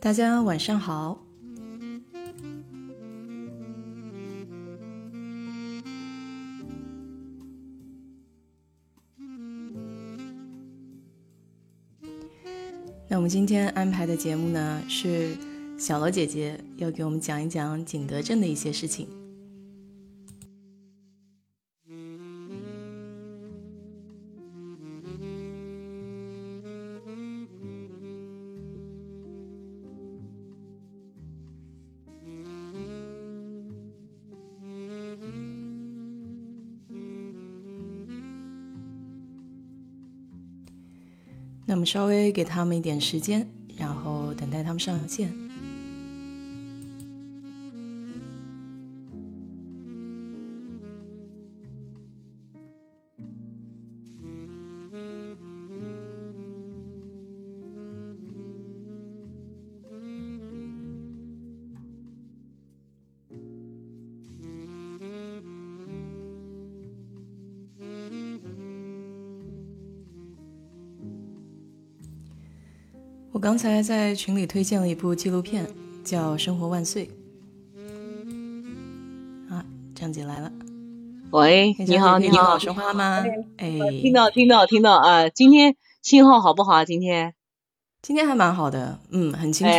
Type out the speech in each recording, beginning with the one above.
大家晚上好。那我们今天安排的节目呢，是小罗姐姐要给我们讲一讲景德镇的一些事情。稍微给他们一点时间，然后等待他们上线。刚才在群里推荐了一部纪录片，叫《生活万岁》。啊，张姐来了。喂，你好，你好，说话吗？哎，听到，听到，听到啊！今天信号好不好？今天，今天还蛮好的，嗯，很清楚。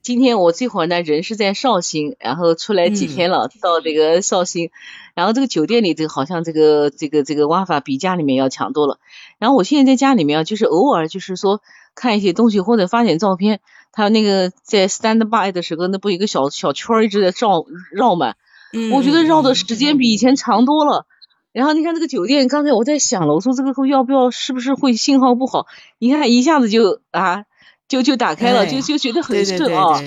今天我这会儿呢，人是在绍兴，然后出来几天了，到这个绍兴，然后这个酒店里，这个好像这个这个这个 WiFi 比家里面要强多了。然后我现在在家里面啊，就是偶尔就是说。看一些东西或者发点照片，他那个在 stand by 的时候，那不一个小小圈一直在绕绕嘛？嗯，我觉得绕的时间比以前长多了。然后你看这个酒店，刚才我在想了，我说这个要不要，是不是会信号不好？你看一下子就啊，就就打开了，就就觉得很顺啊。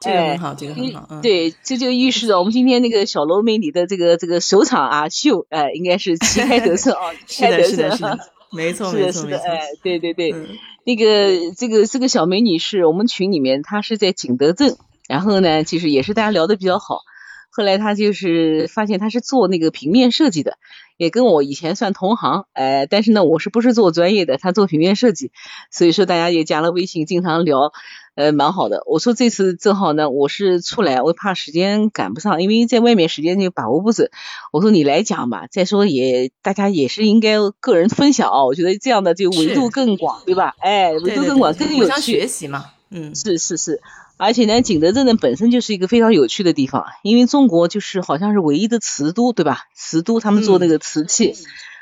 这个很好，这个很好。对，这就预示着我们今天那个小楼美女的这个这个首场啊秀，哎，应该是旗开得胜啊，旗开得胜。没错，是的，是的，哎，对对对，那个这个这个小美女是我们群里面，她是在景德镇，然后呢，其实也是大家聊的比较好。后来她就是发现她是做那个平面设计的，也跟我以前算同行，哎，但是呢，我是不是做专业的，她做平面设计，所以说大家也加了微信，经常聊。呃，蛮好的。我说这次正好呢，我是出来，我怕时间赶不上，因为在外面时间就把握不准。我说你来讲吧，再说也大家也是应该个人分享哦。我觉得这样的就维度更广，对吧？哎，维度更广更有趣。学习嘛，嗯，是是是。而且呢，景德镇呢本身就是一个非常有趣的地方，因为中国就是好像是唯一的瓷都，对吧？瓷都他们做那个瓷器，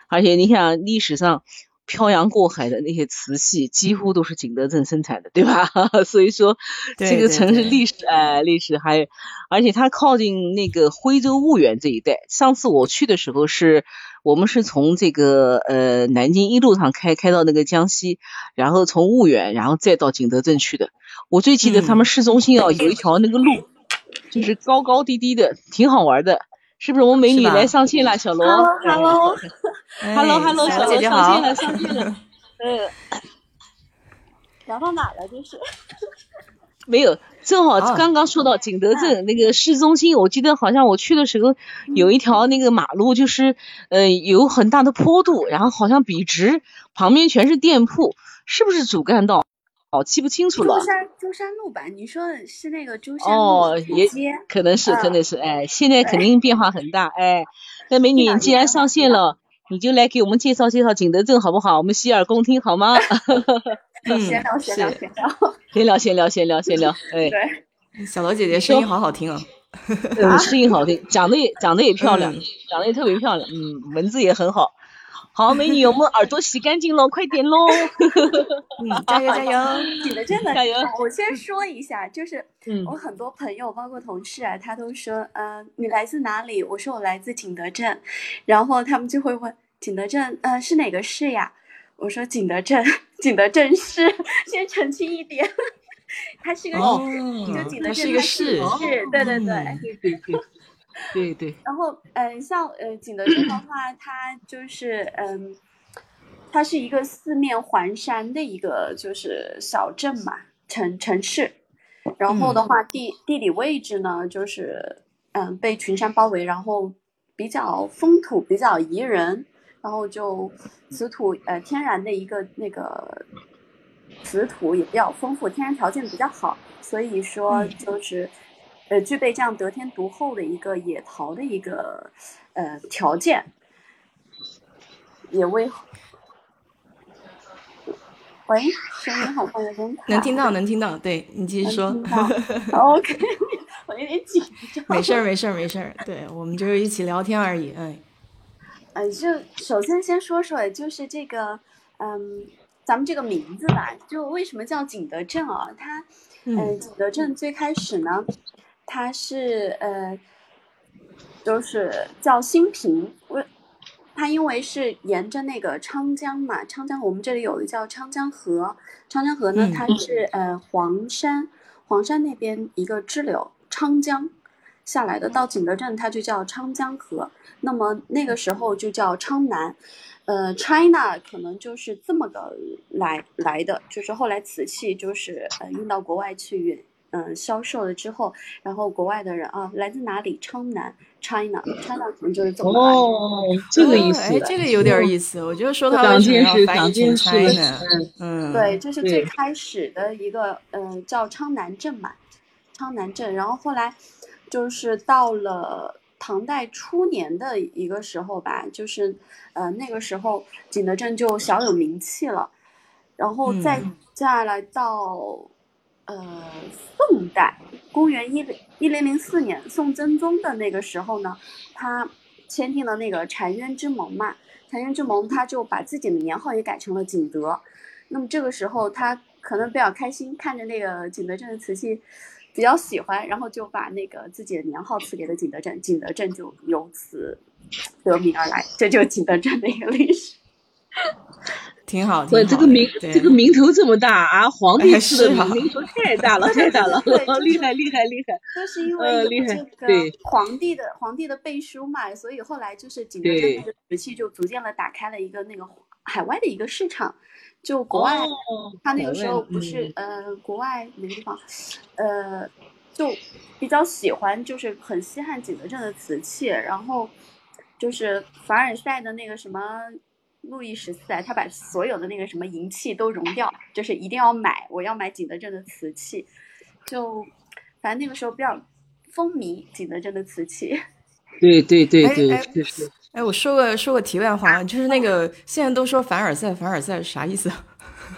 而且你想历史上。漂洋过海的那些瓷器几乎都是景德镇生产的，对吧？所以说这个城市历史哎，历史还，而且它靠近那个徽州婺源这一带。上次我去的时候是，我们是从这个呃南京一路上开开到那个江西，然后从婺源，然后再到景德镇去的。我最记得他们市中心啊有一条那个路，就是高高低低的，挺好玩的。是不是我们美女来上线了？小罗，Hello，Hello，Hello，小姐姐上线了，上线了。嗯，聊到哪了？这是 没有，正好刚刚说到景德镇那个市中心，我记得好像我去的时候有一条那个马路，就是呃有很大的坡度，然后好像笔直，旁边全是店铺，是不是主干道？哦，记不清楚了。舟山舟山路吧？你说是那个舟山路也可能是，可能是。哎，现在肯定变化很大。哎，那美女，既然上线了，你就来给我们介绍介绍景德镇好不好？我们洗耳恭听好吗？闲聊，闲聊，闲聊，闲聊，闲聊，闲聊，闲聊。哎，对，小罗姐姐声音好好听啊！声音好听，长得也长得也漂亮，长得也特别漂亮。嗯，文字也很好。好，美女，我们耳朵洗干净喽，快点喽！嗯，加油 加油！景德镇的加油！我先说一下，就是我很多朋友，包括同事啊，他都说，嗯，你来自哪里？我说我来自景德镇，然后他们就会问，景德镇，呃，是哪个市呀？我说景德镇，景德镇市。先澄清一点，它是个市，就景德镇是一个市，对对，对对对。对对，然后嗯，像呃景德镇的话，它就是嗯，它是一个四面环山的一个就是小镇嘛，城城市。然后的话，地地理位置呢，就是嗯被群山包围，然后比较风土比较宜人，然后就瓷土呃天然的一个那个瓷土也比较丰富，天然条件比较好，所以说就是呃具备这样得天独厚的一个野桃的一个呃条件，也为。喂，声音好像有点卡。能听到，能听到，对你继续说。OK，我有点紧张。没事儿，没事儿，没事儿。对我们就是一起聊天而已，哎。呃，就首先先说说，就是这个，嗯，咱们这个名字吧，就为什么叫景德镇啊？它，嗯，景德镇最开始呢，它是呃，就是叫新平，为。它因为是沿着那个昌江嘛，昌江我们这里有一个叫昌江河，昌江河呢，它是呃黄山，黄山那边一个支流，昌江下来的，到景德镇它就叫昌江河，那么那个时候就叫昌南，呃，China 可能就是这么个来来的，就是后来瓷器就是呃运到国外去。嗯，销售了之后，然后国外的人啊，来自哪里？昌南，China，China 可能就是这么哦，这个意思，哎，这个有点意思。我觉得说他为什么要翻译成 China？嗯，对，这是最开始的一个，嗯，叫昌南镇嘛，昌南镇。然后后来就是到了唐代初年的一个时候吧，就是呃那个时候景德镇就小有名气了，然后再下来到。呃，宋代，公元一零一零零四年，宋真宗的那个时候呢，他签订了那个澶渊之盟嘛，澶渊之盟，他就把自己的年号也改成了景德。那么这个时候，他可能比较开心，看着那个景德镇的瓷器，比较喜欢，然后就把那个自己的年号赐给了景德镇，景德镇就由此得名而来，这就是景德镇的一个历史。挺好，对这个名，这个名头这么大啊！皇帝赐的名，头太大了，太大了，厉害厉害厉害！就是因为有这个皇帝的皇帝的背书嘛，所以后来就是景德镇的瓷器就逐渐的打开了一个那个海外的一个市场。就国外，他那个时候不是呃，国外哪个地方，呃，就比较喜欢，就是很稀罕景德镇的瓷器，然后就是凡尔赛的那个什么。路易十四啊，他把所有的那个什么银器都熔掉，就是一定要买，我要买景德镇的瓷器，就反正那个时候比较风靡景德镇的瓷器。对对对对，就是。哎，我说个说个题外话，就是那个现在都说凡尔赛，凡尔赛啥意思？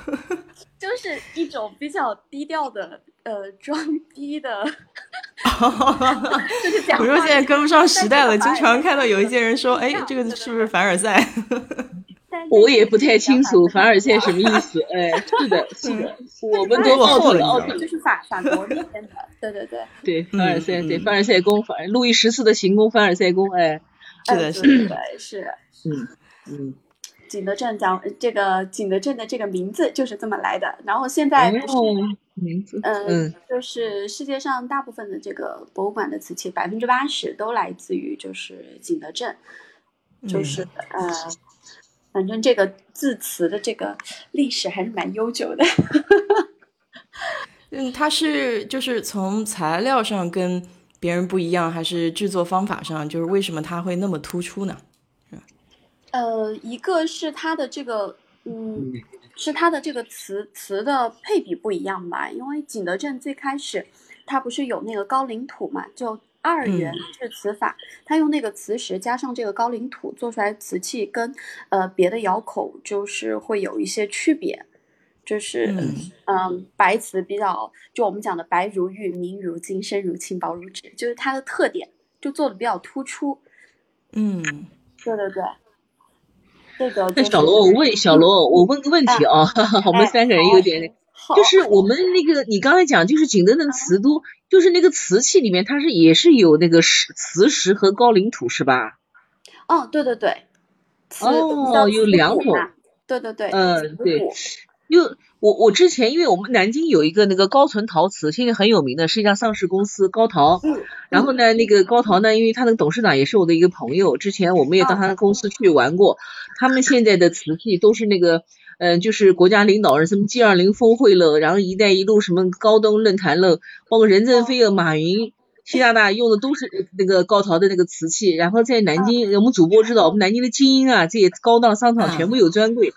就是一种比较低调的呃装逼的。就是讲。我说现在跟不上时代了，经常看到有一些人说，哎，这个是不是凡尔赛？我也不太清楚凡尔赛什么意 思，哎，是的，是的，我们都奥特奥特就。是法法国那边的，对对对，对凡尔赛，对凡尔赛宫，凡路易十四的行宫，凡尔赛宫，哎，是的，是的，是，嗯嗯，景德镇讲这个景德镇的这个名字就是这么来的，然后现在不是名字，嗯，就是世界上大部分的这个博物馆的瓷器，百分之八十都来自于就是景德镇，就是呃。反正这个字词的这个历史还是蛮悠久的。嗯，它是就是从材料上跟别人不一样，还是制作方法上？就是为什么它会那么突出呢？呃，一个是它的这个，嗯，是它的这个词词的配比不一样吧？因为景德镇最开始它不是有那个高岭土嘛，就。二元制瓷法，它用那个瓷石加上这个高岭土做出来瓷器，跟呃别的窑口就是会有一些区别，就是嗯白瓷比较就我们讲的白如玉、明如金、深如青、薄如纸，就是它的特点就做的比较突出。嗯，对对对，这个。那小罗，我问小罗，我问个问题啊，我们三个人有点。就是我们那个，你刚才讲，就是景德镇瓷都，就是那个瓷器里面，它是也是有那个石瓷石和高岭土，是吧？哦，对对对，哦，有两种，对对对，嗯，对，又我我之前，因为我们南京有一个那个高淳陶瓷，现在很有名的，是一家上市公司高陶，嗯，然后呢，那个高陶呢，因为他那个董事长也是我的一个朋友，之前我们也到他的公司去玩过，他们现在的瓷器都是那个。嗯，就是国家领导人什么 G 二零峰会了，然后一带一路什么高登论坛了，包括任正非、马云、习大大用的都是那个高陶的那个瓷器。然后在南京，我们主播知道，我们南京的精英啊，这些高档商场全部有专柜。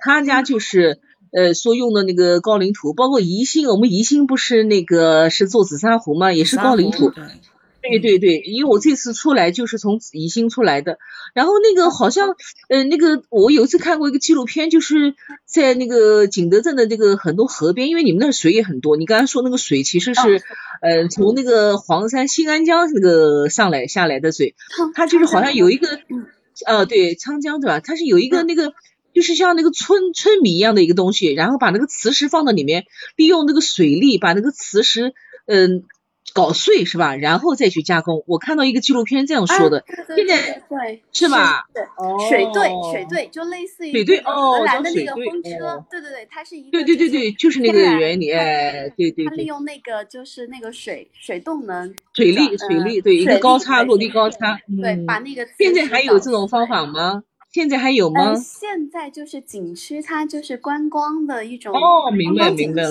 他家就是呃说用的那个高岭土，包括宜兴，我们宜兴不是那个是做紫砂壶嘛？也是高岭土。对对对，因为我这次出来就是从宜兴出来的，然后那个好像，呃，那个我有一次看过一个纪录片，就是在那个景德镇的这个很多河边，因为你们那水也很多，你刚才说那个水其实是，呃，从那个黄山新安江那个上来下来的水，它就是好像有一个，呃，对，沧江对吧？它是有一个那个，就是像那个村村米一样的一个东西，然后把那个磁石放到里面，利用那个水力把那个磁石，嗯。搞碎是吧？然后再去加工。我看到一个纪录片这样说的。现在对是吧？对，水队水队就类似于水队哦，荷兰的那个风车。对对对，它是一个对对对对，就是那个原理。哎，对对。它利用那个就是那个水水动能水力水力对一个高差落地高差。对，把那个现在还有这种方法吗？现在还有吗？现在就是景区，它就是观光的一种哦，明白明白了，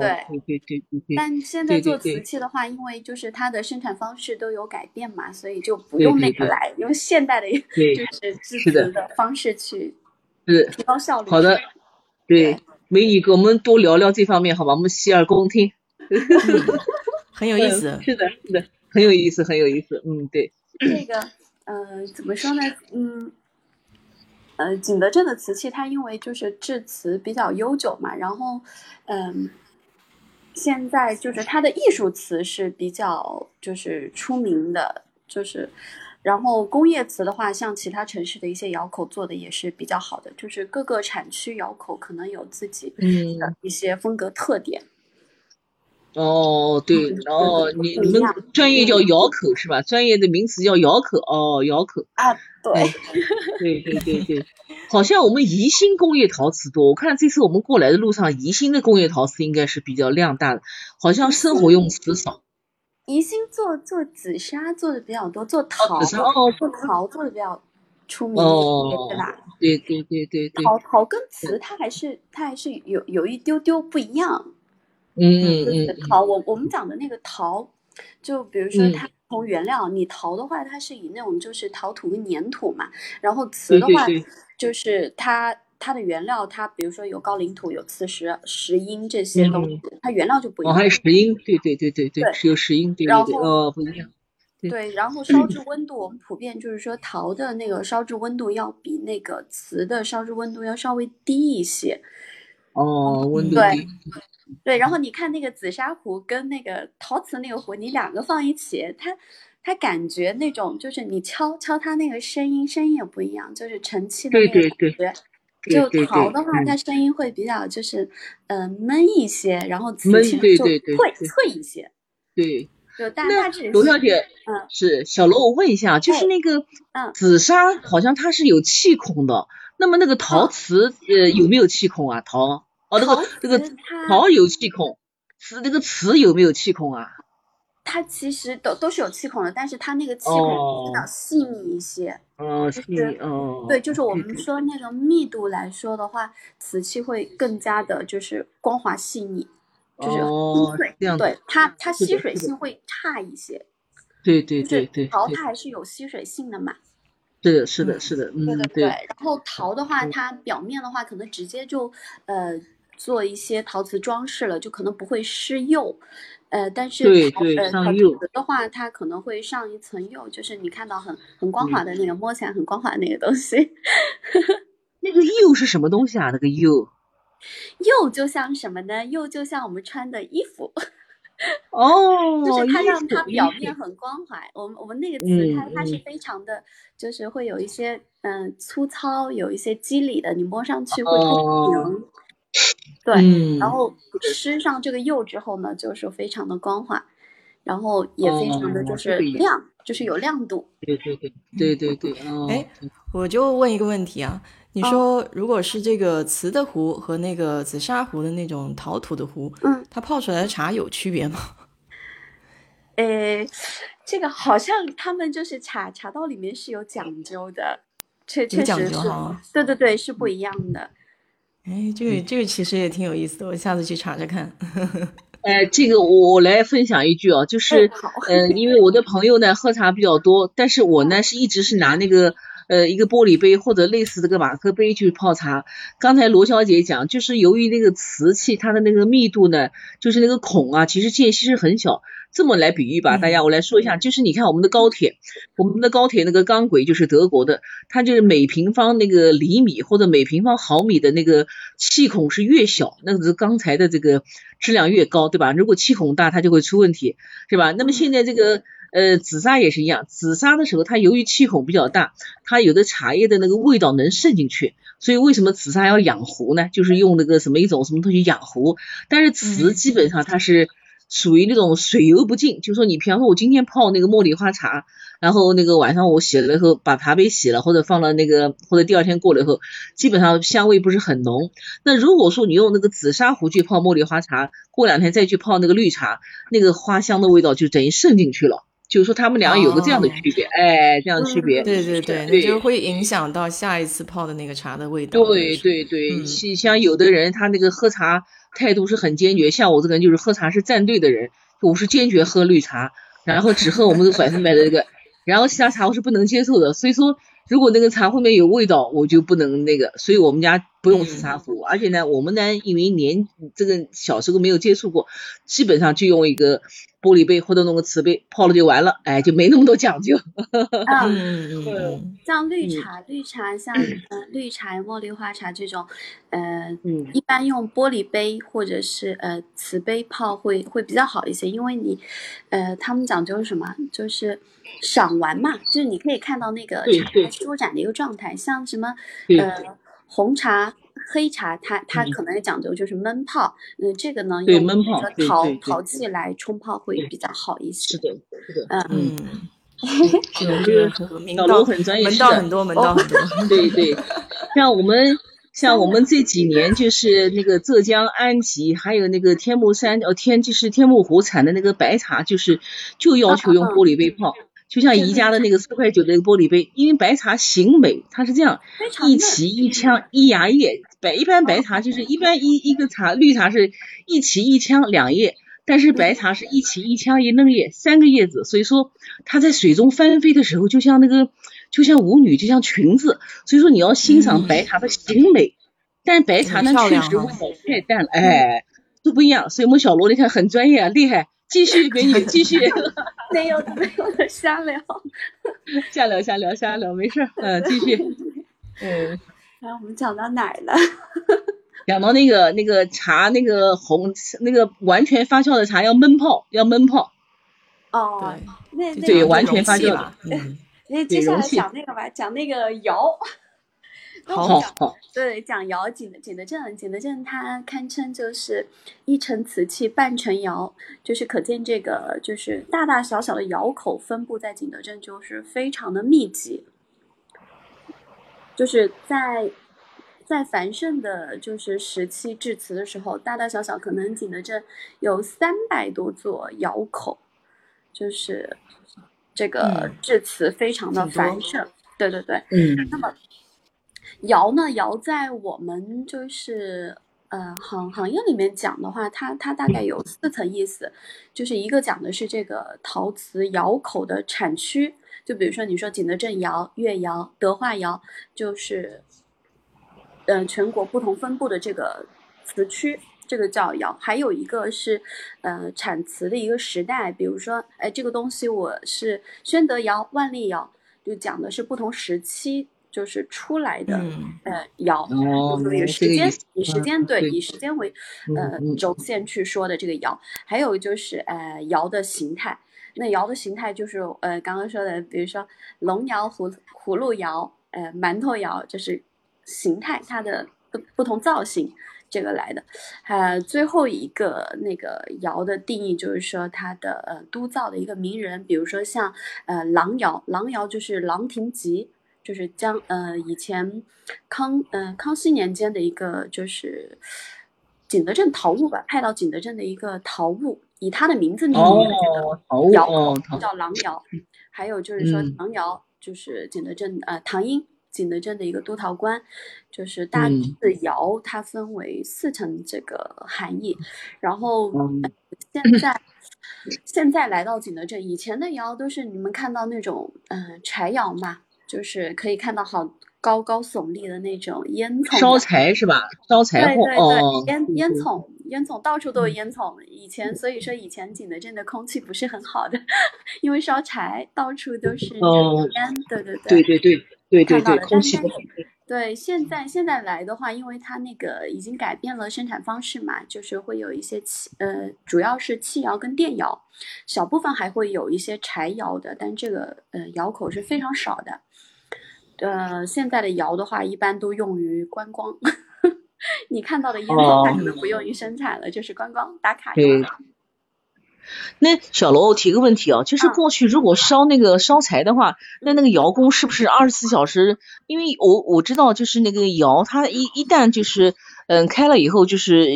对对对对对。但现在做瓷器的话，因为就是它的生产方式都有改变嘛，所以就不用那个来，用现代的，就是制瓷的方式去是提高效率。好的，对，美女，给我们多聊聊这方面，好吧？我们洗耳恭听，很有意思。是的，是的，很有意思，很有意思。嗯，对。这个，呃，怎么说呢？嗯。呃，景德镇的瓷器，它因为就是制瓷比较悠久嘛，然后，嗯，现在就是它的艺术瓷是比较就是出名的，就是，然后工业瓷的话，像其他城市的一些窑口做的也是比较好的，就是各个产区窑口可能有自己的一些风格特点。哦，对，哦，你你们专业叫窑口是吧？专业的名词叫窑口，哦，窑口啊，对，对对对对，好像我们宜兴工业陶瓷多，我看这次我们过来的路上，宜兴的工业陶瓷应该是比较量大的，好像生活用瓷少。宜兴做做紫砂做的比较多，做陶哦，做陶做的比较出名，对吧？对对对对对，陶陶跟瓷它还是它还是有有一丢丢不一样。嗯嗯陶，我我们讲的那个陶，就比如说它从原料，你陶的话，它是以那种就是陶土跟粘土嘛，然后瓷的话，就是它它的原料，它比如说有高岭土、有磁石、石英这些东西，它原料就不一样。哦，还有石英，对对对对对，是有石英，对对对，哦，不一样。对，然后烧制温度，我们普遍就是说陶的那个烧制温度要比那个瓷的烧制温度要稍微低一些。哦，温度低。对，然后你看那个紫砂壶跟那个陶瓷那个壶，你两个放一起，它它感觉那种就是你敲敲它那个声音，声音也不一样，就是沉气的那个感觉。就陶的话，它声音会比较就是嗯闷一些，然后瓷器就脆脆一些。对，就大大致。罗小姐，嗯，是小罗，我问一下，就是那个嗯紫砂好像它是有气孔的，那么那个陶瓷呃有没有气孔啊？陶？哦，那个那个陶有气孔，瓷那个瓷有没有气孔啊？它其实都都是有气孔的，但是它那个气孔比较细腻一些。哦，细密哦。对，就是我们说那个密度来说的话，瓷器会更加的就是光滑细腻，就是。对它它吸水性会差一些。对对对对。陶它还是有吸水性的嘛。是的，是的，是的，嗯，对对对。然后陶的话，它表面的话可能直接就呃。做一些陶瓷装饰了，就可能不会施釉，呃，但是对对上釉的话，它可能会上一层釉，就是你看到很很光滑的那个，摸起来很光滑的那个东西。那个釉是什么东西啊？那个釉，釉就像什么呢？釉就像我们穿的衣服。哦，就是它让它表面很光滑。我们我们那个瓷它它是非常的，就是会有一些嗯粗糙，有一些肌理的，你摸上去会很平。对，然后吃上这个釉之后呢，就是非常的光滑，然后也非常的就是亮，就是有亮度。对对对对对对。哎，我就问一个问题啊，你说如果是这个瓷的壶和那个紫砂壶的那种陶土的壶，嗯，它泡出来的茶有区别吗？诶，这个好像他们就是茶茶道里面是有讲究的，确确实是，对对对，是不一样的。哎，这个这个其实也挺有意思的，我下次去查查看。哎，这个我来分享一句啊，就是，嗯，因为我的朋友呢喝茶比较多，但是我呢是一直是拿那个呃一个玻璃杯或者类似这个马克杯去泡茶。刚才罗小姐讲，就是由于那个瓷器它的那个密度呢，就是那个孔啊，其实间隙是很小。这么来比喻吧，大家我来说一下，就是你看我们的高铁，我们的高铁那个钢轨就是德国的，它就是每平方那个厘米或者每平方毫米的那个气孔是越小，那个是钢材的这个质量越高，对吧？如果气孔大，它就会出问题，是吧？那么现在这个呃紫砂也是一样，紫砂的时候它由于气孔比较大，它有的茶叶的那个味道能渗进去，所以为什么紫砂要养壶呢？就是用那个什么一种什么东西养壶，但是瓷基本上它是。属于那种水油不进，就说你，比方说，我今天泡那个茉莉花茶，然后那个晚上我洗了以后，把茶杯洗了，或者放了那个，或者第二天过了以后，基本上香味不是很浓。那如果说你用那个紫砂壶去泡茉莉花茶，过两天再去泡那个绿茶，那个花香的味道就等于渗进去了。就是说他们俩有个这样的区别，哎，这样的区别。对对对，对，就会影响到下一次泡的那个茶的味道。对对对，像像有的人他那个喝茶。态度是很坚决，像我这个人就是喝茶是站队的人，我是坚决喝绿茶，然后只喝我们百分百的这个，然后其他茶我是不能接受的。所以说，如果那个茶后面有味道，我就不能那个。所以我们家不用紫砂壶，而且呢，我们呢因为年这个小时候没有接触过，基本上就用一个。玻璃杯或者弄个瓷杯泡了就完了，哎，就没那么多讲究。嗯，像绿茶，绿茶像嗯绿茶、茉莉花茶这种，呃，一般用玻璃杯或者是呃瓷杯泡会会比较好一些，因为你，呃，他们讲究是什么？就是赏玩嘛，就是你可以看到那个茶舒展的一个状态，像什么呃红茶。黑茶它它可能讲究就是闷泡，嗯，这个呢用闷泡陶陶器来冲泡会比较好一些。是的，是的，嗯嗯，这个小罗很专业，门道很多，门道很多。对对，像我们像我们这几年 就是那个浙江安吉，还有那个天目山哦天就是天目湖产的那个白茶，就是就要求用玻璃杯泡。就像宜家的那个四块九的那个玻璃杯，因为白茶形美，它是这样，一齐一腔一芽叶。白一般白茶就是一般一一个茶，绿茶是一齐一腔两叶，但是白茶是一齐一腔一嫩叶三个叶子，所以说它在水中翻飞的时候，就像那个就像舞女，就像裙子。所以说你要欣赏白茶的形美，但白茶呢确实味道太淡了，哎，都不一样。所以我们小罗你看很专业啊，厉害。继续，给你，继续。没有，没有的，瞎聊，瞎聊，瞎聊，瞎聊，没事。嗯，继续。嗯，然后我们讲到哪儿了？讲到那个那个茶，那个红，那个完全发酵的茶要闷泡，要闷泡。哦，那对完全发酵。嗯，那接下来讲那个吧，讲那个窑。好好，对，讲窑景德景德镇，景德镇它堪称就是一城瓷器，半城窑，就是可见这个就是大大小小的窑口分布在景德镇，就是非常的密集。就是在在繁盛的，就是时期制瓷的时候，大大小小可能景德镇有三百多座窑口，就是这个制瓷非常的繁盛。对对对，嗯，那么。窑呢？窑在我们就是呃行行业里面讲的话，它它大概有四层意思，就是一个讲的是这个陶瓷窑口的产区，就比如说你说景德镇窑、越窑、德化窑，就是呃全国不同分布的这个瓷区，这个叫窑。还有一个是呃产瓷的一个时代，比如说哎这个东西我是宣德窑、万历窑，就讲的是不同时期。就是出来的，呃，窑，以时间以时间对以时间为呃轴线去说的这个窑，还有就是呃窑的形态，那窑的形态就是呃刚刚说的，比如说龙窑、葫葫芦窑、呃馒头窑，就是形态它的不不同造型这个来的，呃最后一个那个窑的定义就是说它的呃督造的一个名人，比如说像呃郎窑，郎窑就是郎廷吉。就是将呃以前康呃康熙年间的一个就是景德镇陶物吧，派到景德镇的一个陶物，以他的名字命名的这个窑叫郎窑。还有就是说唐窑，就是景德镇呃唐英景德镇的一个督陶官，就是大字窑它分为四层这个含义。然后现在现在来到景德镇，以前的窑都是你们看到那种嗯柴窑嘛。就是可以看到好高高耸立的那种烟囱。烧柴是吧？烧柴。对对对，烟烟囱，烟囱到处都有烟囱。以前，所以说以前景德镇的空气不是很好的。因为烧柴到处都是烟。对对对。对对对。对对对。对，现在现在来的话，因为它那个已经改变了生产方式嘛，就是会有一些气，呃，主要是气窑跟电窑。小部分还会有一些柴窑的，但这个呃窑口是非常少的。呃，现在的窑的话，一般都用于观光，你看到的烟囱它可能不用于生产了，就是观光打卡用。那小罗，我提个问题啊，就是过去如果烧那个烧柴的话，那那个窑工是不是二十四小时？因为我我知道，就是那个窑，它一一旦就是嗯开了以后，就是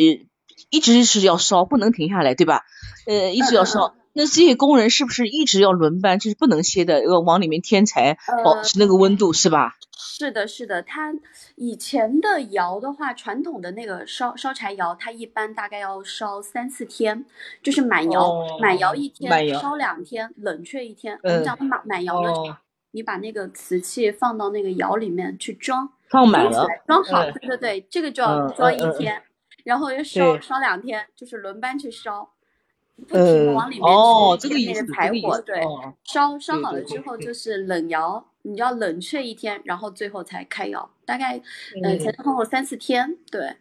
一直是要烧，不能停下来，对吧？呃，一直要烧。那这些工人是不是一直要轮班，就是不能歇的，要往里面添柴，保持那个温度，是吧？是的，是的，它以前的窑的话，传统的那个烧烧柴窑，它一般大概要烧三四天，就是满窑，满窑一天，烧两天，冷却一天。我们讲满满窑呢，你把那个瓷器放到那个窑里面去装，放满了，装好，对对对，这个就要装一天，然后又烧烧两天，就是轮班去烧。不停的往里面去，这个排火，对，烧烧好了之后就是冷窑，你要冷却一天，然后最后才开窑，大概呃前前后后三四天，对，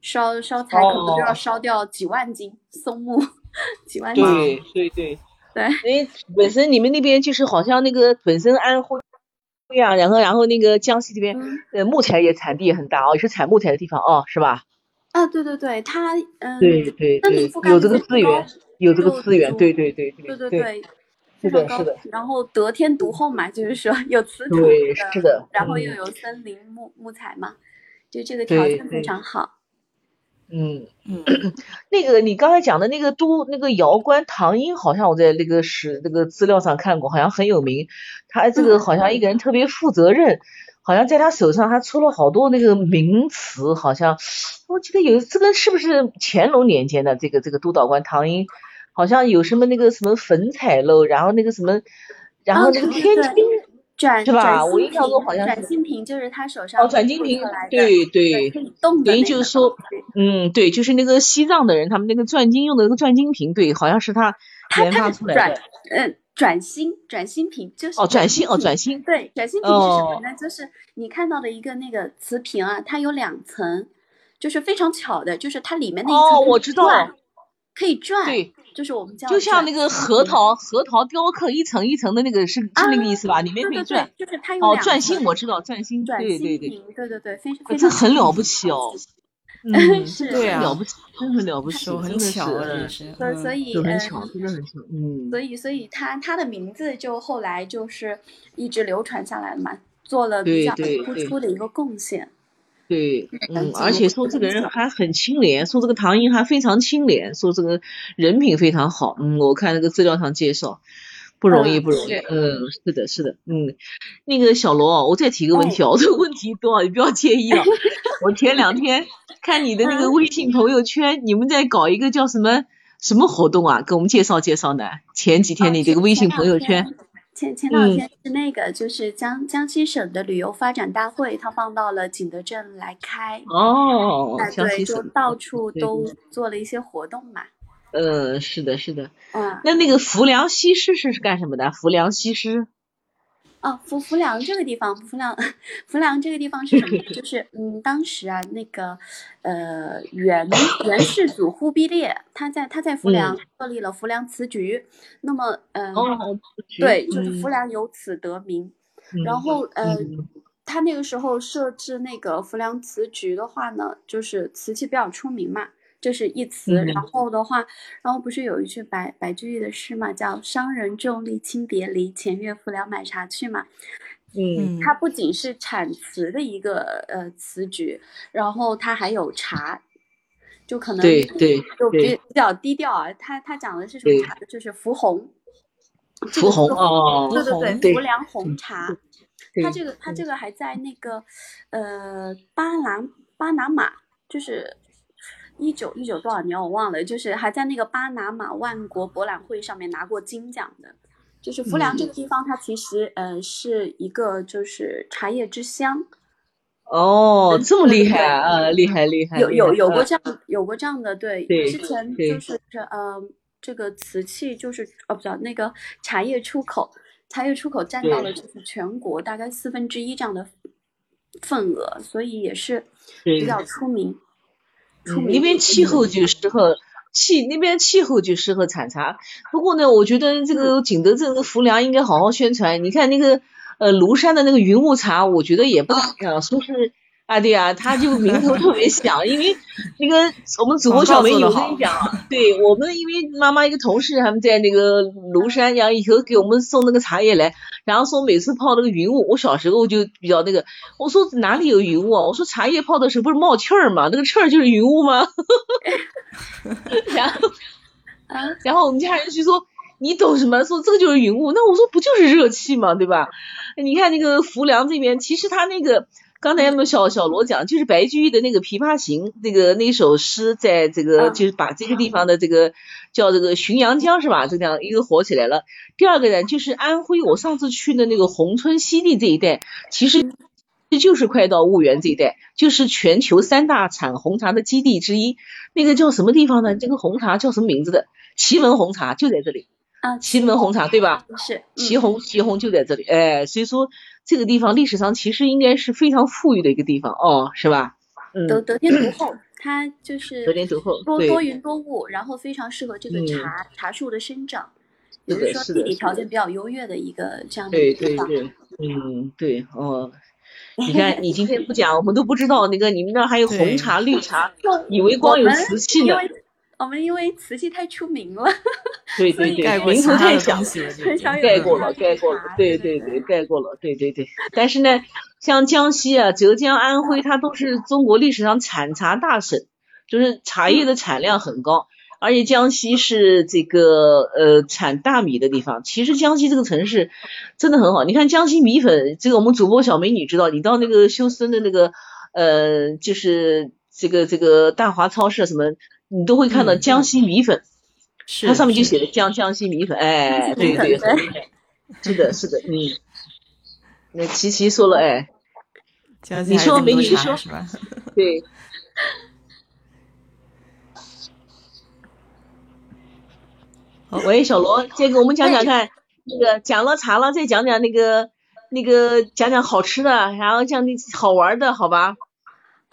烧烧柴可能就要烧掉几万斤松木，几万斤，对对。对。对，因为本身你们那边就是好像那个本身安徽对呀，然后然后那个江西这边呃木材也产地也很大哦，也是产木材的地方哦，是吧？啊，对对对，它嗯，对对对，有这个资源，有这个资源，对对对对对对，是的，是的。然后得天独厚嘛，就是说有瓷土，是的，然后又有森林木木材嘛，就这个条件非常好。嗯嗯，那个你刚才讲的那个都那个窑官唐英，好像我在那个史那个资料上看过，好像很有名。他这个好像一个人特别负责任。好像在他手上还出了好多那个名词，好像我记得有这个是不是乾隆年间的这个这个督导官唐英，好像有什么那个什么粉彩喽，然后那个什么，然后那个天津转是吧？我印象中好像转金瓶就是他手上哦，转金瓶对对，等于就是说，嗯，对，就是那个西藏的人，他们那个转金用的那个转金瓶，对，好像是他研发出来的，嗯。转新转新品就是哦，转新哦，转新对，转心瓶是什么呢？就是你看到的一个那个瓷瓶啊，它有两层，就是非常巧的，就是它里面那一层哦，我知道，可以转，对，就是我们叫就像那个核桃核桃雕刻一层一层的那个是是那个意思吧？里面可以转，就是它有哦，转心我知道，转心转心瓶，对对对，非常非常很了不起哦。嗯，是对啊，了不起，真的了不起，很巧的，是，所以所以很巧，真的很巧，嗯，所以所以他他的名字就后来就是一直流传下来了嘛，做了比较突出的一个贡献。对，嗯，而且说这个人还很清廉，说这个唐英还非常清廉，说这个人品非常好，嗯，我看那个资料上介绍。不容易，不容易。嗯，是的，是的。嗯，那个小罗，我再提个问题哦，这个问题多，你不要介意啊。我前两天看你的那个微信朋友圈，你们在搞一个叫什么什么活动啊？给我们介绍介绍呢。前几天你这个微信朋友圈，前前两天是那个，就是江江西省的旅游发展大会，他放到了景德镇来开。哦，江西省到处都做了一些活动嘛。呃，是的，是的。嗯，那那个浮梁西施是是干什么的？浮梁西施。哦，浮浮梁这个地方，浮梁浮梁这个地方是什么？就是嗯，当时啊，那个呃，元元世祖忽必烈，他在他在浮梁设立了浮梁瓷局。那么，嗯，对，就是浮梁由此得名。然后，呃，他那个时候设置那个浮梁瓷局的话呢，就是瓷器比较出名嘛。这是一词，然后的话，然后不是有一句白白居易的诗嘛，叫“商人重利轻别离，前月浮梁买茶去”嘛。嗯，它不仅是产词的一个呃词局，然后它还有茶，就可能对对就比比较低调啊。它它讲的是什么茶？就是浮红，浮红哦，对对对，浮梁红茶。它这个它这个还在那个呃巴拿巴拿马，就是。一九一九多少年我忘了，就是还在那个巴拿马万国博览会上面拿过金奖的，就是浮梁这个地方，它其实呃是一个就是茶叶之乡。哦，这么厉害啊！厉害厉害！有有有过这样有过这样的对，对之前就是呃这个瓷器就是哦不叫那个茶叶出口，茶叶出口占到了就是全国大概四分之一这样的份额，所以也是比较出名。那边气候就适合气，那边气候就适合产茶。不过呢，我觉得这个景德镇的浮梁应该好好宣传。你看那个。呃，庐山的那个云雾茶，我觉得也不咋样，说是啊，对啊，他就名头特别响，因为那个我们主播小美女，我跟你讲，对我们因为妈妈一个同事他们在那个庐山，然后以后给我们送那个茶叶来，然后说每次泡那个云雾，我小时候就比较那个，我说哪里有云雾啊？我说茶叶泡的时候不是冒气儿吗？那个气儿就是云雾吗？然后，然后我们家人就说。你懂什么？说这个就是云雾，那我说不就是热气嘛？对吧？你看那个浮梁这边，其实它那个刚才那个小小罗讲，就是白居易的那个《琵琶行》那个那首诗，在这个就是把这个地方的这个叫这个浔阳江是吧？这样一个火起来了。第二个呢，就是安徽，我上次去的那个宏村西递这一带，其实这就是快到婺源这一带，就是全球三大产红茶的基地之一。那个叫什么地方呢？这个红茶叫什么名字的？祁门红茶就在这里。啊，祁门红茶对吧？是，祁红祁红就在这里，哎，所以说这个地方历史上其实应该是非常富裕的一个地方哦，是吧？嗯，得得天独厚，它就是得天独厚，多多云多雾，然后非常适合这个茶茶树的生长，也就是说地理条件比较优越的一个这样的地方。对对对，嗯，对哦，你看你今天不讲，我们都不知道那个你们那还有红茶、绿茶，以为光有瓷器呢。我们因为瓷器太出名了，对对对，名头太响，盖过了，盖过了，对对对，盖过了，对对对。但是呢，像江西啊、浙江、安徽，它都是中国历史上产茶大省，就是茶叶的产量很高。而且江西是这个呃产大米的地方。其实江西这个城市真的很好，你看江西米粉，这个我们主播小美女知道，你到那个修身的那个呃，就是这个这个大华超市什么。你都会看到江西米粉，它上面就写的江江西米粉，哎，对对，是的，是的，嗯。那琪琪说了，哎，你说美女说，对。喂，小罗，再给我们讲讲看，那个讲了茶了，再讲讲那个那个讲讲好吃的，然后讲那好玩的，好吧？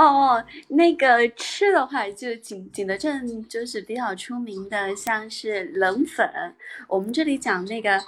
哦，那个吃的话，就景景德镇就是比较出名的，像是冷粉。我们这里讲那个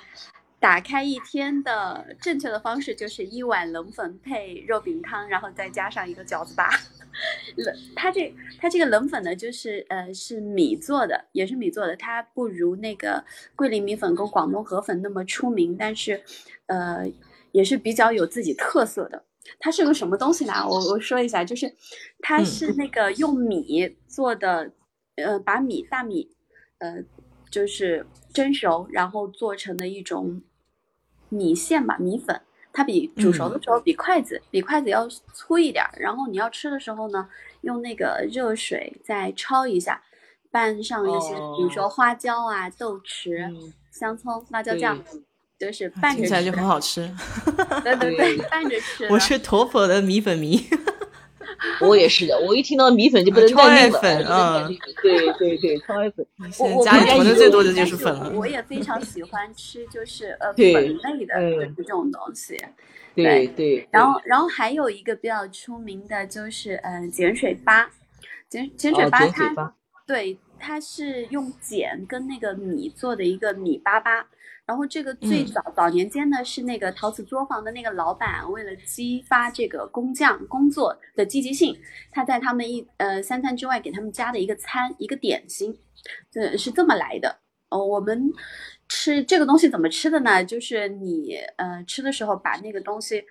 打开一天的正确的方式，就是一碗冷粉配肉饼汤，然后再加上一个饺子粑。冷，它这它这个冷粉呢，就是呃是米做的，也是米做的，它不如那个桂林米粉跟广东河粉那么出名，但是呃也是比较有自己特色的。它是个什么东西呢？我我说一下，就是它是那个用米做的，呃，把米大米，呃，就是蒸熟，然后做成的一种米线吧，米粉。它比煮熟的时候比筷子比筷子要粗一点，然后你要吃的时候呢，用那个热水再焯一下，拌上一些，比如说花椒啊、豆豉、香葱、辣椒酱。就是拌着吃，听起来就很好吃。对对对，拌着吃。我是妥妥的米粉迷。我也是的，我一听到米粉就不能超爱粉啊！对对对，超爱粉。我家里囤的最多的就是粉了。我也非常喜欢吃，就是呃粉类的这种东西。对对。然后然后还有一个比较出名的就是呃碱水粑，碱碱水粑它对它是用碱跟那个米做的一个米粑粑。然后这个最早早年间呢，是那个陶瓷作坊的那个老板，为了激发这个工匠工作的积极性，他在他们一呃三餐之外给他们加的一个餐一个点心，这是这么来的。哦，我们吃这个东西怎么吃的呢？就是你呃吃的时候把那个东西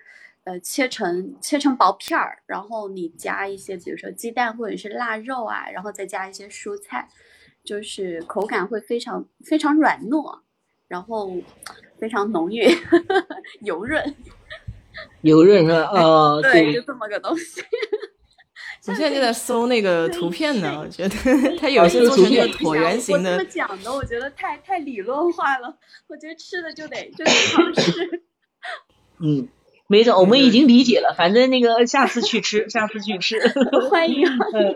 呃切成切成薄片儿，然后你加一些比如说鸡蛋或者是腊肉啊，然后再加一些蔬菜，就是口感会非常非常软糯。然后非常浓郁，油润，油润是吧？哦，对，就这么个东西。我现在就在搜那个图片呢，我觉得 它有些做成那个椭圆形的。我这么讲的，我觉得太太理论化了。我觉得吃的就得就得尝试。嗯，没事，我们已经理解了。反正那个下次去吃，下次去吃，欢迎。欢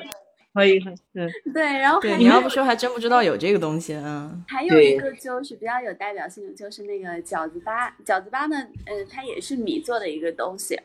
迎，嗯，对，然后你要不说还真不知道有这个东西啊。还有一个就是比较有代表性的，就是那个饺子粑。饺子粑呢，嗯，它也是米做的一个东西。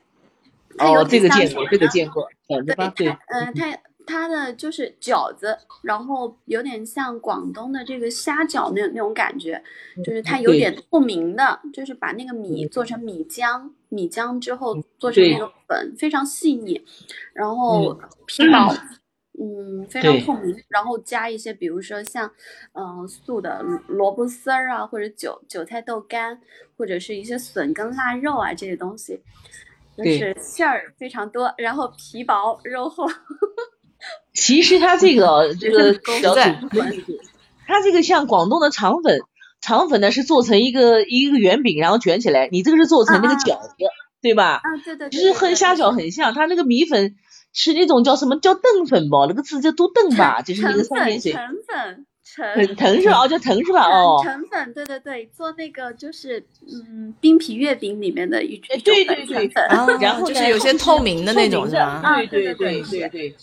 哦，这个见过，这个见过。饺子粑，对，嗯，它它的就是饺子，然后有点像广东的这个虾饺那那种感觉，就是它有点透明的，就是把那个米做成米浆，米浆之后做成那个粉，非常细腻，然后皮薄。嗯，非常透明，然后加一些，比如说像，嗯，素的萝卜丝儿啊，或者韭韭菜豆干，或者是一些笋跟腊肉啊这些东西，就是馅儿非常多，然后皮薄肉厚。其实它这个这个小组，它这个像广东的肠粉，肠粉呢是做成一个一个圆饼，然后卷起来，你这个是做成那个饺子，对吧？啊，对对，其实和虾饺很像，它那个米粉。是那种叫什么叫炖粉吧？那个字叫都炖吧，就是那个三点水。成粉，成藤是吧？哦，叫疼是吧？哦，成粉，对对对，做那个就是嗯冰皮月饼里面的一种对对对粉，然后就是有些透明的那种是吧？对对对对对，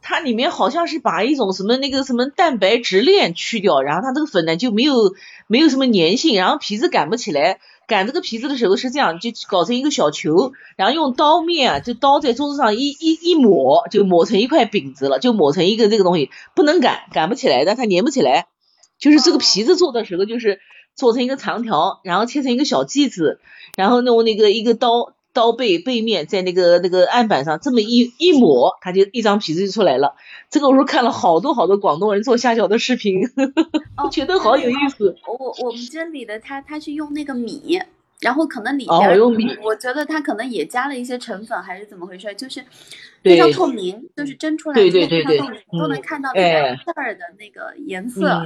它里面好像是把一种什么那个什么蛋白质链去掉，然后它这个粉呢就没有没有什么粘性，然后皮子擀不起来。擀这个皮子的时候是这样，就搞成一个小球，然后用刀面啊，就刀在桌子上一一一抹，就抹成一块饼子了，就抹成一个这个东西，不能擀，擀不起来的，它粘不起来。就是这个皮子做的时候，就是做成一个长条，然后切成一个小剂子，然后弄那个一个刀。刀背背面在那个那个案板上这么一一抹，它就一张皮子就出来了。这个我说看了好多好多广东人做虾饺的视频，觉得好有意思。我我们这里的他他是用那个米，然后可能里边用米，我觉得他可能也加了一些成粉还是怎么回事，就是非常透明，就是蒸出来对对对对，都能看到里面馅儿的那个颜色。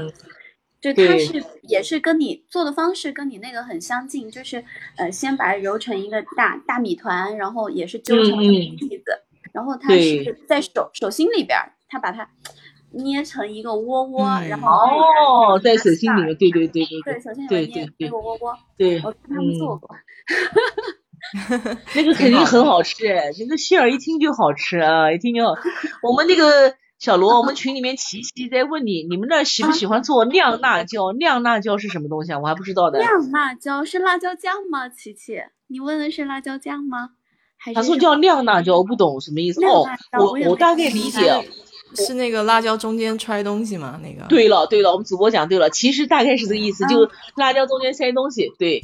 就它是也是跟你做的方式跟你那个很相近，就是呃先把它揉成一个大大米团，然后也是揪成一个粒子，然后它是在手手心里边，它把它捏成一个窝窝，然后哦在手心里面，对对对对对，手心里面捏一个窝窝，对，我看他们做过，那个肯定很好吃哎，那个馅儿一听就好吃啊，一听就好，我们那个。小罗，我们群里面琪琪在问你，你们那喜不喜欢做酿辣椒？酿辣椒是什么东西啊？我还不知道的。酿辣椒是辣椒酱吗？琪琪，你问的是辣椒酱吗？他说叫酿辣椒，我不懂什么意思。哦，我我大概理解，是那个辣椒中间揣东西吗？那个。对了对了，我们主播讲对了，其实大概是这个意思，就辣椒中间塞东西。对。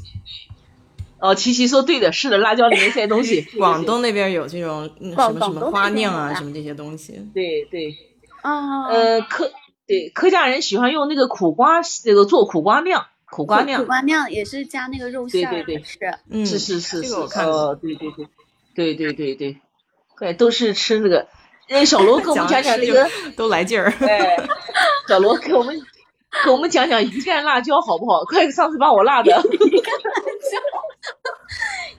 哦，琪琪说对的，是的，辣椒里面塞东西。广东那边有这种什么什么花酿啊，什么这些东西。对对。啊，呃，客对客家人喜欢用那个苦瓜，这个做苦瓜酿，苦瓜酿，苦瓜酿也是加那个肉馅儿吃，嗯，是是是是，哦，对对对，对对对对，对，都是吃那个。呃，小罗给我们讲讲那个，都来劲儿。哎，小罗给我们给我们讲讲鱼干辣椒好不好？快，上次把我辣的。鱼干辣椒。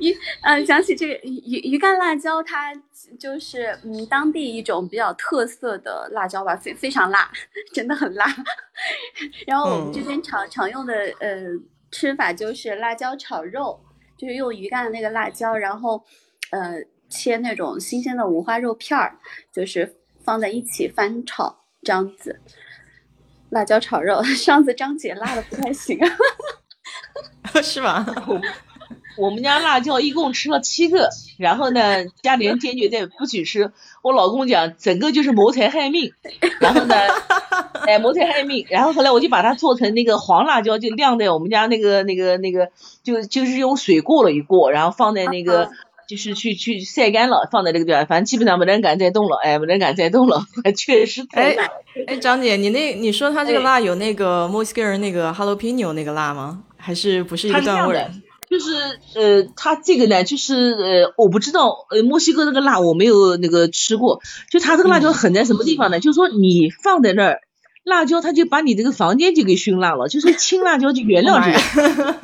鱼，嗯，想起这个鱼鱼干辣椒，它就是嗯当地一种比较特色的辣椒吧，非非常辣，真的很辣。然后我们这边常常用的呃吃法就是辣椒炒肉，就是用鱼干的那个辣椒，然后呃切那种新鲜的五花肉片儿，就是放在一起翻炒这样子。辣椒炒肉，上次张姐辣的不太行，是吧？我们家辣椒一共吃了七个，然后呢，家里人坚决在不许吃。我老公讲，整个就是谋财害命。然后呢，哎，谋财害命。然后后来我就把它做成那个黄辣椒，就晾在我们家那个那个那个，就就是用水过了一过，然后放在那个，就是去去晒干了，放在这个地方。反正基本上没人敢再动了，哎，没人敢再动了，确实太辣。哎，张姐，你那你说它这个辣有那个墨西哥人那个 jalapeno 那个辣吗？还是不是一个段味？就是呃，它这个呢，就是呃，我不知道呃，墨西哥那个辣我没有那个吃过，就它这个辣椒狠在什么地方呢？就是说你放在那儿，辣椒它就把你这个房间就给熏辣了，就是青辣椒就原谅这个。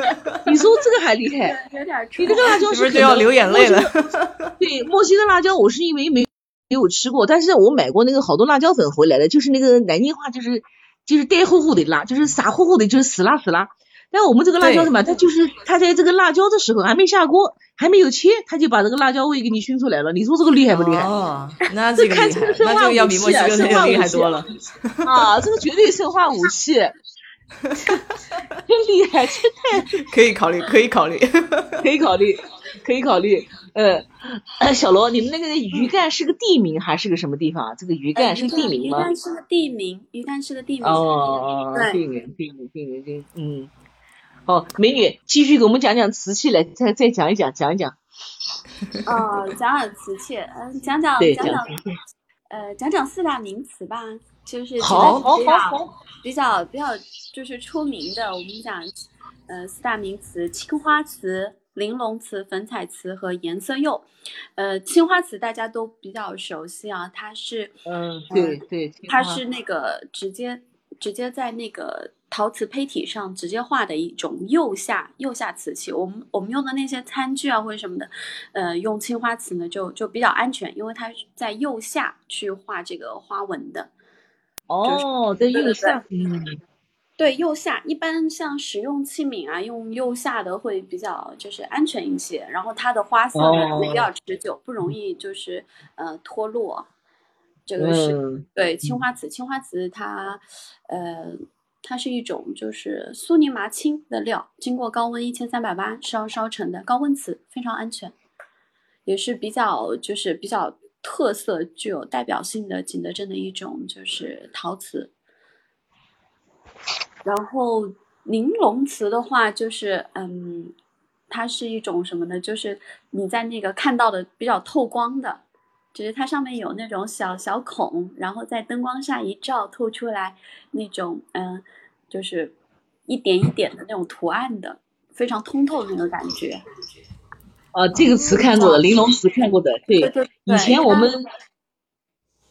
你说这个还厉害？有点你这个辣椒是不是就要流眼泪了？对，墨西哥辣椒我是因为没有吃过，但是我买过那个好多辣椒粉回来的，就是那个南京话就是就是呆乎乎的辣，就是傻乎乎的，就是死辣死辣。但我们这个辣椒什么，它就是它在这个辣椒的时候还没下锅，还没有切，它就把这个辣椒味给你熏出来了。你说这个厉害不厉害？哦，那这个看这个生化武器啊，比墨西哥那个厉害多了。啊，这个绝对生化武器，真厉害，真太 可以考虑，可以考虑，可以考虑，可以考虑。呃，小罗，你们那个鱼干是个地名还是个什么地方啊？这个鱼干是个地名吗？鱼干是个地名，鱼干是个地名。哦，地名，地名，地名，地，嗯。哦，美女，继续给我们讲讲瓷器来，再再讲一讲，讲一讲。哦，讲讲瓷器，嗯，讲讲讲讲，呃，讲讲四大名瓷吧，就是好，好，好，好，比较比较就是出名的，我们讲，呃，四大名瓷：青花瓷、玲珑瓷、粉彩瓷和颜色釉。呃，青花瓷大家都比较熟悉啊，它是，嗯，对对，它是那个直接直接在那个。陶瓷胚体上直接画的一种釉下釉下瓷器，我们我们用的那些餐具啊或者什么的，呃，用青花瓷呢就就比较安全，因为它在釉下去画这个花纹的。哦，在釉下，嗯，对，釉下一般像食用器皿啊，用釉下的会比较就是安全一些，然后它的花色呢也比较持久，不容易就是呃脱落。这个是对青花瓷，青花瓷它呃。它是一种就是苏泥麻青的料，经过高温一千三百八烧烧成的高温瓷，非常安全，也是比较就是比较特色、具有代表性的景德镇的一种就是陶瓷。然后玲珑瓷的话，就是嗯，它是一种什么呢？就是你在那个看到的比较透光的，就是它上面有那种小小孔，然后在灯光下一照，透出来那种嗯。就是一点一点的那种图案的，非常通透的那种感觉。啊，这个词看过的，玲珑瓷看过的，对对。以前我们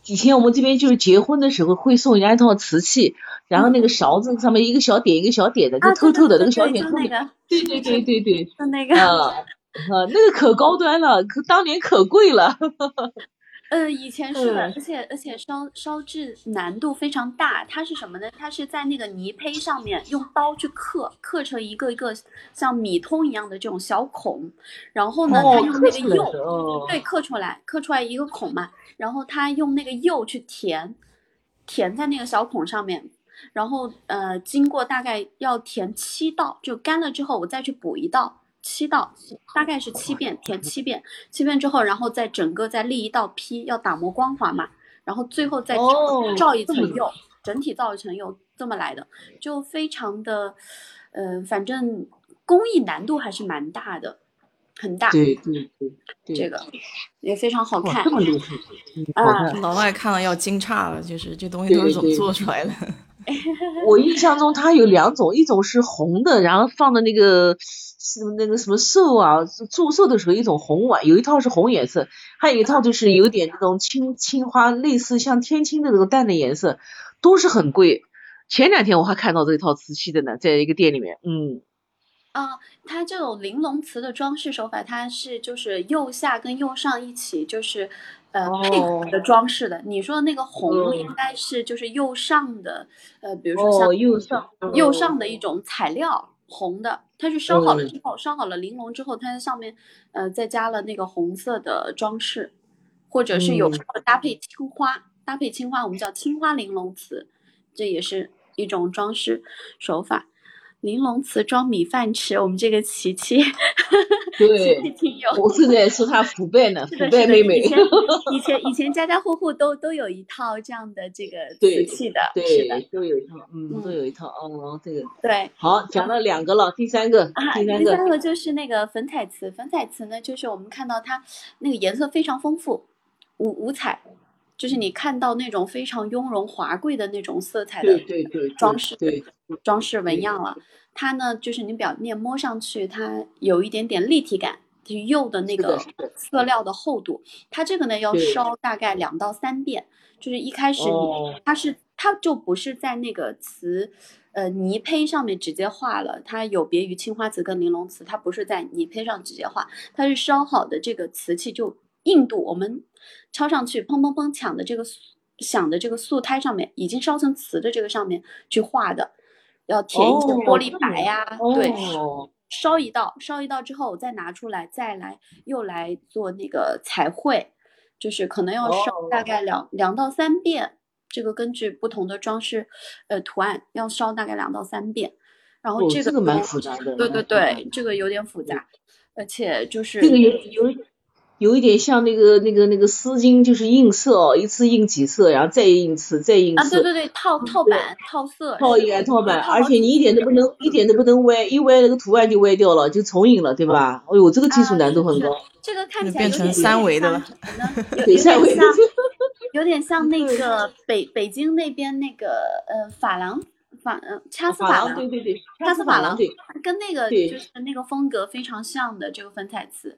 以前我们这边就是结婚的时候会送人家一套瓷器，然后那个勺子上面一个小点一个小点的，就透透的那个小点透的。对对对对对，就那个。啊啊，那个可高端了，可当年可贵了。呃，以前是的，而且而且烧烧制难度非常大。它是什么呢？它是在那个泥胚上面用刀去刻，刻成一个一个像米通一样的这种小孔。然后呢，它用那个釉，对，刻出来，刻出来一个孔嘛。然后它用那个釉去填，填在那个小孔上面。然后呃，经过大概要填七道，就干了之后，我再去补一道。七道大概是七遍，填七遍，七遍之后，然后再整个再立一道坯，要打磨光滑嘛，然后最后再照一层釉，整体造一层釉，这么来的，就非常的，呃，反正工艺难度还是蛮大的，很大。对对对，这个也非常好看。这么厉害啊！老外看了要惊诧了，就是这东西都是怎么做出来的？我印象中它有两种，一种是红的，然后放的那个。是那个什么寿啊，祝寿的时候一种红碗，有一套是红颜色，还有一套就是有点那种青青花，类似像天青的那个淡的颜色，都是很贵。前两天我还看到这一套瓷器的呢，在一个店里面，嗯。啊，它这种玲珑瓷的装饰手法，它是就是釉下跟釉上一起就是呃配合的装饰的。你说的那个红应该是就是釉上的，呃，比如说像釉上釉上的一种材料。红的，它是烧好了之后，烧好了玲珑之后，它在上面，呃，再加了那个红色的装饰，或者是有搭配青花，搭配青花，我们叫青花玲珑瓷，这也是一种装饰手法。玲珑瓷装米饭吃，我们这个琪琪，对，挺有。我是在说他腐败呢，腐败妹妹。以前以前以前家家户户都都有一套这样的这个瓷器的，是的，都有一套，嗯，都有一套。哦，这个对。好，讲了两个了，第三个，第三个，第三个就是那个粉彩瓷。粉彩瓷呢，就是我们看到它那个颜色非常丰富，五五彩。就是你看到那种非常雍容华贵的那种色彩的装饰，对装饰纹样了。它呢，就是你表面摸上去，它有一点点立体感，就是釉的那个色料的厚度。它这个呢，要烧大概两到三遍。就是一开始你，它是它就不是在那个瓷呃泥胚上面直接画了，它有别于青花瓷跟玲珑瓷，它不是在泥胚上直接画，它是烧好的这个瓷器就。硬度，我们敲上去砰砰砰响的这个响的这个素胎上面，已经烧成瓷的这个上面去画的，要填一些玻璃白呀，对，烧一道，烧一道之后再拿出来，再来又来做那个彩绘，就是可能要烧大概两两到三遍，这个根据不同的装饰呃图案要烧大概两到三遍。然后这个蛮复杂的，对对对，这个有点复杂，而且就是这个有有有一点像那个那个那个丝巾，就是印色哦，一次印几次，然后再印次，再印次。啊，对对对，套套版套色。套一套版，而且你一点都不能一点都不能歪，一歪那个图案就歪掉了，就重影了，对吧？哎呦，这个技术难度很高。这个看起来变成三维的了，有点像，有点像那个北北京那边那个呃珐琅。法嗯，掐丝珐琅，对对对，掐丝珐琅，对，跟那个就是那个风格非常像的这个粉彩瓷，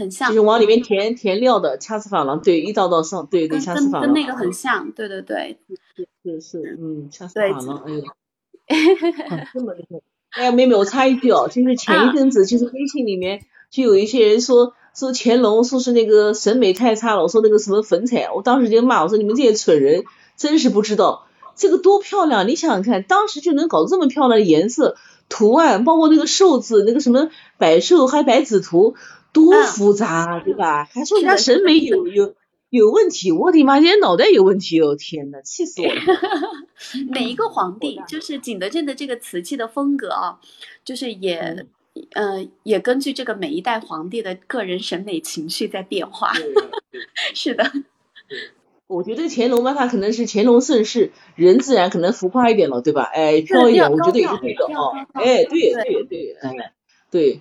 很像，就是往里面填填料的掐丝珐琅，对，一道道上，对对，掐丝珐琅，跟那个很像，对对对，是是，嗯，掐丝珐琅，哎呦，这么厉害，哎呀，妹妹，我插一句哦，就是前一阵子就是微信里面就有一些人说说乾隆说是那个审美太差了，说那个什么粉彩，我当时就骂我说你们这些蠢人真是不知道。这个多漂亮！你想想看，当时就能搞这么漂亮的颜色、图案，包括那个寿字，那个什么百寿还百子图，多复杂，对吧？还说人家审美有有有问题，我的妈，人家脑袋有问题哦！天呐，气死我了！每一个皇帝，就是景德镇的这个瓷器的风格啊，就是也呃也根据这个每一代皇帝的个人审美情绪在变化。是的。我觉得乾隆吧，他可能是乾隆盛世，人自然可能浮夸一点了，对吧？哎，飘一点，我觉得也是对的哦。哎，对对对，哎，对，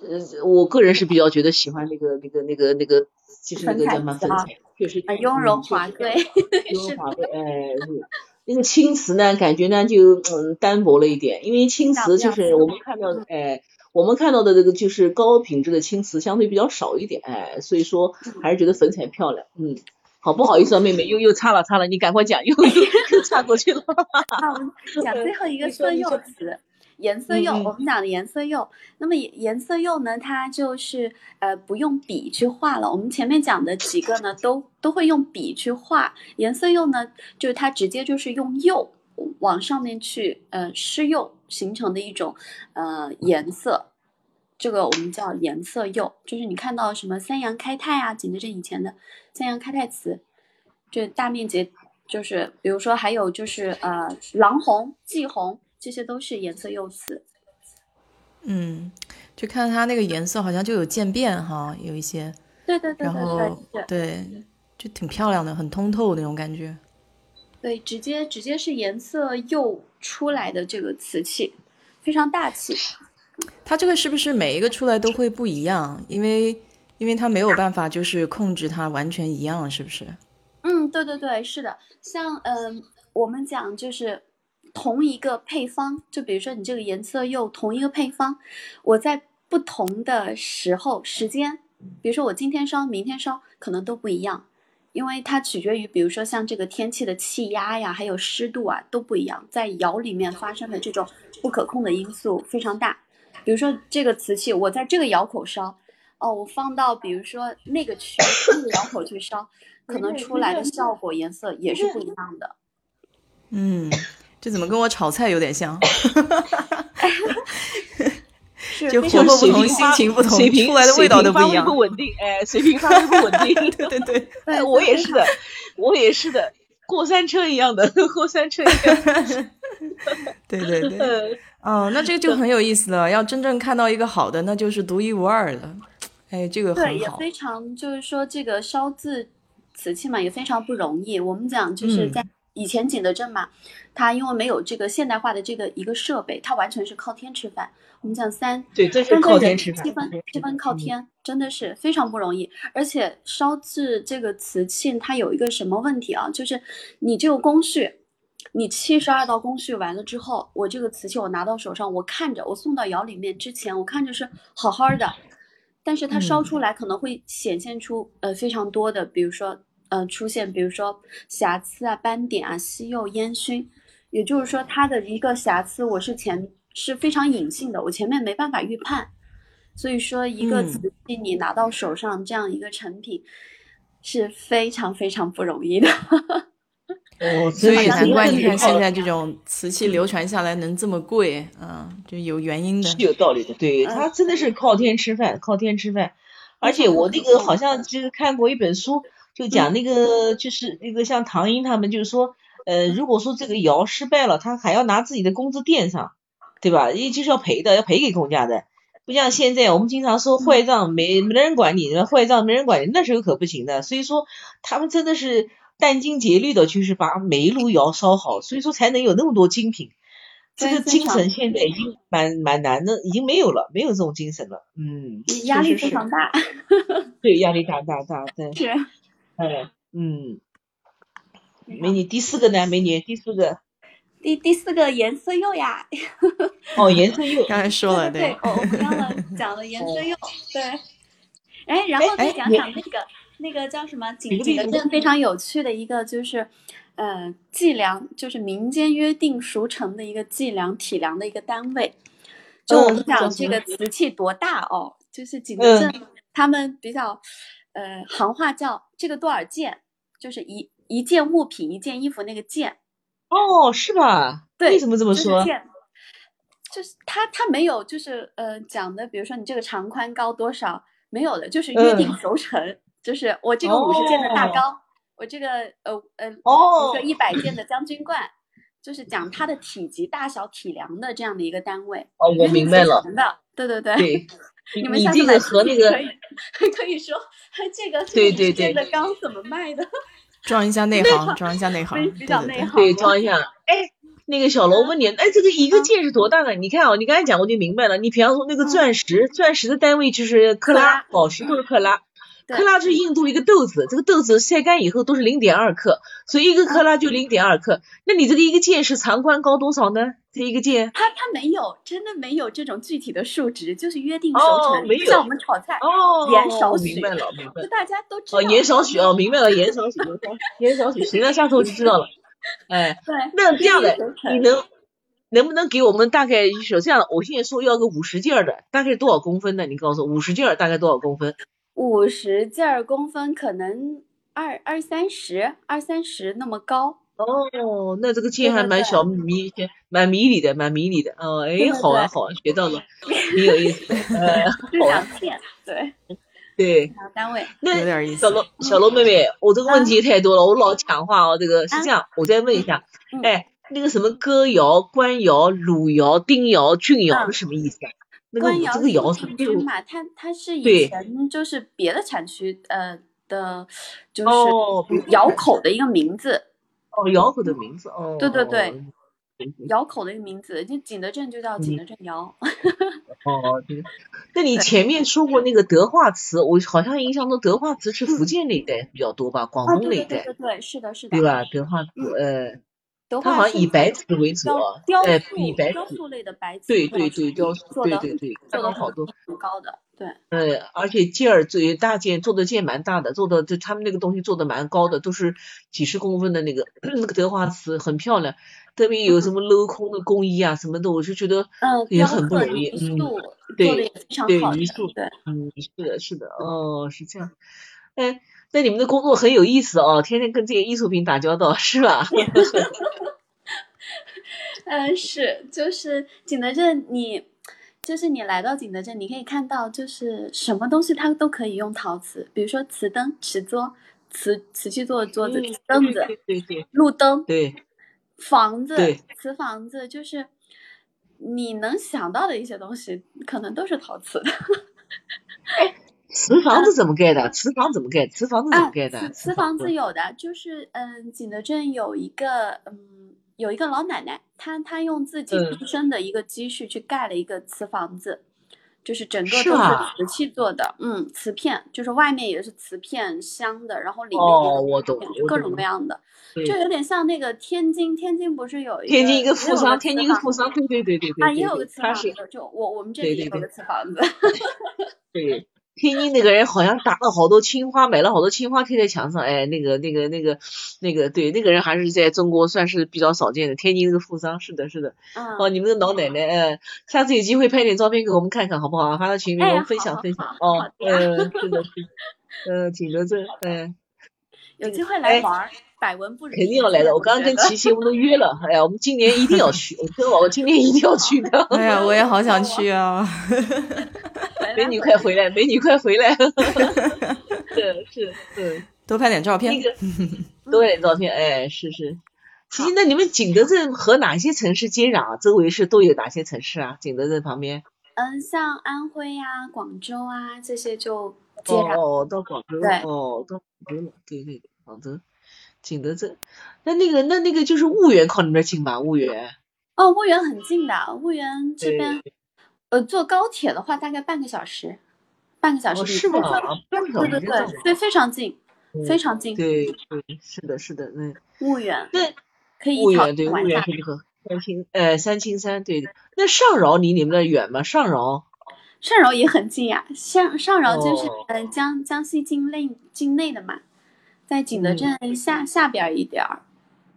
呃，我个人是比较觉得喜欢那个那个那个那个，就是那个叫什么粉彩，确实雍容华贵，雍容华贵，哎，那个青瓷呢，感觉呢就嗯单薄了一点，因为青瓷就是我们看到，哎，我们看到的这个就是高品质的青瓷相对比较少一点，哎，所以说还是觉得粉彩漂亮，嗯。好不好意思啊，妹妹又又擦了擦了，你赶快讲，又又又擦过去了。讲最后一个色釉词，颜色釉，我们讲的颜色釉。那么颜颜色釉呢，它就是呃不用笔去画了。我们前面讲的几个呢，都都会用笔去画。颜色釉呢，就是它直接就是用釉往上面去呃施釉形成的一种呃颜色。这个我们叫颜色釉，就是你看到什么三阳开泰啊，景德镇以前的三阳开泰瓷，这大面积，就是比如说还有就是呃狼红、霁红，这些都是颜色釉瓷。嗯，就看它那个颜色好像就有渐变哈，有一些。对对对。然后对，就挺漂亮的，很通透那种感觉。对，直接直接是颜色釉出来的这个瓷器，非常大气。它这个是不是每一个出来都会不一样？因为因为它没有办法就是控制它完全一样，是不是？嗯，对对对，是的。像嗯，我们讲就是同一个配方，就比如说你这个颜色釉同一个配方，我在不同的时候时间，比如说我今天烧，明天烧，可能都不一样，因为它取决于比如说像这个天气的气压呀，还有湿度啊都不一样，在窑里面发生的这种不可控的因素非常大。比如说这个瓷器，我在这个窑口烧，哦，我放到比如说那个区那个窑口去烧，可能出来的效果颜色也是不一样的。嗯，这怎么跟我炒菜有点像？就火候不同，心情不同，出来的味道都不一样。不稳定，哎，水平发挥不稳定。对 对对，哎，我也是的，我也是的，过山车一样的，过山车一样。对对对。哦，那这个就很有意思了。要真正看到一个好的，那就是独一无二的。哎，这个很好。对，也非常就是说，这个烧制瓷器嘛，也非常不容易。我们讲就是在以前景德镇嘛，它因为没有这个现代化的这个一个设备，它完全是靠天吃饭。我们讲三对，这是靠天吃饭，七分七分靠天，真的是非常不容易。而且烧制这个瓷器，它有一个什么问题啊？就是你这个工序。你七十二道工序完了之后，我这个瓷器我拿到手上，我看着我送到窑里面之前，我看着是好好的，但是它烧出来可能会显现出呃非常多的，比如说呃出现，比如说瑕疵啊、斑点啊、吸釉、烟熏，也就是说它的一个瑕疵我是前是非常隐性的，我前面没办法预判，所以说一个嗯瓷器你拿到手上这样一个成品是非常非常不容易的。哦，所以难怪你看现在在这种瓷器流传下来能这么贵嗯，就有原因的是。有道理的，对它真的是靠天吃饭，靠天吃饭。而且我那个好像就是看过一本书，就讲那个就是那个像唐英他们就是说，呃，如果说这个窑失败了，他还要拿自己的工资垫上，对吧？也就是要赔的，要赔给公家的。不像现在我们经常说坏账没没人管你，坏账没人管你，那时候可不行的。所以说他们真的是殚精竭虑的，就是把每一炉窑烧好，所以说才能有那么多精品。这个精神现在已经蛮蛮难的，已经没有了，没有这种精神了。嗯，压力非常大。对，压力大大大，对，是，哎，嗯，美女第四个呢？美女第四个，第第四个颜色釉呀，哦，颜色釉，刚才说了，对对，哦，我们刚刚讲了颜色釉，对。哎，然后再哎讲讲那个那个叫什么？景景德镇非常有趣的一个就是，呃，计量就是民间约定俗成的一个计量体量的一个单位。就我们讲这个瓷器多大哦，就是景德镇嗯他们比较呃行话叫这个多少件，就是一一件物品一件衣服那个件。哦，是吧？对，为什么这么就是说？件就是他他没有就是呃讲的，比如说你这个长宽高多少没有的，就是约定嗯俗成，就是我这个五十件的大哦高，我这个呃呃哦一个一百件的将军罐，就是讲它的体积大小体量的这样的一个单位。哦，我明白了，对对。对，你们个下次买和那个可以说这个50对对对件的缸怎么卖的？装一下内行，装一下内行，比较内行。对，装一下。哎，那个小楼问你，哎，这个一个戒是多大呢？你看啊，你刚才讲我就明白了。你比方说那个钻石，钻石的单位就是克拉，宝石都是克拉。克拉是印度一个豆子，这个豆子晒干以后都是零点二克，所以一个克拉就零点二克。那你这个一个戒是长宽高多少呢？这一个件？他他没有，真的没有这种具体的数值，就是约定俗成，哦没有像我们炒菜，哦，盐少许明白了，明白了。就大家都知道。哦，盐少许哦，明白了，盐少许，盐少许，行了，下次我就知道了。哎，对，那这样的你能能不能给我们大概一首这样的？我现在说要个五十件儿的，大概是多少公分的？你告诉我，五十件儿大概多少公分？五十件儿公分，可能二二三十、二三十那么高。哦，那这个件还对对对蛮小迷，蛮迷你的，蛮迷你的。哦，哎，对对好啊，对好啊，学到了，挺有意思的。呃，这好啊两，片，对，对。小单位。那有点意思小龙，小罗妹妹，我这个问题太多了，我老抢话哦。这个是这样，我再问一下，嗯哎，那个什么歌谣、官窑、鲁窑、丁窑、郡窑嗯是什么意思啊？那个这个窑是是定居嘛，它它是以对前就是别的产区呃的，就哦是窑口的一个名字，哦，窑口的名字哦。对对对哦窑口的一个名字，就景德镇就叫景德镇窑。哦，对。那你前面说过那个德化瓷，我好像印象中德化瓷是福建那一带比较多吧，广啊，东那一带对对对，对对，是的，是的，对吧？德化瓷，呃，德它好像以白瓷为主雕啊，雕哎，塑以白瓷，雕塑类的白瓷，对对对，雕塑，对对对，做的好多。很高的，对，呃，而且件儿最大件做的件蛮大的，做的就他们那个东西做的蛮高的，都是几十公分的那个 那个德华瓷，很漂亮。特别有什么镂空的工艺啊什么的，我就觉得嗯，也很不容易。嗯，对对对。嗯，是的，是的，哦，是这样。哎，那你们的工作很有意思哦，天天跟这些艺术品打交道，是吧？嗯，是，就是景德镇你，就是你来到景德镇，你可以看到，就是什么东西它都可以用陶瓷，比如说瓷灯、瓷桌、瓷瓷器做的桌子、瓷凳子、对对对路灯、对房子、瓷房子，就是你能想到的一些东西，可能都是陶瓷的。瓷房子怎么盖的？瓷房怎么盖？瓷房子怎么啊，盖的？瓷瓷房子有的，就是嗯，景德镇有一个嗯，有一个老奶奶，她她用自己嗯。毕生的一个积蓄去盖了一个瓷房子，就是整个都是瓷器做的，嗯，瓷片，就是外面也是瓷片镶的，然后里面哦，我懂，各种各样的，就有。点像那个天津，天津不是有一个天津一个富商，天津一个富商，对对对对对啊，对也有个瓷房子，就我我们这里也有个瓷房子，对天津那个人好像打了好多青花，买了好多青花贴在墙上，哎，那个那个那个那个，对，那个人还是在中国算是比较少见的。天津那个富商，是的，是的。嗯。哦，你们的老奶奶，嗯，下次有机会拍点照片给我们看看，好不好？发到群里我们分享分享。哦，嗯，是的，是的，嗯，景德镇，嗯。有机会来玩，百闻不如。肯定要来的，我刚刚跟琪琪我们都约了，哎呀，我们今年一定要去，我跟我今年一定要去的。哎呀，我也好想去啊。美女快回来，美女快回来。是是是，多拍点照片。那个，多拍点照片，哎，是是。琪琪，那你们景德镇和哪些城市接壤？周围是都有哪些城市啊？景德镇旁边？嗯，像安徽呀、广州啊这些就接壤。哦，到广州。对。哦，到广州了，对对对。广州，景德镇，那那个那那个就是婺源靠你那近吧？婺源。哦，婺源很近的，婺源这边，呃，坐高铁的话大概半个小时，半个小时。是吗？半个小时。对对对，对，非常近，非常近。对对，是的，是的，嗯。婺源。那可以。婺源对婺源可以和三清呃三清山对。那上饶离你们那远吗？上饶。上饶也很近呀，上上饶就是呃江江西境内境内的嘛。在景德镇下下边一点儿，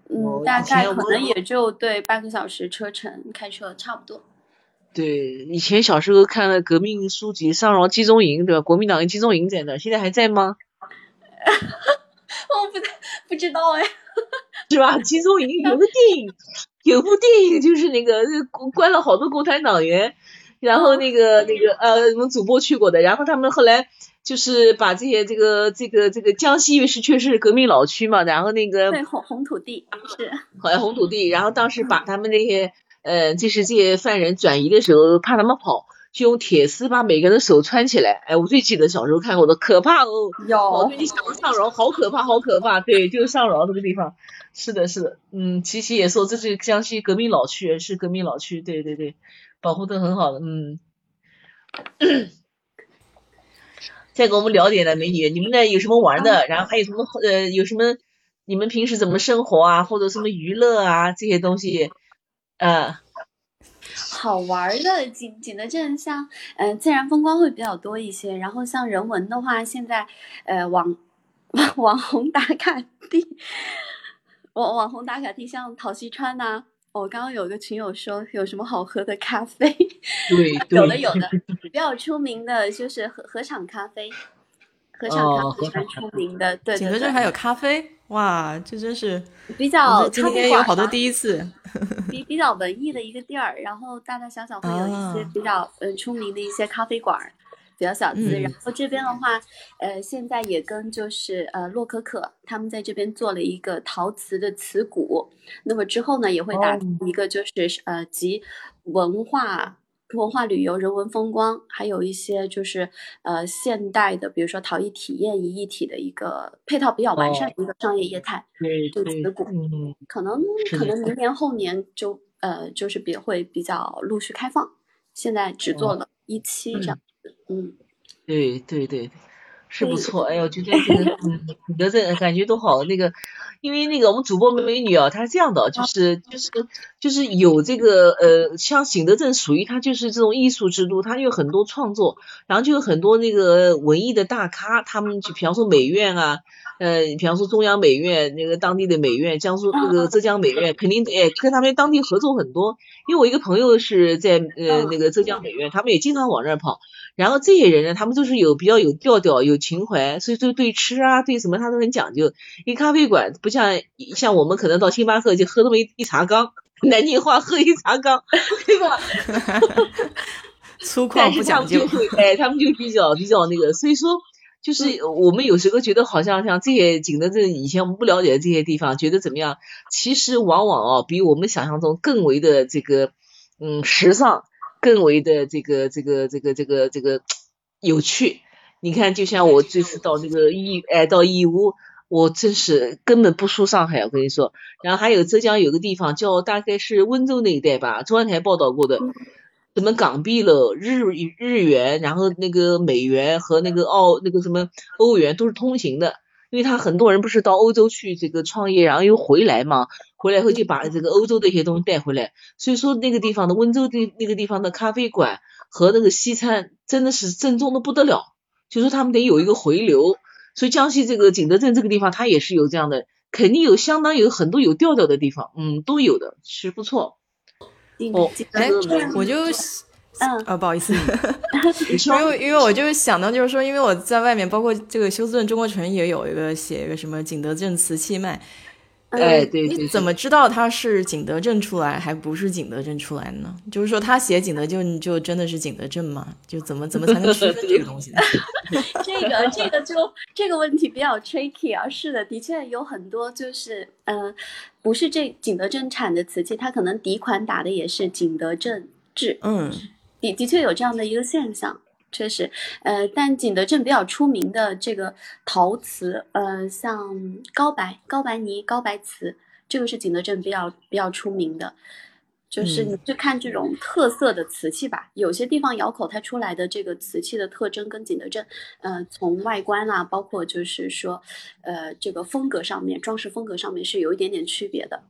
嗯，大概可能也就对半个小时车程，开车差不多。对，以前小时候看了革命书籍《上饶集中营》，对吧？国民党的集中营在那，现在还在吗？我不不知道哎。是吧？集中营有个电影，有部电影就是那个关了好多共产党员，然后那个那个呃，我们主播去过的，然后他们后来。就是把这些这个这个这个江西，因为是确实是革命老区嘛，然后那个对红红土地是，好像红土地，然后当时把他们那些呃，就是这些犯人转移的时候，怕他们跑，就用铁丝把每个人的手穿起来。哎，我最记得小时候看过的，可怕哦！有，你想上饶，好可怕，好可怕。对，就是上饶这个地方。是的，是的，嗯，琪琪也说这是江西革命老区，是革命老区，对对对，保护的很好的，嗯。再给我们聊点呢美女，你们那有什么玩的？然后还有什么呃，有什么？你们平时怎么生活啊？或者什么娱乐啊？这些东西，呃，好玩的景景德镇，像嗯自然风光会比较多一些。然后像人文的话，现在呃网 网红打卡地，网网红打卡地像陶溪川呐。我刚刚有个群友说有什么好喝的咖啡，对，有的有的，比较出名的就是合合场咖啡，合场咖啡蛮出名的，对对对。景德镇还有咖啡，哇，这真是比较今天有好多第一次，比比较文艺的一个地儿，然后大大小小会有一些比较嗯出名的一些咖啡馆。比较小资，然后这边的话，呃，现在也跟就是呃洛可可他们在这边做了一个陶瓷的瓷鼓，那么之后呢，也会打一个就是呃集文化文化旅游、人文风光，还有一些就是呃现代的，比如说陶艺体验于一体的一个配套比较完善的一个商业业态，对瓷鼓，可能可能明年后年就呃就是比会比较陆续开放，现在只做了一期这样。嗯，对对对，是不错。哎呦，就这个，嗯，景德镇感觉都好。那个，因为那个我们主播美女啊，她是这样的，就是就是就是有这个呃，像景德镇属于它就是这种艺术之都，它有很多创作，然后就有很多那个文艺的大咖，他们就比方说美院啊，呃，比方说中央美院那个当地的美院，江苏那个浙江美院，肯定哎跟他们当地合作很多。因为我一个朋友是在呃那个浙江美院，他们也经常往那儿跑。然后这些人呢，他们都是有比较有调调、有情怀，所以就对吃啊、对什么他都很讲究。一咖啡馆不像像我们可能到星巴克就喝那么一一茶缸，南京话喝一茶缸，对吧？粗犷不讲究。哎，他们就比较比较那个，所以说就是我们有时候觉得好像像这些景德镇以前我们不了解的这些地方，觉得怎么样？其实往往哦比我们想象中更为的这个嗯时尚。更为的这个这个这个这个这个有趣，你看，就像我这次到那个义哎到义乌，我真是根本不输上海，我跟你说。然后还有浙江有个地方叫大概是温州那一带吧，中央台报道过的，什么港币了、日日元，然后那个美元和那个澳那个什么欧元都是通行的。因为他很多人不是到欧洲去这个创业，然后又回来嘛，回来后就把这个欧洲的一些东西带回来，所以说那个地方的温州的那个地方的咖啡馆和那个西餐真的是正宗的不得了，就说他们得有一个回流。所以江西这个景德镇这个地方，它也是有这样的，肯定有相当有很多有调调的地方，嗯，都有的，是不错。哦，哎，我就。嗯啊，不好意思，因为因为我就想到，就是说，因为我在外面，包括这个休斯顿中国城也有一个写一个什么景德镇瓷器卖，哎，对，你怎么知道它是景德镇出来，还不是景德镇出来呢？就是说，他写景德镇就真的是景德镇吗？就怎么怎么才能区分这个东西呢？这个这个就这个问题比较 tricky 啊。是的，的确有很多就是呃，不是这景德镇产的瓷器，它可能底款打的也是景德镇制，嗯。的的确有这样的一个现象，确实，呃，但景德镇比较出名的这个陶瓷，呃，像高白、高白泥、高白瓷，这个是景德镇比较比较出名的。就是你去看这种特色的瓷器吧，有些地方窑口它出来的这个瓷器的特征跟景德镇，呃，从外观啊，包括就是说，呃，这个风格上面，装饰风格上面是有一点点区别的。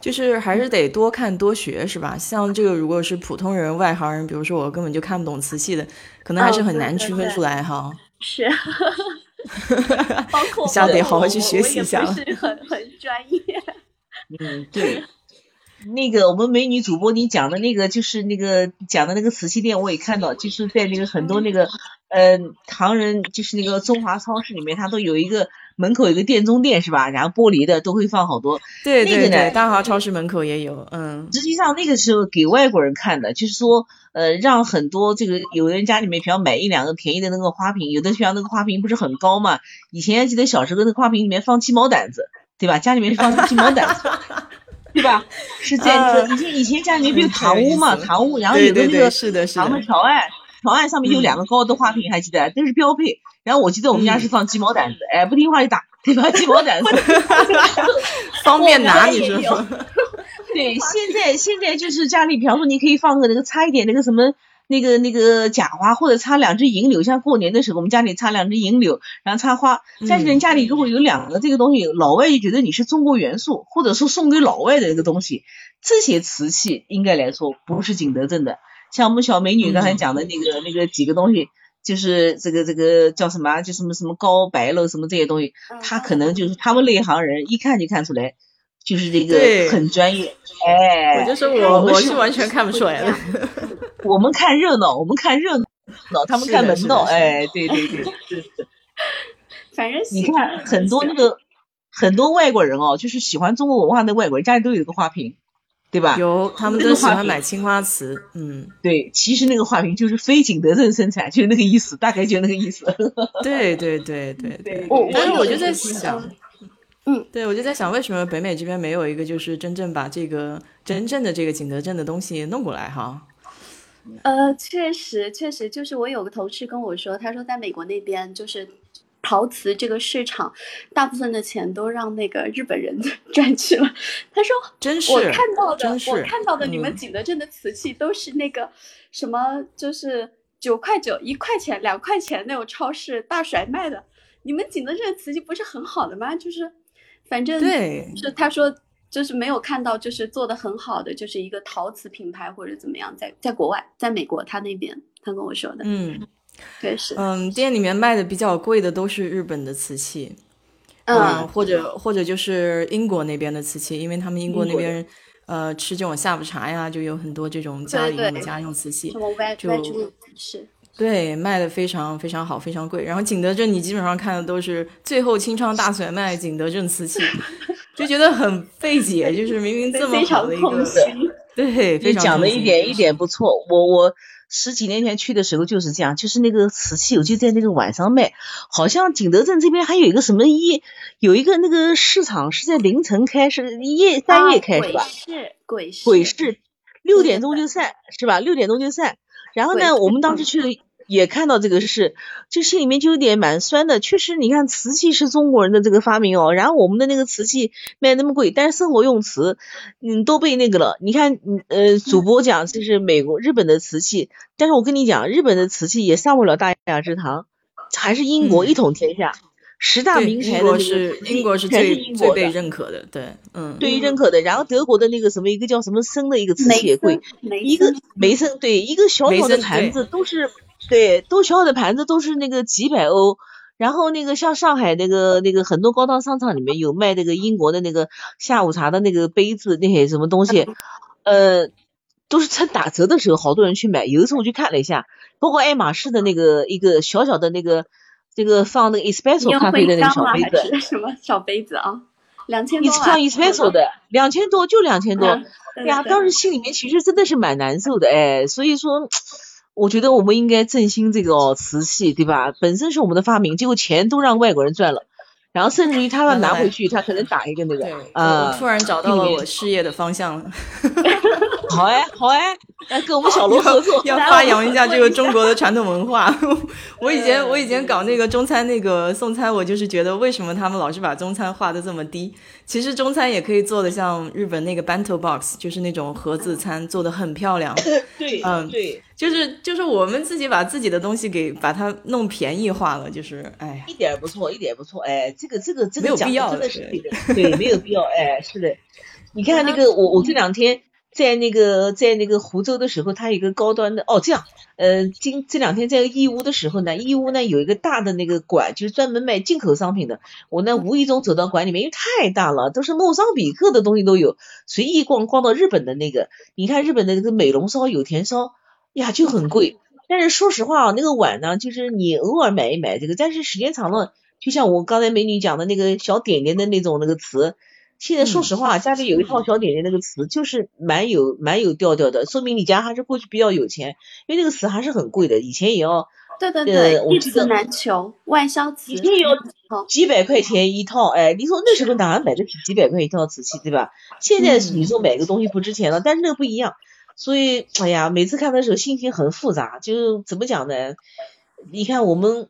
就是还是得多看多学，是吧？像这个，如果是普通人、外行人，比如说我根本就看不懂瓷器的，可能还是很难区分出来哈。是，包括 下得好好去学习一下了。是很很专业。嗯，对。那个我们美女主播你讲的那个，就是那个讲的那个瓷器店，我也看到，就是在那个很多那个呃唐人，就是那个中华超市里面，它都有一个。门口有个店中店是吧？然后玻璃的都会放好多。对对对，大华超市门口也有。嗯，实际上那个时候给外国人看的，就是说，呃，让很多这个有的人家里面比方买一两个便宜的那个花瓶，有的像那个花瓶不是很高嘛？以前记得小时候那个花瓶里面放鸡毛掸子，对吧？家里面放鸡毛掸子，对吧？是在那个以前以前家里面不有堂屋嘛？堂屋，然后有个那个堂的条案，条案上面有两个高的花瓶，还记得？都是标配。然后我记得我们家是放鸡毛掸子，哎，不听话就打，对吧？鸡毛掸子 方便拿，你说说。对，现在现在就是家里，比方说你可以放个那个插一点那个什么那个那个假花，或者插两只银柳，像过年的时候我们家里插两只银柳，然后插花。但是人家里如果有两个这个东西，老外就觉得你是中国元素，或者说送给老外的那个东西，这些瓷器应该来说不是景德镇的。像我们小美女刚才讲的那个那个几个东西。就是这个这个叫什么？就什么什么高白了什么这些东西，他可能就是他们内行人一看就看出来，就是这个很专业。哎，我就说我我是完全看不出来的。我们看热闹，我们看热闹，他们看门道。哎，对对对，是。反正你看很多那个很多外国人哦，就是喜欢中国文化的外国人，家里都有一个花瓶。对吧？有，他们都喜欢买青花瓷。嗯，对，其实那个花瓶就是非景德镇生产，就是那个意思，大概就那个意思。对对对对对。但是我就在想，嗯，对我就在想，为什么北美这边没有一个就是真正把这个真正的这个景德镇的东西弄过来哈？呃，确实确实，就是我有个同事跟我说，他说在美国那边就是。陶瓷这个市场，大部分的钱都让那个日本人 赚去了。他说：“真是，我看到的，我看到的，你们景德镇的瓷器都是那个什么，就是九块九、一块钱、两块钱那种超市大甩卖的。你们景德镇的瓷器不是很好的吗？就是，反正对，是他说，就是没有看到，就是做的很好的，就是一个陶瓷品牌或者怎么样，在在国外，在美国他那边，他跟我说的，嗯。”嗯，店里面卖的比较贵的都是日本的瓷器，嗯，或者或者就是英国那边的瓷器，因为他们英国那边呃吃这种下午茶呀，就有很多这种家里用的家用瓷器，是，对，卖的非常非常好，非常贵。然后景德镇你基本上看的都是最后清仓大甩卖景德镇瓷器，就觉得很费解，就是明明这么好的一个，对，你讲的一点。一点不错，我我。十几年前去的时候就是这样，就是那个瓷器，我就在那个晚上卖。好像景德镇这边还有一个什么夜，有一个那个市场是在凌晨开，是夜半夜开是吧？鬼市，鬼市，六点钟就散是吧？六点钟就散。然后呢，我们当时去的。也看到这个事，就心里面就有点蛮酸的。确实，你看瓷器是中国人的这个发明哦，然后我们的那个瓷器卖那么贵，但是生活用瓷，嗯，都被那个了。你看，呃，主播讲这是美国、日本的瓷器，但是我跟你讲，日本的瓷器也上不了大雅之堂，还是英国一统天下，十大名牌的是英国是最最被认可的，对，嗯，对于认可的。然后德国的那个什么一个叫什么森的一个瓷器也贵，一个梅森对一个小小的盘子都是。对，都小小的盘子都是那个几百欧。然后那个像上海那个那个很多高档商场里面有卖那个英国的那个下午茶的那个杯子那些什么东西，呃，都是趁打折的时候，好多人去买。有一次我去看了一下，包括爱马仕的那个一个小小的那个这个放那个 espresso 咖啡的那个小杯子，什么小杯子啊？两千多放 espresso 的，两千多就两千多。哎呀，当时心里面其实真的是蛮难受的哎，所以说。我觉得我们应该振兴这个瓷器，对吧？本身是我们的发明，结果钱都让外国人赚了，然后甚至于他要拿回去，他可能打一个那个啊。突然找到了我事业的方向了。好哎，好哎，来跟我们小罗合作，要发扬一下这个中国的传统文化。我以前我以前搞那个中餐那个送餐，我就是觉得为什么他们老是把中餐画的这么低？其实中餐也可以做的像日本那个 bento box，就是那种盒子餐，做的很漂亮。对，嗯，对。就是就是我们自己把自己的东西给把它弄便宜化了，就是哎，一点不错，一点不错，哎，这个这个这个讲真的是对，没有必要，哎，是的，你看那个我我这两天在那个在那个湖州的时候，它有一个高端的哦，这样，呃，今这两天在义乌的时候呢，义乌呢有一个大的那个馆，就是专门卖进口商品的，我呢无意中走到馆里面，因为太大了，都是莫桑比克的东西都有，随意逛逛到日本的那个，你看日本的那个美容烧、有田烧。呀，就很贵，但是说实话啊，那个碗呢，就是你偶尔买一买这个，但是时间长了，就像我刚才美女讲的那个小点点的那种那个瓷，现在说实话，家里有一套小点点那个瓷，就是蛮有蛮有调调的，说明你家还是过去比较有钱，因为那个瓷还是很贵的，以前也要，对对对，一瓷难求，外销瓷，以前要几百块钱一套，哎，你说那时候哪买得起几百块一套瓷器，对吧？现在你说买个东西不值钱了，但是那个不一样。所以，哎呀，每次看的时候心情很复杂，就怎么讲呢？你看我们，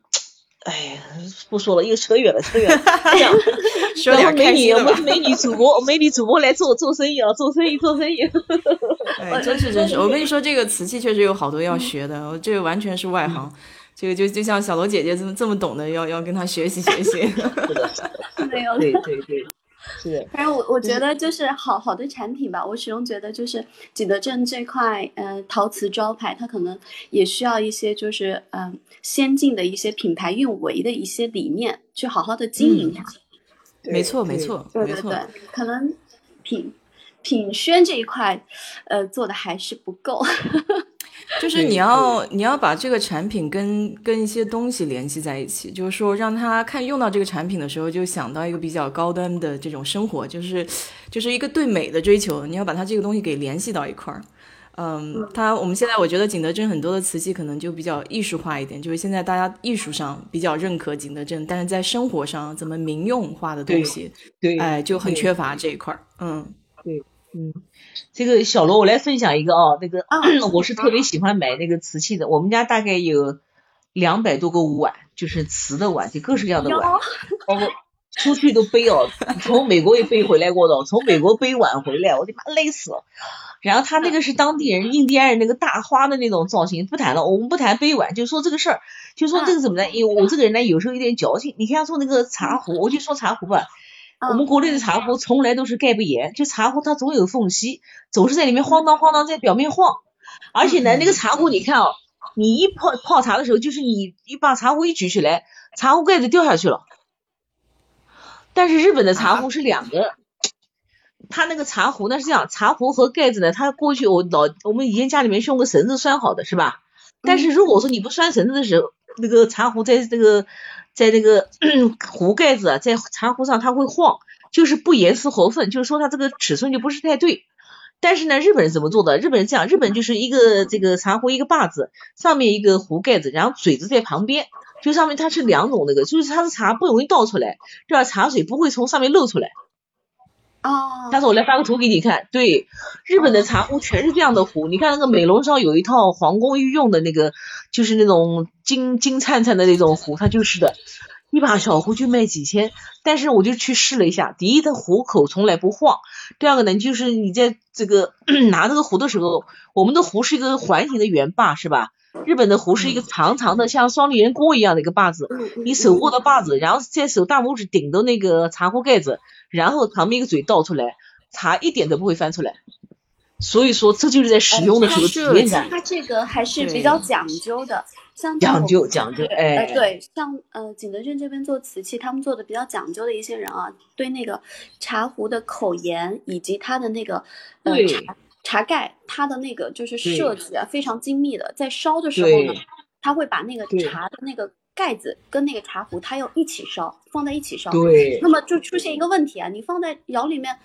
哎呀，不说了，又扯远了，扯远了。说点美女，我们美女主播，美女主播来做做生意啊，做生意，做生意。哎，真是真是，我跟你说，这个瓷器确实有好多要学的，这个完全是外行。这个就就像小罗姐姐这么这么懂的，要要跟她学习学习。没有，对对对。是，反正我我觉得就是好好的产品吧。我始终觉得就是景德镇这块，嗯，陶瓷招牌，它可能也需要一些就是嗯先进的一些品牌运维的一些理念，去好好的经营它。没错，没错，对对对，可能品品宣这一块，呃，做的还是不够。就是你要你要把这个产品跟跟一些东西联系在一起，就是说让他看用到这个产品的时候，就想到一个比较高端的这种生活，就是就是一个对美的追求。你要把它这个东西给联系到一块儿。嗯，它我们现在我觉得景德镇很多的瓷器可能就比较艺术化一点，就是现在大家艺术上比较认可景德镇，但是在生活上怎么民用化的东西，对，哎，就很缺乏这一块儿。嗯，对，嗯。这个小罗，我来分享一个啊，那个 我是特别喜欢买那个瓷器的。我们家大概有两百多个碗，就是瓷的碗，就各式各样的碗。我出去都背哦，从美国也背回来过的，从美国背碗回来，我的妈累死了。然后他那个是当地人印第安人那个大花的那种造型，不谈了，我们不谈背碗，就说这个事儿，就说这个怎么呢？因为我这个人呢，有时候有点矫情。你看说那个茶壶，我就说茶壶吧。我们国内的茶壶从来都是盖不严，就茶壶它总有缝隙，总是在里面晃荡晃荡，在表面晃。而且呢，那个茶壶你看哦，你一泡泡茶的时候，就是你一把茶壶一举起来，茶壶盖子掉下去了。但是日本的茶壶是两个，它那个茶壶呢是这样，茶壶和盖子呢，它过去我老我们以前家里面是用个绳子拴好的，是吧？但是如果说你不拴绳子的时候，那个茶壶在这个。在那个 壶盖子啊在茶壶上，它会晃，就是不严丝合缝，就是说它这个尺寸就不是太对。但是呢，日本人怎么做的？日本人这样，日本就是一个这个茶壶一个把子，上面一个壶盖子，然后嘴子在旁边，就上面它是两种那个，就是它的茶不容易倒出来，这样茶水不会从上面漏出来。哦，下次我来发个图给你看。对，日本的茶壶全是这样的壶。你看那个美龙上有一套皇宫御用的那个，就是那种金金灿灿的那种壶，它就是的，一把小壶就卖几千。但是我就去试了一下，第一，它壶口从来不晃；第二个呢，就是你在这个 拿这个壶的时候，我们的壶是一个环形的圆把，是吧？日本的壶是一个长长的，像双立人锅一样的一个把子，你手握的把子，然后在手大拇指顶着那个茶壶盖子。然后旁边一个嘴倒出来，茶一点都不会翻出来。所以说这就是在使用的时候体验感。它这个还是比较讲究的，像讲究讲究，哎，对，像呃景德镇这边做瓷器，他们做的比较讲究的一些人啊，对那个茶壶的口沿以及它的那个呃茶茶盖，它的那个就是设计啊非常精密的，在烧的时候呢，它会把那个茶的那个盖子跟那个茶壶，它要一起烧，放在一起烧。对，那么就出现一个问题啊，你放在窑里面。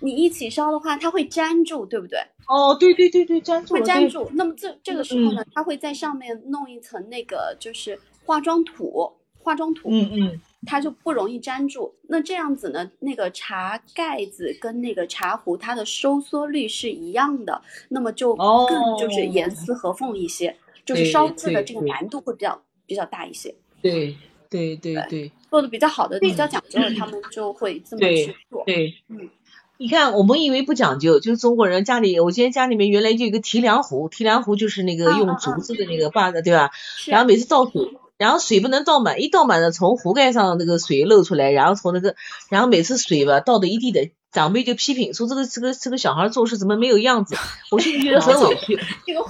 你一起烧的话，它会粘住，对不对？哦，对对对对，粘住会粘住。那么这这个时候呢，它会在上面弄一层那个就是化妆土，化妆土，嗯嗯，它就不容易粘住。那这样子呢，那个茶盖子跟那个茶壶它的收缩率是一样的，那么就更就是严丝合缝一些，就是烧制的这个难度会比较比较大一些。对对对对，做的比较好的、比较讲究的，他们就会这么去做。对，嗯。你看，我们以为不讲究，就是中国人家里，我今天家里面原来就有个提梁壶，提梁壶就是那个用竹子的那个把子，对吧？然后每次倒水，然后水不能倒满，一倒满了从壶盖上那个水漏出来，然后从那个，然后每次水吧倒的一地的，长辈就批评说这个这个这个小孩做事怎么没有样子？我心里觉得很委屈。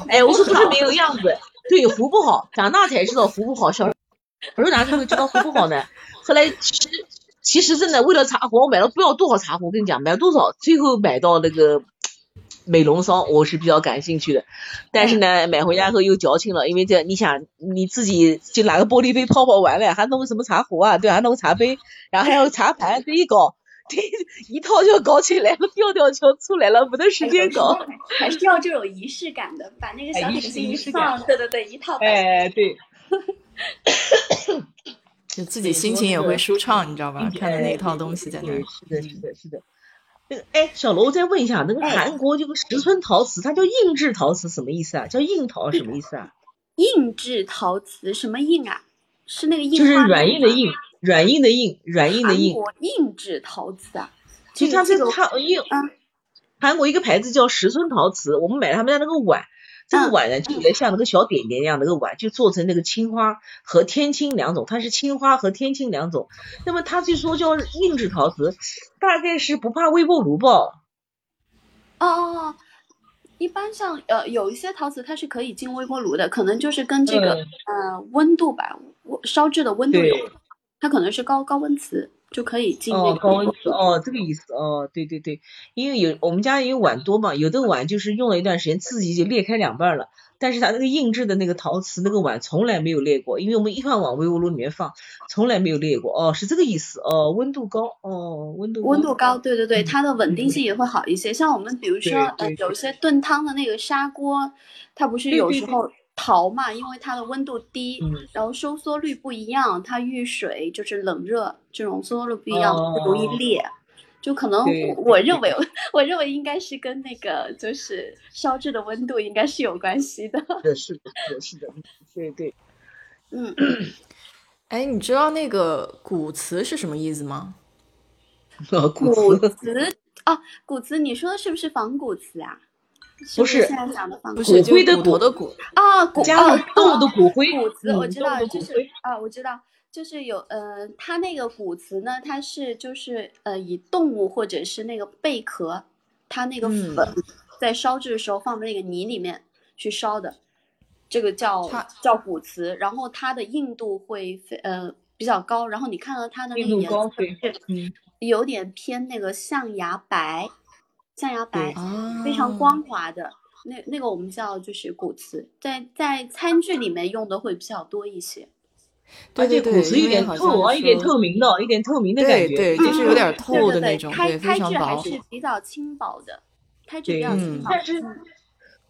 哎，我说不是没有样子，对壶不好，长大才知道壶不好，小我说哪会知道壶不好呢？后来其实。其实真的为了茶壶，我买了不要多少茶壶，我跟你讲，买了多少，最后买到那个美容霜，我是比较感兴趣的。但是呢，买回家后又矫情了，因为这你想你自己就拿个玻璃杯泡泡完了，还弄个什么茶壶啊？对，还弄个茶杯，然后还有茶盘，这一搞，这一套就搞起来了，调调就出来了，没得时间搞。还是要这种仪式感的，把那个小点心一放，对对对，一套。哎，对。就自己心情也会舒畅，你知道吧？看着那一套东西在那。是的，是的，是的。那个，哎，小楼，再问一下，那个韩国这个石村陶瓷，它叫硬质陶瓷，什么意思啊？叫硬陶什么意思啊？硬质陶瓷什么硬啊？是那个硬？就是软硬的硬，软硬的硬，软硬的硬。韩国硬质陶瓷啊？其实它这个它硬。韩国一个牌子叫石村陶瓷，我们买他们家那个碗。这个碗呢，就有点像那个小点点一样，那个碗就做成那个青花和天青两种，它是青花和天青两种。那么它就说叫硬质陶瓷，大概是不怕微波炉吧？哦哦哦，一般像呃有一些陶瓷它是可以进微波炉的，可能就是跟这个呃温度吧，烧制的温度有，它可能是高高温瓷。就可以进哦，高温瓷哦，这个意思哦，对对对，因为有我们家因为碗多嘛，有的碗就是用了一段时间，自己就裂开两半了，但是它那个硬质的那个陶瓷那个碗从来没有裂过，因为我们一般往微波炉里面放，从来没有裂过哦，是这个意思哦，温度高哦，温度温度高，对对对，它的稳定性也会好一些。像我们比如说呃，有些炖汤的那个砂锅，它不是有时候。陶嘛，因为它的温度低，然后收缩率不一样，它遇水就是冷热这种收缩率不一样，容易裂。就可能我认为，我认为应该是跟那个就是烧制的温度应该是有关系的。是的，是的，是的，对对。嗯，哎，你知道那个古瓷是什么意思吗？古瓷啊，古瓷，你说的是不是仿古瓷啊？不是，不是骨灰的骨的骨啊，骨加了动物的骨灰。骨瓷我知道，就是啊，我知道，就是有呃，它那个骨瓷呢，它是就是呃，以动物或者是那个贝壳，它那个粉在烧制的时候放在那个泥里面去烧的，这个叫叫骨瓷。然后它的硬度会非呃比较高，然后你看到它的那个颜色是有点偏那个象牙白。象牙白，非常光滑的那那个我们叫就是骨瓷，在在餐具里面用的会比较多一些。对对对，骨瓷有点透啊，有点透明的，有点透明的感觉，对，就是有点透的那种，对，非常薄。还是比较轻薄的，胎质比较轻薄。但是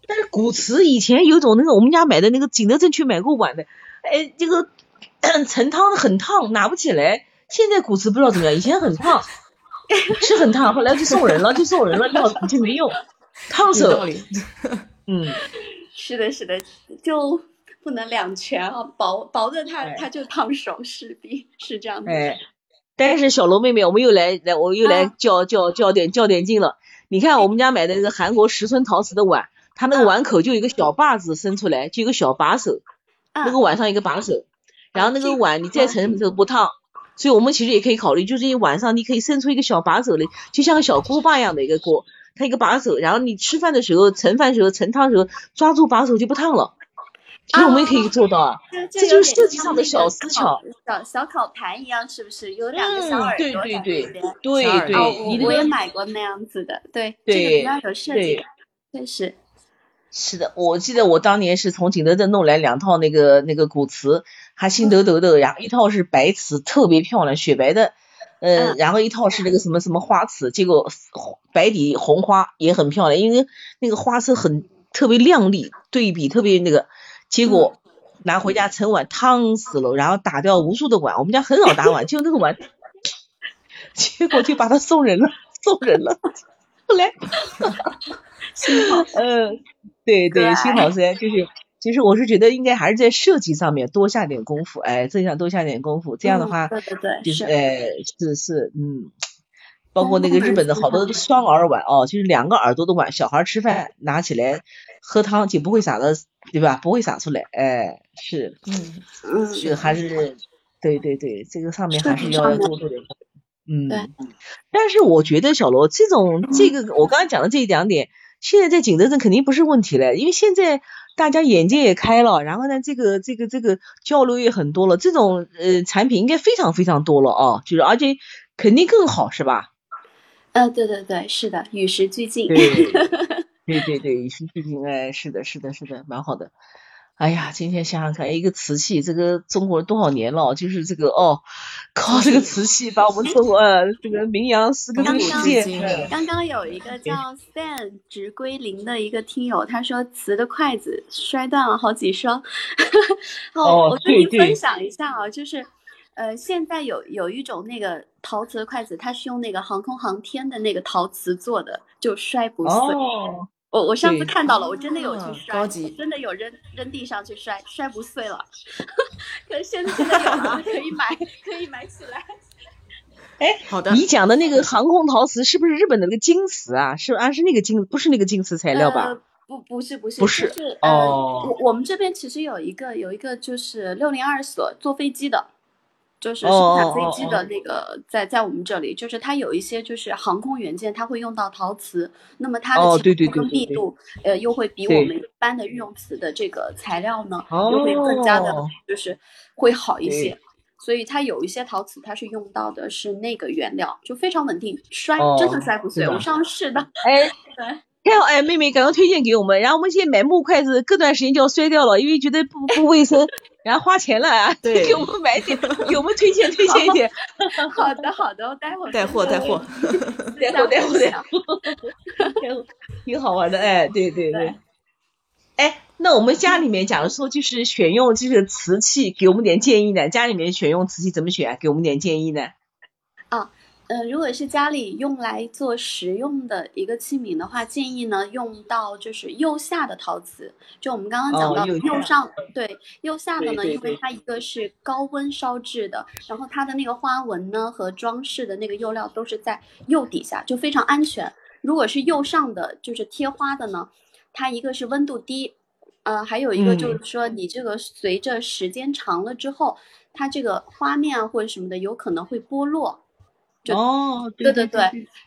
但是骨瓷以前有种那个我们家买的那个景德镇去买过碗的，哎，这个 盛汤很烫，拿不起来。现在骨瓷不知道怎么样，以前很烫。是很烫，后来就送人了，就送人了，要就没用，烫手。嗯，是的，是的，就不能两全啊，薄薄的它它就烫手，势必是这样的。哎，但是小罗妹妹，我们又来来，我又来较较较点较点劲了。你看我们家买的那个韩国十寸陶瓷的碗，它那个碗口就有一个小把子伸出来，就一个小把手，那个碗上一个把手，然后那个碗你再盛都不烫。所以我们其实也可以考虑，就是一晚上你可以伸出一个小把手来，就像个小锅巴一样的一个锅，它一个把手，然后你吃饭的时候盛饭时候盛汤时候抓住把手就不烫了。其实我们也可以做到啊，这就是设计上的小思巧，小小烤盘一样，是不是？有两个小耳朵对对对对对，我我也买过那样子的，对，这个比较有设计感，确实。是的，我记得我当年是从景德镇弄来两套那个那个古瓷，还新抖抖的，然后一套是白瓷，特别漂亮，雪白的，嗯，然后一套是那个什么什么花瓷，结果白底红花也很漂亮，因为那个花色很特别亮丽，对比特别那个，结果拿回家盛碗烫死了，然后打掉无数的碗，我们家很少打碗，就那个碗，结果就把它送人了，送人了，后来，嗯。对对，新好噻，就是，其实我是觉得应该还是在设计上面多下点功夫，哎，这样多下点功夫，这样的话，对对对，就是。哎，是是，嗯，包括那个 日本的。好多双耳碗哦，就是两个耳朵的碗，小孩吃饭拿起来喝汤就不会洒的，对吧？不会洒出来，哎，是，嗯。嗯，这个还是，对对对，这个上面还是要多做点，嗯，对，但是我觉得小罗这种这个我刚才讲的这两点。现在在景德镇肯定不是问题了，因为现在大家眼界也开了，然后呢，这个这个这个交流也很多了，这种呃产品应该非常非常多了啊，就是而且肯定更好，是吧？呃，对对对，是的，与时俱进。对对对，与时俱进，哎，是的，是的，是的，蛮好的。哎呀，今天想想看，一个瓷器，这个中国人多少年了，就是这个哦，靠这个瓷器把我们中国这个名扬四个世界。刚刚有一个叫 Stan 直归零的一个听友，他说瓷的筷子摔断了好几双。哦，我跟你分享一下啊，就是呃，现在有有一种那个陶瓷的筷子，它是用那个航空航天的那个陶瓷做的，就摔不碎。我我上次看到了，我真的有去摔，真的有扔扔地上去摔，摔不碎了。可是现在真的有了，可以买，可以买起来。哎，好的。你讲的那个航空陶瓷是不是日本的那个金瓷啊？是啊，是那个金，不是那个金瓷材料吧？不，不是，不是，不是。哦。我我们这边其实有一个有一个就是六零二所坐飞机的。就是生产飞机的那个，在在我们这里，就是它有一些就是航空元件，它会用到陶瓷，那么它的强度跟密度，呃，又会比我们一般的御用瓷的这个材料呢，又会更加的，就是会好一些。所以它有一些陶瓷，它是用到的是那个原料，就非常稳定，摔真的摔不碎。我上试的，哎，对，还好哎，妹妹刚刚推荐给我们，然后我们现在买木筷子，隔段时间就要摔掉了，因为觉得不不卫生。然后花钱了啊！对，给我们买点，给我们推荐推荐一点。好的好的，我待会儿带货带货，带货带货带货，挺好玩的哎，对对对。哎，那我们家里面，假如说就是选用这个瓷器，给我们点建议呢？家里面选用瓷器怎么选？给我们点建议呢？啊。呃，如果是家里用来做食用的一个器皿的话，建议呢用到就是釉下的陶瓷。就我们刚刚讲到釉上，对釉下的呢，因为它一个是高温烧制的，然后它的那个花纹呢和装饰的那个釉料都是在釉底下，就非常安全。如果是釉上的，就是贴花的呢，它一个是温度低，呃，还有一个就是说你这个随着时间长了之后，它这个花面啊或者什么的有可能会剥落。哦，对对对，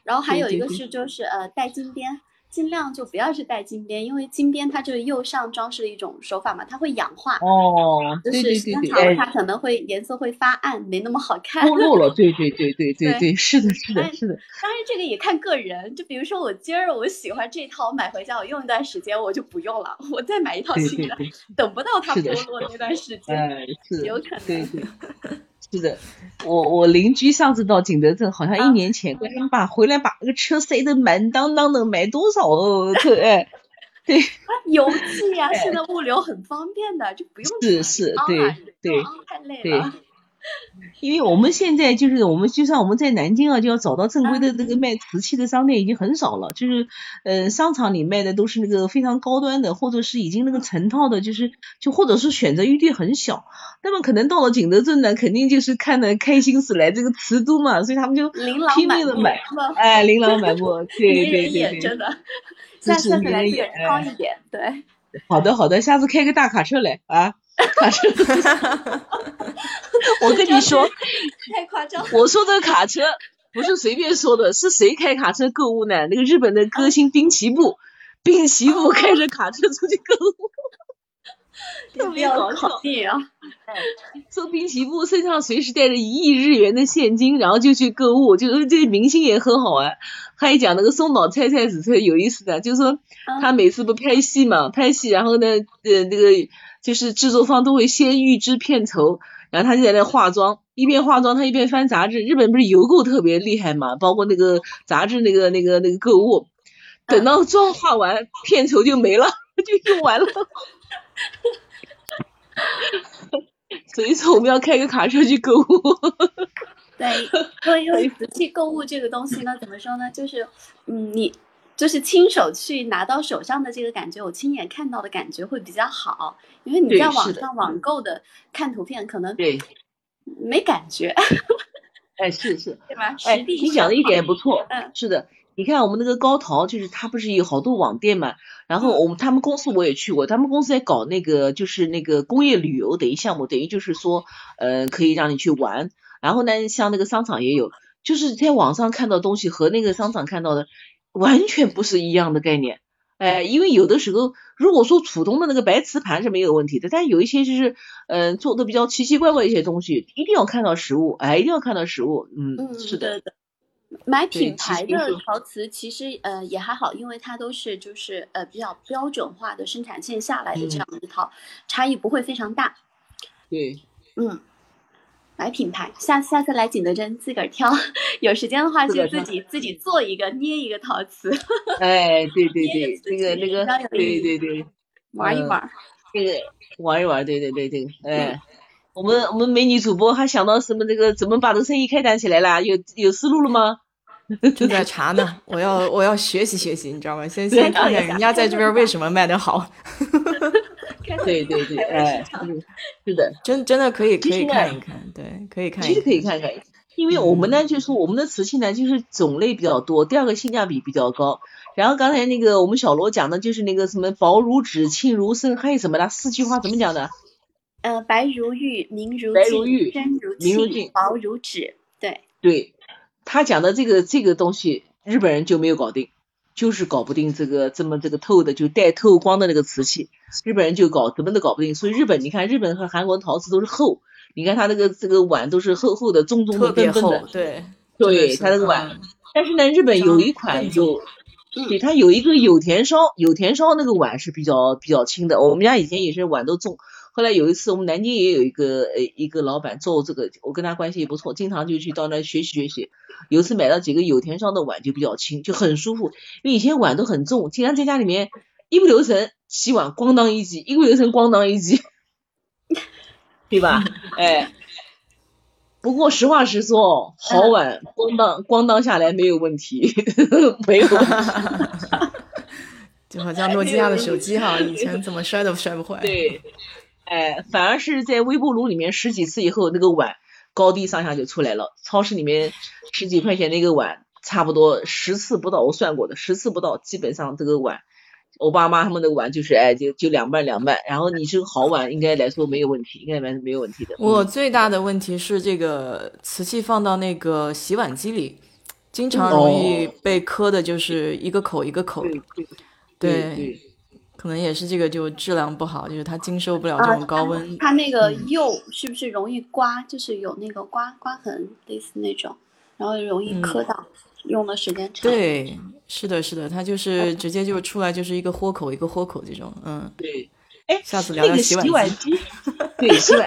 然后还有一个是就是呃带金边。尽量就不要是带金边，因为金边它就是釉上装饰的一种手法嘛，它会氧化。哦，就是时间长了它可能会颜色会发暗，没那么好看。脱落了，对对对对对对，是的，是的，是的。当然这个也看个人，就比如说我今儿我喜欢这套，我买回家我用一段时间我就不用了，我再买一套新的，等不到它脱落那段时间，有可能。对对，是的，我我邻居上次到景德镇，好像一年前，他们把回来把那个车塞得满当当的，买多少？哦，对，对，邮寄呀，现在物流很方便的，就不用是是，对对，太累了。因为我们现在就是我们就算我们在南京啊，就要找到正规的这个卖瓷器的商店已经很少了，就是呃商场里卖的都是那个非常高端的，或者是已经那个成套的，就是就或者是选择余地很小。那么可能到了景德镇呢，肯定就是看的开心死来这个瓷都嘛，所以他们就拼命的买，哎，琳琅满目，对对对，真的，下次来远高一点，对。好的好的，下次开个大卡车来啊。卡车，我跟你说，太夸张。我说这个卡车不是随便说的，是谁开卡车购物呢？那个日本的歌星滨崎步，滨崎步开着卡车出去购物。特别搞笑啊！做滨崎步身上随时带着一亿日元的现金，然后就去购物，就这明星也很好玩。还讲那个松岛菜菜子特有意思的，就是说他每次不拍戏嘛，拍戏然后呢，呃，那个就是制作方都会先预支片酬，然后他就在那化妆，一边化妆他一边翻杂志。日本不是邮购特别厉害嘛，包括那个杂志那个那个那个购物，等到妆化完，片酬就没了，就用完了。所以说我们要开个卡车去购物。对，因为因为瓷器购物这个东西呢，怎么说呢？就是嗯，你就是亲手去拿到手上的这个感觉，我亲眼看到的感觉会比较好。因为你在网上网购的看图片，可能对没感觉。哎，是是，对吧？哎，你讲的一点不错。嗯，是的。你看我们那个高淘，就是他不是有好多网店嘛？然后我们他们公司我也去过，他们公司在搞那个就是那个工业旅游等于项目，等于就是说，呃，可以让你去玩。然后呢，像那个商场也有，就是在网上看到东西和那个商场看到的完全不是一样的概念。哎，因为有的时候如果说普通的那个白瓷盘是没有问题的，但有一些就是嗯做的比较奇奇怪怪一些东西，一定要看到实物，哎，一定要看到实物。嗯，是的。买品牌的陶瓷其实呃也还好，因为它都是就是呃比较标准化的生产线下来的这样一套，差异不会非常大。对，嗯，买品牌，下下次来景德镇自个儿挑，有时间的话就自己自己做一个捏一个陶瓷。哎，对对对，那个那个，对对对，玩一玩，这个玩一玩，对对对对，哎。我们我们美女主播还想到什么？这个怎么把这个生意开展起来了？有有思路了吗？正在查呢，我要我要学习学习，你知道吗？先先看看人家在这边为什么卖的好。对对对，哎，是的，真真的可以可以看一看，对，可以看一看。其实可以看看，因为我们呢，就是说我们的瓷器呢，就是种类比较多，第二个性价比比较高。然后刚才那个我们小罗讲的就是那个什么薄如纸，轻如生，还有什么的四句话怎么讲的？呃，白如玉，明如镜，真如镜，薄如纸。对，对他讲的这个这个东西，日本人就没有搞定，就是搞不定这个这么这个透的，就带透光的那个瓷器，日本人就搞怎么都搞不定。所以日本，你看日本和韩国陶瓷都是厚，你看他那个这个碗都是厚厚的、重重的、笨笨的。对，对，他那个碗。但是呢，日本有一款有，对，它有一个有田烧，有田烧那个碗是比较比较轻的。我们家以前也是碗都重。后来有一次，我们南京也有一个呃一个老板做这个，我跟他关系也不错，经常就去到那学习学习。有一次买到几个有田烧的碗，就比较轻，就很舒服。因为以前碗都很重，经常在家里面一不留神洗碗咣当一击，一不留神咣当一击，对吧？哎，不过实话实说，好碗咣当咣当下来没有问题，没有。就好像诺基亚的手机哈，以前怎么摔都摔不坏。对，哎，反而是在微波炉里面十几次以后，那个碗高低上下就出来了。超市里面十几块钱那个碗，差不多十次不到，我算过的，十次不到，基本上这个碗，我爸妈他们的碗就是哎，就就两半两半。然后你是个好碗，应该来说没有问题，应该来说没有问题的。我最大的问题是这个瓷器放到那个洗碗机里，经常容易被磕的，就是一个口一个口。对对，可能也是这个就质量不好，就是它经受不了这种高温。它那个釉是不是容易刮？就是有那个刮刮痕，类似那种，然后容易磕到，用的时间长。对，是的，是的，它就是直接就出来就是一个豁口一个豁口这种，嗯。对，哎，下次聊聊洗碗机。对，洗碗，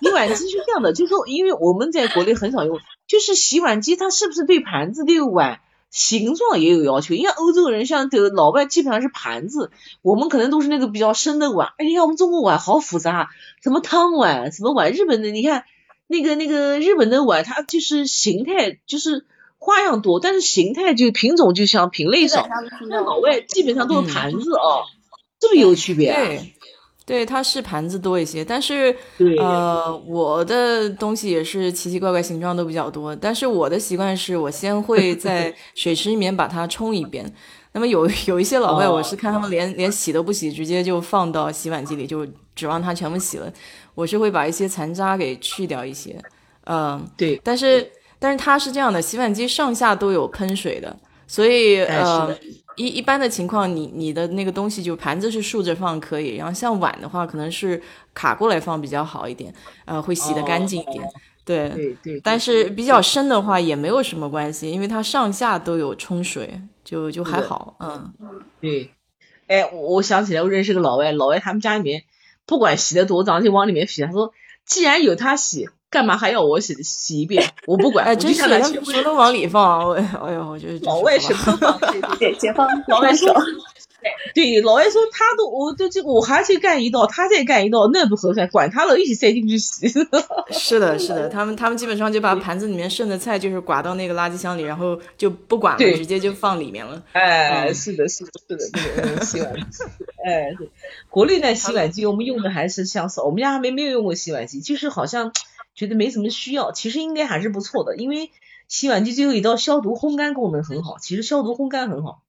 洗碗机是这样的，就是说，因为我们在国内很少用，就是洗碗机它是不是对盘子对碗？形状也有要求，因为欧洲人像的老外基本上是盘子，我们可能都是那个比较深的碗。哎呀，我们中国碗好复杂，什么汤碗，什么碗，日本的你看那个那个日本的碗，它就是形态就是花样多，但是形态就品种就像品类少。那老外基本上都是盘子啊，是不是有区别啊？对，它是盘子多一些，但是呃，我的东西也是奇奇怪怪形状都比较多。但是我的习惯是我先会 在水池里面把它冲一遍。那么有有一些老外，我是看他们连连洗都不洗，直接就放到洗碗机里，就指望它全部洗了。我是会把一些残渣给去掉一些，嗯，对。但是但是它是这样的，洗碗机上下都有喷水的。所以呃，一一般的情况，你你的那个东西就盘子是竖着放可以，然后像碗的话，可能是卡过来放比较好一点，呃，会洗得干净一点。对对对。但是比较深的话也没有什么关系，因为它上下都有冲水，就就还好。嗯。对。哎，我想起来，我认识个老外，老外他们家里面不管洗的多脏，就往里面洗。他说，既然有他洗。干嘛还要我洗洗一遍？我不管，哎，真是他什么都往里放，啊哎呦，我就是老外什么放？对对对，解放老外说，对老外说他都我都就我还去干一道，他再干一道，那不合算，管他了，一起塞进去洗。是的，是的，他们他们基本上就把盘子里面剩的菜就是刮到那个垃圾箱里，然后就不管了，直接就放里面了。哎，是的，是的，是的，那个洗碗机，哎，国内的洗碗机我们用的还是相似，我们家还没没有用过洗碗机，就是好像。觉得没什么需要，其实应该还是不错的，因为洗碗机最后一道消毒烘干功能很好，其实消毒烘干很好。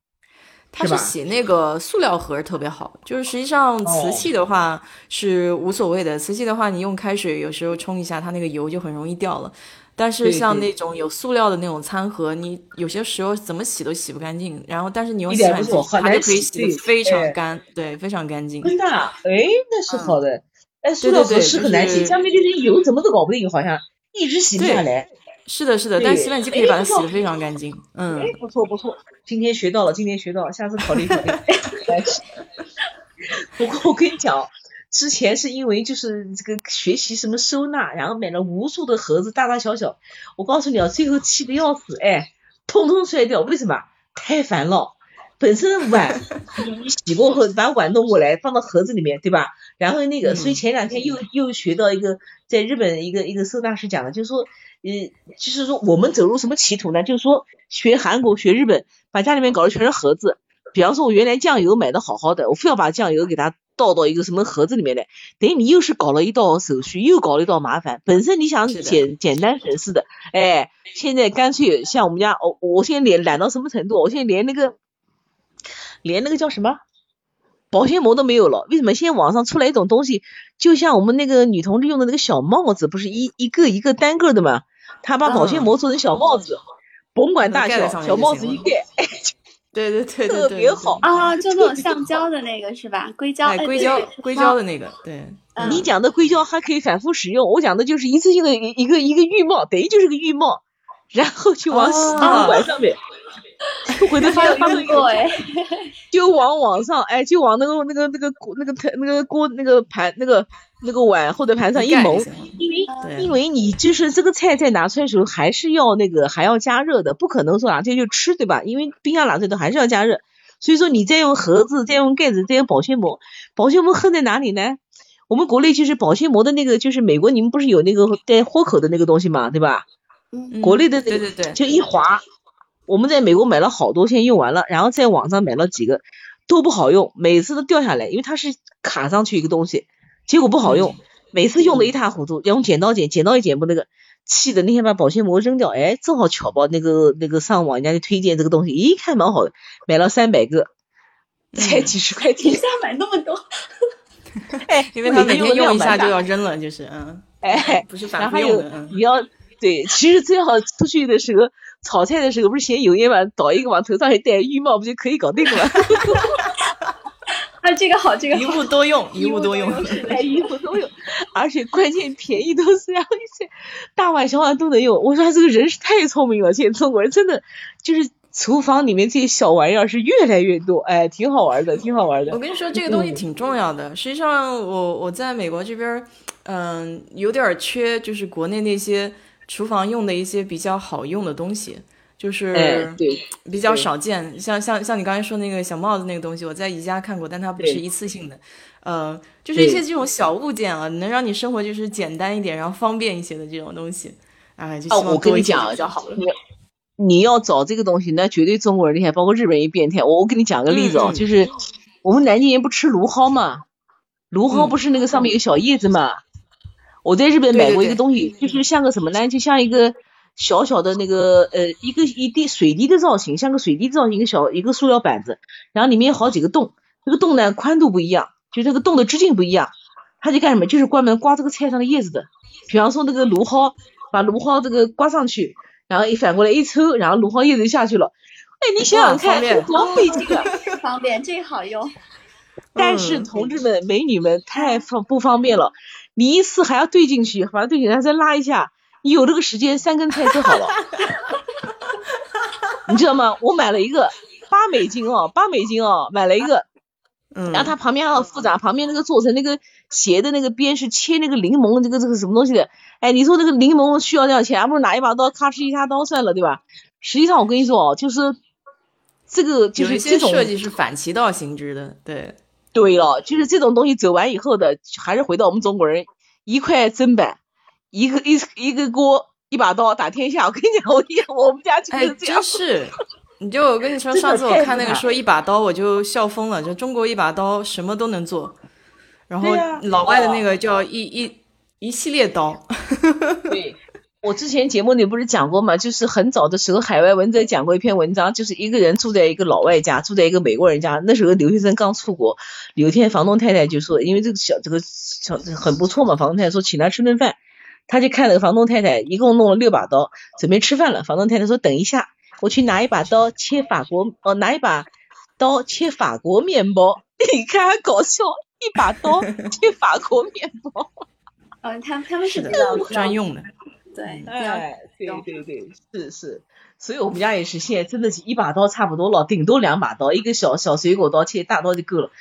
它是洗那个塑料盒特别好，就是实际上瓷器的话是无所谓的，瓷器的话你用开水有时候冲一下，它那个油就很容易掉了。但是像那种有塑料的那种餐盒，你有些时候怎么洗都洗不干净。然后但是你用洗碗机，它就可以洗的非常干，对，非常干净。真的？哎，那是好的。哎，塑料盒是很难洗，下面就是油怎么都搞不定，好像一直洗不下来。是的，是的，但洗碗机可以把它洗得非常干净。嗯，哎，不错不错，今天学到了，今天学到了，下次考虑考虑。不过我跟你讲，之前是因为就是这个学习什么收纳，然后买了无数的盒子，大大小小。我告诉你啊，最后气得要死，哎，通通摔掉。为什么？太烦了。本身碗你 洗过后，把碗弄过来放到盒子里面，对吧？然后那个，所以前两天又又学到一个，在日本一个一个收纳师讲的，就是说，呃，就是说我们走入什么歧途呢？就是说学韩国学日本，把家里面搞的全是盒子。比方说，我原来酱油买的好好的，我非要把酱油给它倒到一个什么盒子里面来，等于你又是搞了一道手续，又搞了一道麻烦。本身你想简简单省事的，哎，现在干脆像我们家，我我现在懒懒到什么程度？我现在连那个。连那个叫什么保鲜膜都没有了，为什么？现在网上出来一种东西，就像我们那个女同志用的那个小帽子，不是一一个一个单个的吗？他把保鲜膜做成小帽子，甭管大小，小帽子一盖，对对对，特别好啊！就那种橡胶的那个是吧？硅胶，硅胶，硅胶的那个。对，你讲的硅胶还可以反复使用，我讲的就是一次性的一一个一个浴帽，等于就是个浴帽，然后就往洗衣管上面。回头发发过哎，就往网上哎，就往那个那个那个锅那个台那个锅那个盘那个那个碗或者盘上一蒙，因为因为你就是这个菜在拿出来的时候还是要那个还要加热的，不可能说拿出来就吃对吧？因为冰箱拿出来都还是要加热，所以说你再用盒子再用盖子再用保鲜膜，保鲜膜恨在哪里呢？我们国内就是保鲜膜的那个，就是美国你们不是有那个带豁口的那个东西嘛，对吧？嗯，国内的那个对对对，就一划。我们在美国买了好多，现在用完了，然后在网上买了几个，都不好用，每次都掉下来，因为它是卡上去一个东西，结果不好用，每次用的一塌糊涂，要用剪刀剪，剪刀也剪不那个，气的那天把保鲜膜扔掉，哎，正好巧吧，那个那个上网人家就推荐这个东西，一看蛮好的，买了三百个，才几十块钱，一下买那么多，哎，因为他每天用一下就要扔了，就是，嗯，哎，不是反复用的，你要对，其实最好出去的时候。炒菜的时候不是嫌油烟嘛，倒一个往头上一戴，浴帽不就可以搞定了？啊，这个好，这个一物 多用，一物多用，哎，一物多用，而且关键便宜都是然后一些大碗小碗都能用。我说他这个人是太聪明了，现在中国人真的就是厨房里面这些小玩意儿是越来越多，哎，挺好玩的，挺好玩的。我跟你说，这个东西挺重要的。实际上，我我在美国这边，嗯，有点缺，就是国内那些。厨房用的一些比较好用的东西，就是比较少见。像像像你刚才说那个小帽子那个东西，我在宜家看过，但它不是一次性的。呃，就是一些这种小物件啊，能让你生活就是简单一点，然后方便一些的这种东西。哎，就希望多一点比较好。你你要找这个东西，那绝对中国人厉害，包括日本人变态。我我给你讲个例子哦，就是我们南京人不吃芦蒿嘛，芦蒿不是那个上面有小叶子嘛。我在日本买过一个东西，就是像个什么呢？就像一个小小的那个呃，一个一滴水滴的造型，像个水滴造型，一个小一个塑料板子，然后里面有好几个洞，这个洞呢宽度不一样，就这个洞的直径不一样，它就干什么？就是专门刮这个菜上的叶子的。比方说那个芦蒿，把芦蒿这个刮上去，然后一反过来一抽，然后芦蒿叶子就下去了。哎，你想想看，多费劲啊！方便，这个好用。但是同志们、美女们太方不方便了，你一次还要兑进去，把它对进来再拉一下，你有这个时间，三根菜就好了。你知道吗？我买了一个八美金哦，八美金哦，买了一个。嗯。然后它旁边还要复杂，旁边那个做成那个斜的那个边是切那个柠檬这个这个什么东西的。哎，你说那个柠檬需要多少钱？还不如拿一把刀咔哧一下刀算了，对吧？实际上我跟你说哦，就是这个就是这种设计是反其道行之的，对。对了，就是这种东西走完以后的，还是回到我们中国人，一块砧板，一个一一个锅，一把刀打天下。我跟你讲，我我们家就是这样。真是，你就我跟你说，上次我看那个说一把刀，我就笑疯了。就中国一把刀什么都能做，然后老外的那个叫一一一系列刀。对。我之前节目里不是讲过嘛，就是很早的时候，海外文摘讲过一篇文章，就是一个人住在一个老外家，住在一个美国人家。那时候留学生刚出国，有一天房东太太就说，因为这个小这个小很不错嘛，房东太太说请他吃顿饭，他就看那个房东太太一共弄了六把刀，准备吃饭了。房东太太说等一下，我去拿一把刀切法国哦，拿一把刀切法国面包。你看搞笑，一把刀切法国面包。嗯，他他们是的专用的。对，哎，对对对，是是，所以我们家也是，现在真的是一把刀差不多了，顶多两把刀，一个小小水果刀切大刀就够了，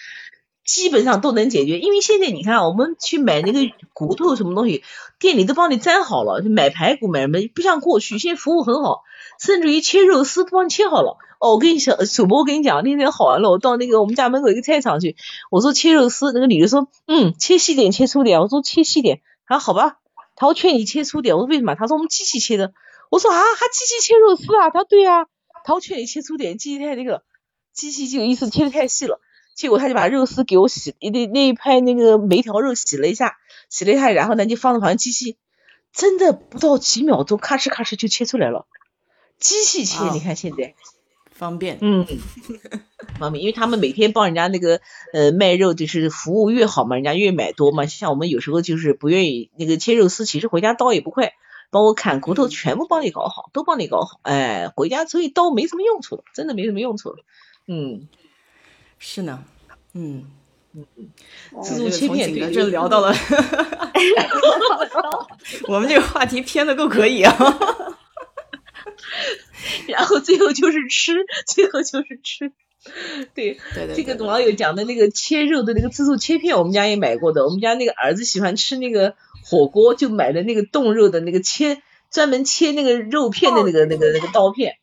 基本上都能解决。因为现在你看，我们去买那个骨头什么东西，店里都帮你粘好了，买排骨买什么，不像过去，现在服务很好，甚至于切肉丝都帮你切好了。哦，我跟你讲，主播我跟你讲，那天好玩了，我到那个我们家门口一个菜场去，我说切肉丝，那个女的说，嗯，切细点，切粗点，我说切细点，他说好吧。他说劝你切粗点，我说为什么？他说我们机器切的。我说啊，还机器切肉丝啊？他说对啊。他说劝你切粗点，机器太那个，机器就有意思，切的太细了。结果他就把肉丝给我洗，那那一拍那个每条肉洗了一下，洗了一下，然后呢就放到旁边机器，真的不到几秒钟，咔哧咔哧就切出来了。机器切，你看现在。方便，嗯，方便，因为他们每天帮人家那个呃卖肉，就是服务越好嘛，人家越买多嘛。像我们有时候就是不愿意那个切肉丝，其实回家刀也不快，帮我砍骨头，全部帮你搞好，都帮你搞好。哎，回家所以刀没什么用处，真的没什么用处了。嗯，是呢，嗯嗯嗯，自助切片这聊到了，我们这个话题偏的够可以啊。然后最后就是吃，最后就是吃，对对对，这个网友讲的那个切肉的那个自助切片，我们家也买过的。我们家那个儿子喜欢吃那个火锅，就买的那个冻肉的那个切，专门切那个肉片的那个那个那个刀片，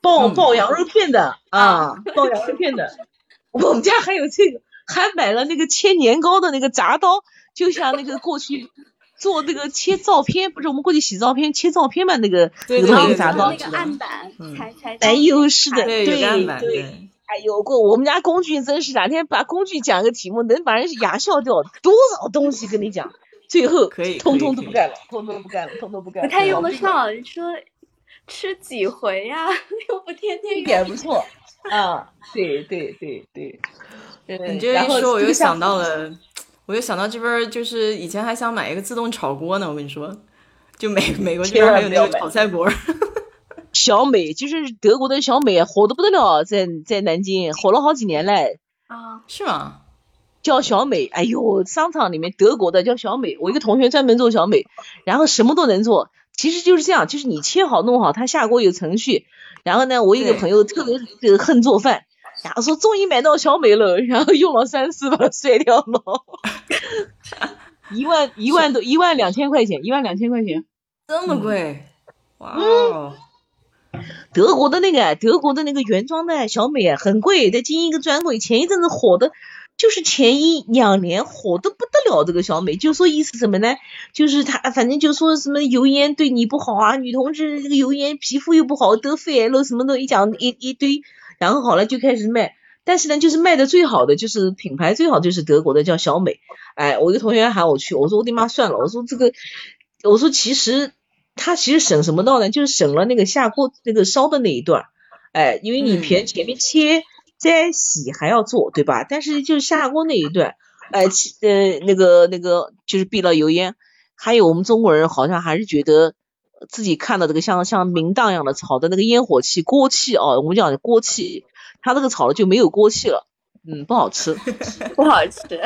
爆爆羊肉片的啊，爆羊肉片的。我们家还有这个，还买了那个切年糕的那个铡刀，就像那个过去。做那个切照片，不是我们过去洗照片切照片嘛？那个那个啥刀，那个案板，才才哎呦，是的，对对对，哎呦，过我们家工具真是哪天把工具讲个题目，能把人牙笑掉多少东西跟你讲，最后可以通通都不干了，通通不干了，通通不干了，不太用得上。你说吃几回呀？又不天天，一点不错啊！对对对对，你这一说，我又想到了。我就想到这边，就是以前还想买一个自动炒锅呢。我跟你说，就美 美国这边还有那个炒菜锅。小美就是德国的小美，火的不得了，在在南京火了好几年嘞。啊，是吗？叫小美，哎呦，商场里面德国的叫小美。我一个同学专门做小美，然后什么都能做。其实就是这样，就是你切好弄好，他下锅有程序。然后呢，我一个朋友特别恨做饭。然后说终于买到小美了，然后用了三次把它摔掉了，一万一万多一万两千块钱，一万两千块钱，这么贵，哇哦！德国的那个德国的那个原装的小美啊，很贵，在经营一个专柜，前一阵子火的，就是前一两年火的不得了，这个小美就说意思什么呢？就是她反正就说什么油烟对你不好啊，女同志这个油烟皮肤又不好，得肺癌了什么的，一讲一一堆。然后好了就开始卖，但是呢，就是卖的最好的就是品牌最好就是德国的叫小美，哎，我一个同学喊我去，我说我的妈算了，我说这个，我说其实他其实省什么道呢？就是省了那个下锅那个烧的那一段，哎，因为你前前面切再洗还要做，对吧？但是就是下锅那一段，哎，呃那个那个就是避了油烟，还有我们中国人好像还是觉得。自己看到这个像像明档一样的草的那个烟火气锅气哦，我们讲锅气，它这个炒了就没有锅气了，嗯，不好吃，不好吃。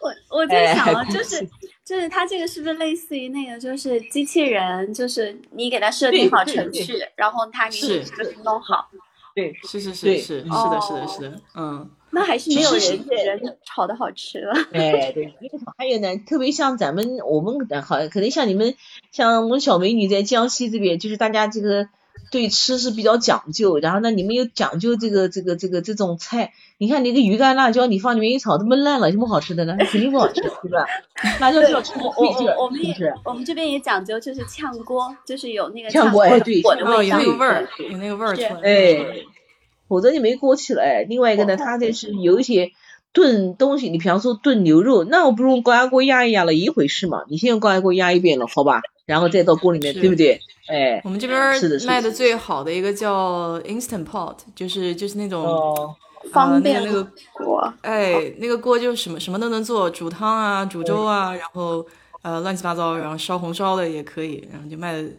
我我在想，就是就是它这个是不是类似于那个，就是机器人，就是你给它设定好程序，然后它给你弄好。对，是是是是是的，是的，是的，嗯。那还是没有人人炒的好吃了。哎，对，还有呢，特别像咱们我们好，可能像你们，像我们小美女在江西这边，就是大家这个对吃是比较讲究，然后呢，你们又讲究这个这个这个这种菜，你看那个鱼干辣椒，你放里面一炒，都焖烂了，有什么好吃的呢？肯定不好吃，对吧？辣椒就要我我我们也我们这边也讲究，就是炝锅，就是有那个炝锅对，火的味道，有那个味儿，有那个味儿出来，哎。否则就没锅气了哎。另外一个呢，它这是有一些炖东西，你比方说炖牛肉，那我不用高压锅压一压了，一回事嘛。你先用高压锅压一遍了，好吧，然后再到锅里面，对不对？哎，我们这边卖的最好的一个叫 Instant Pot，就是就是那种方便那个锅，哎，那个锅就什么什么都能做，煮汤啊，煮粥啊，然后呃乱七八糟，然后烧红烧的也可以，然后就卖的贼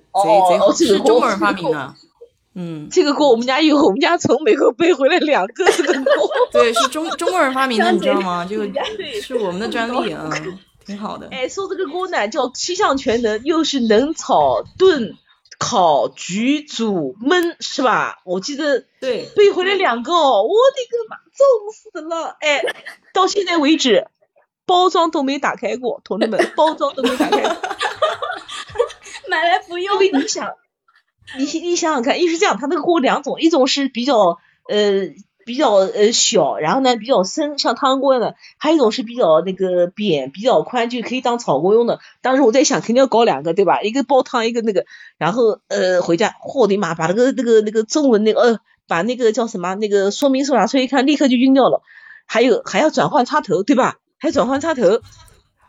贼好，是中国人发明的。嗯，这个锅我们家有，我们家从美国背回来两个这个锅。对，是中中国人发明的，你知道吗？这个是我们的专利啊，挺好的。哎，说这个锅呢，叫七项全能，又是能炒、炖、烤、焗、煮、焖，是吧？我记得对，背回来两个哦，我的个妈，重死了！哎，到现在为止，包装都没打开过，同志们，包装都没打开过，买来不用。因为你想。你你想想看，一是这样，它那个锅两种，一种是比较呃比较呃小，然后呢比较深，像汤锅的；还有一种是比较那个扁，比较宽，就可以当炒锅用的。当时我在想，肯定要搞两个，对吧？一个煲汤，一个那个，然后呃回家，我的妈，把那个那个那个中文那个呃把那个叫什么那个说明书拿出来一看，立刻就晕掉了。还有还要转换插头，对吧？还转换插头。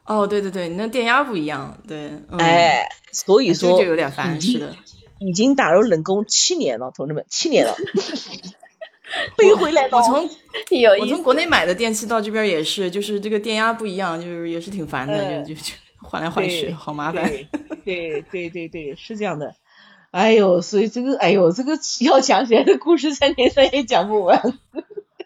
哦，对对对，那电压不一样，对。哎，所以说就有点烦，是的。已经打入冷宫七年了，同志们，七年了，背回来了。我从我从国内买的电器到这边也是，就是这个电压不一样，就是也是挺烦的，就就就换来换去，好麻烦。对对对对，是这样的。哎呦，所以这个，哎呦，这个要讲起来的故事，三天三夜讲不完。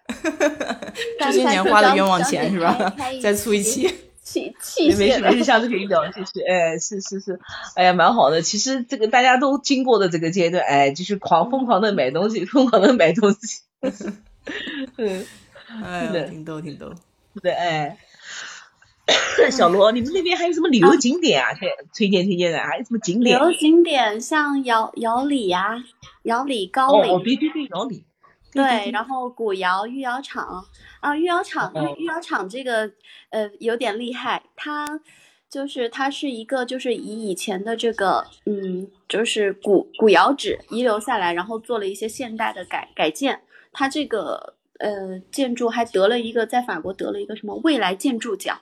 这些年花的冤枉钱是吧？再出一期。气气没事没事，下次可以聊，谢谢。哎，是是是，哎呀，蛮好的。其实这个大家都经过的这个阶段，哎，就是狂疯狂的买东西，疯狂的买东西。嗯，哎，挺逗挺逗。对，哎，小罗，你们那边还有什么旅游景点啊？推推荐推荐的，还有什么景点？旅游景点像姚姚里呀，瑶里高岭。哦，对对对，瑶里。对，然后古窑御窑厂啊，御窑厂，御窑厂这个呃有点厉害，它就是它是一个就是以以前的这个嗯就是古古窑址遗留下来，然后做了一些现代的改改建，它这个呃建筑还得了一个在法国得了一个什么未来建筑奖，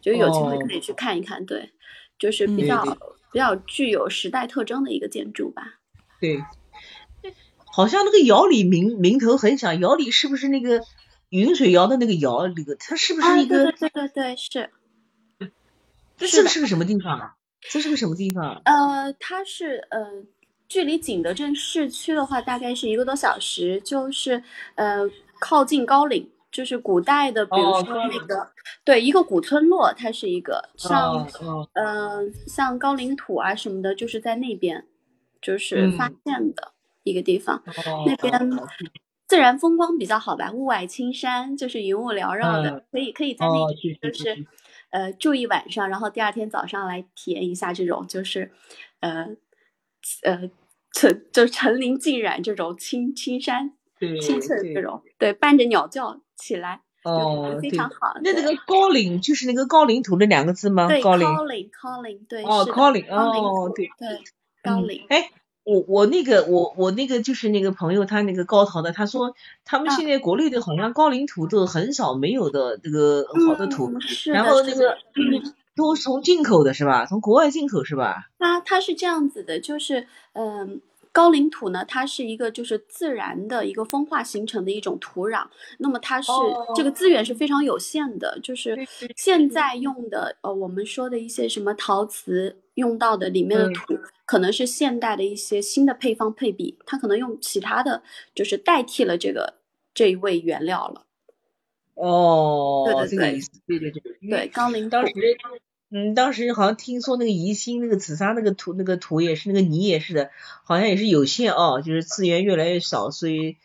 就有机会可以去看一看，对，就是比较比较具有时代特征的一个建筑吧，对。好像那个窑里名名头很响，窑里是不是那个云水窑的那个窑？那个它是不是一个？对对对是。这是是个什么地方啊？这是个什么地方？呃，它是呃，距离景德镇市区的话，大概是一个多小时，就是呃，靠近高岭，就是古代的，比如说那个对一个古村落，它是一个像嗯像高岭土啊什么的，就是在那边就是发现的。一个地方，那边自然风光比较好吧，雾霭青山，就是云雾缭绕的，可以可以在那边就是呃住一晚上，然后第二天早上来体验一下这种就是呃呃层就层林尽染这种青青山清澈这种，对，伴着鸟叫起来哦，非常好。那那个高岭就是那个高岭土那两个字吗？对，高岭高岭高岭对哦高岭哦对对高岭哎。我我那个我我那个就是那个朋友，他那个高陶的，他说他们现在国内的好像高岭土都很少没有的这个好的土，然后那个 都是从进口的是吧？从国外进口是吧？它它是这样子的，就是嗯，高岭土呢，它是一个就是自然的一个风化形成的一种土壤，那么它是这个资源是非常有限的，就是现在用的呃我们说的一些什么陶瓷用到的里面的土。可能是现代的一些新的配方配比，它可能用其他的就是代替了这个这一味原料了。哦，这个意思，对对对，对，高岭当时，嗯，当时好像听说那个宜兴那个紫砂那个土那个土也是那个泥也是的，好像也是有限哦，就是资源越来越少，所以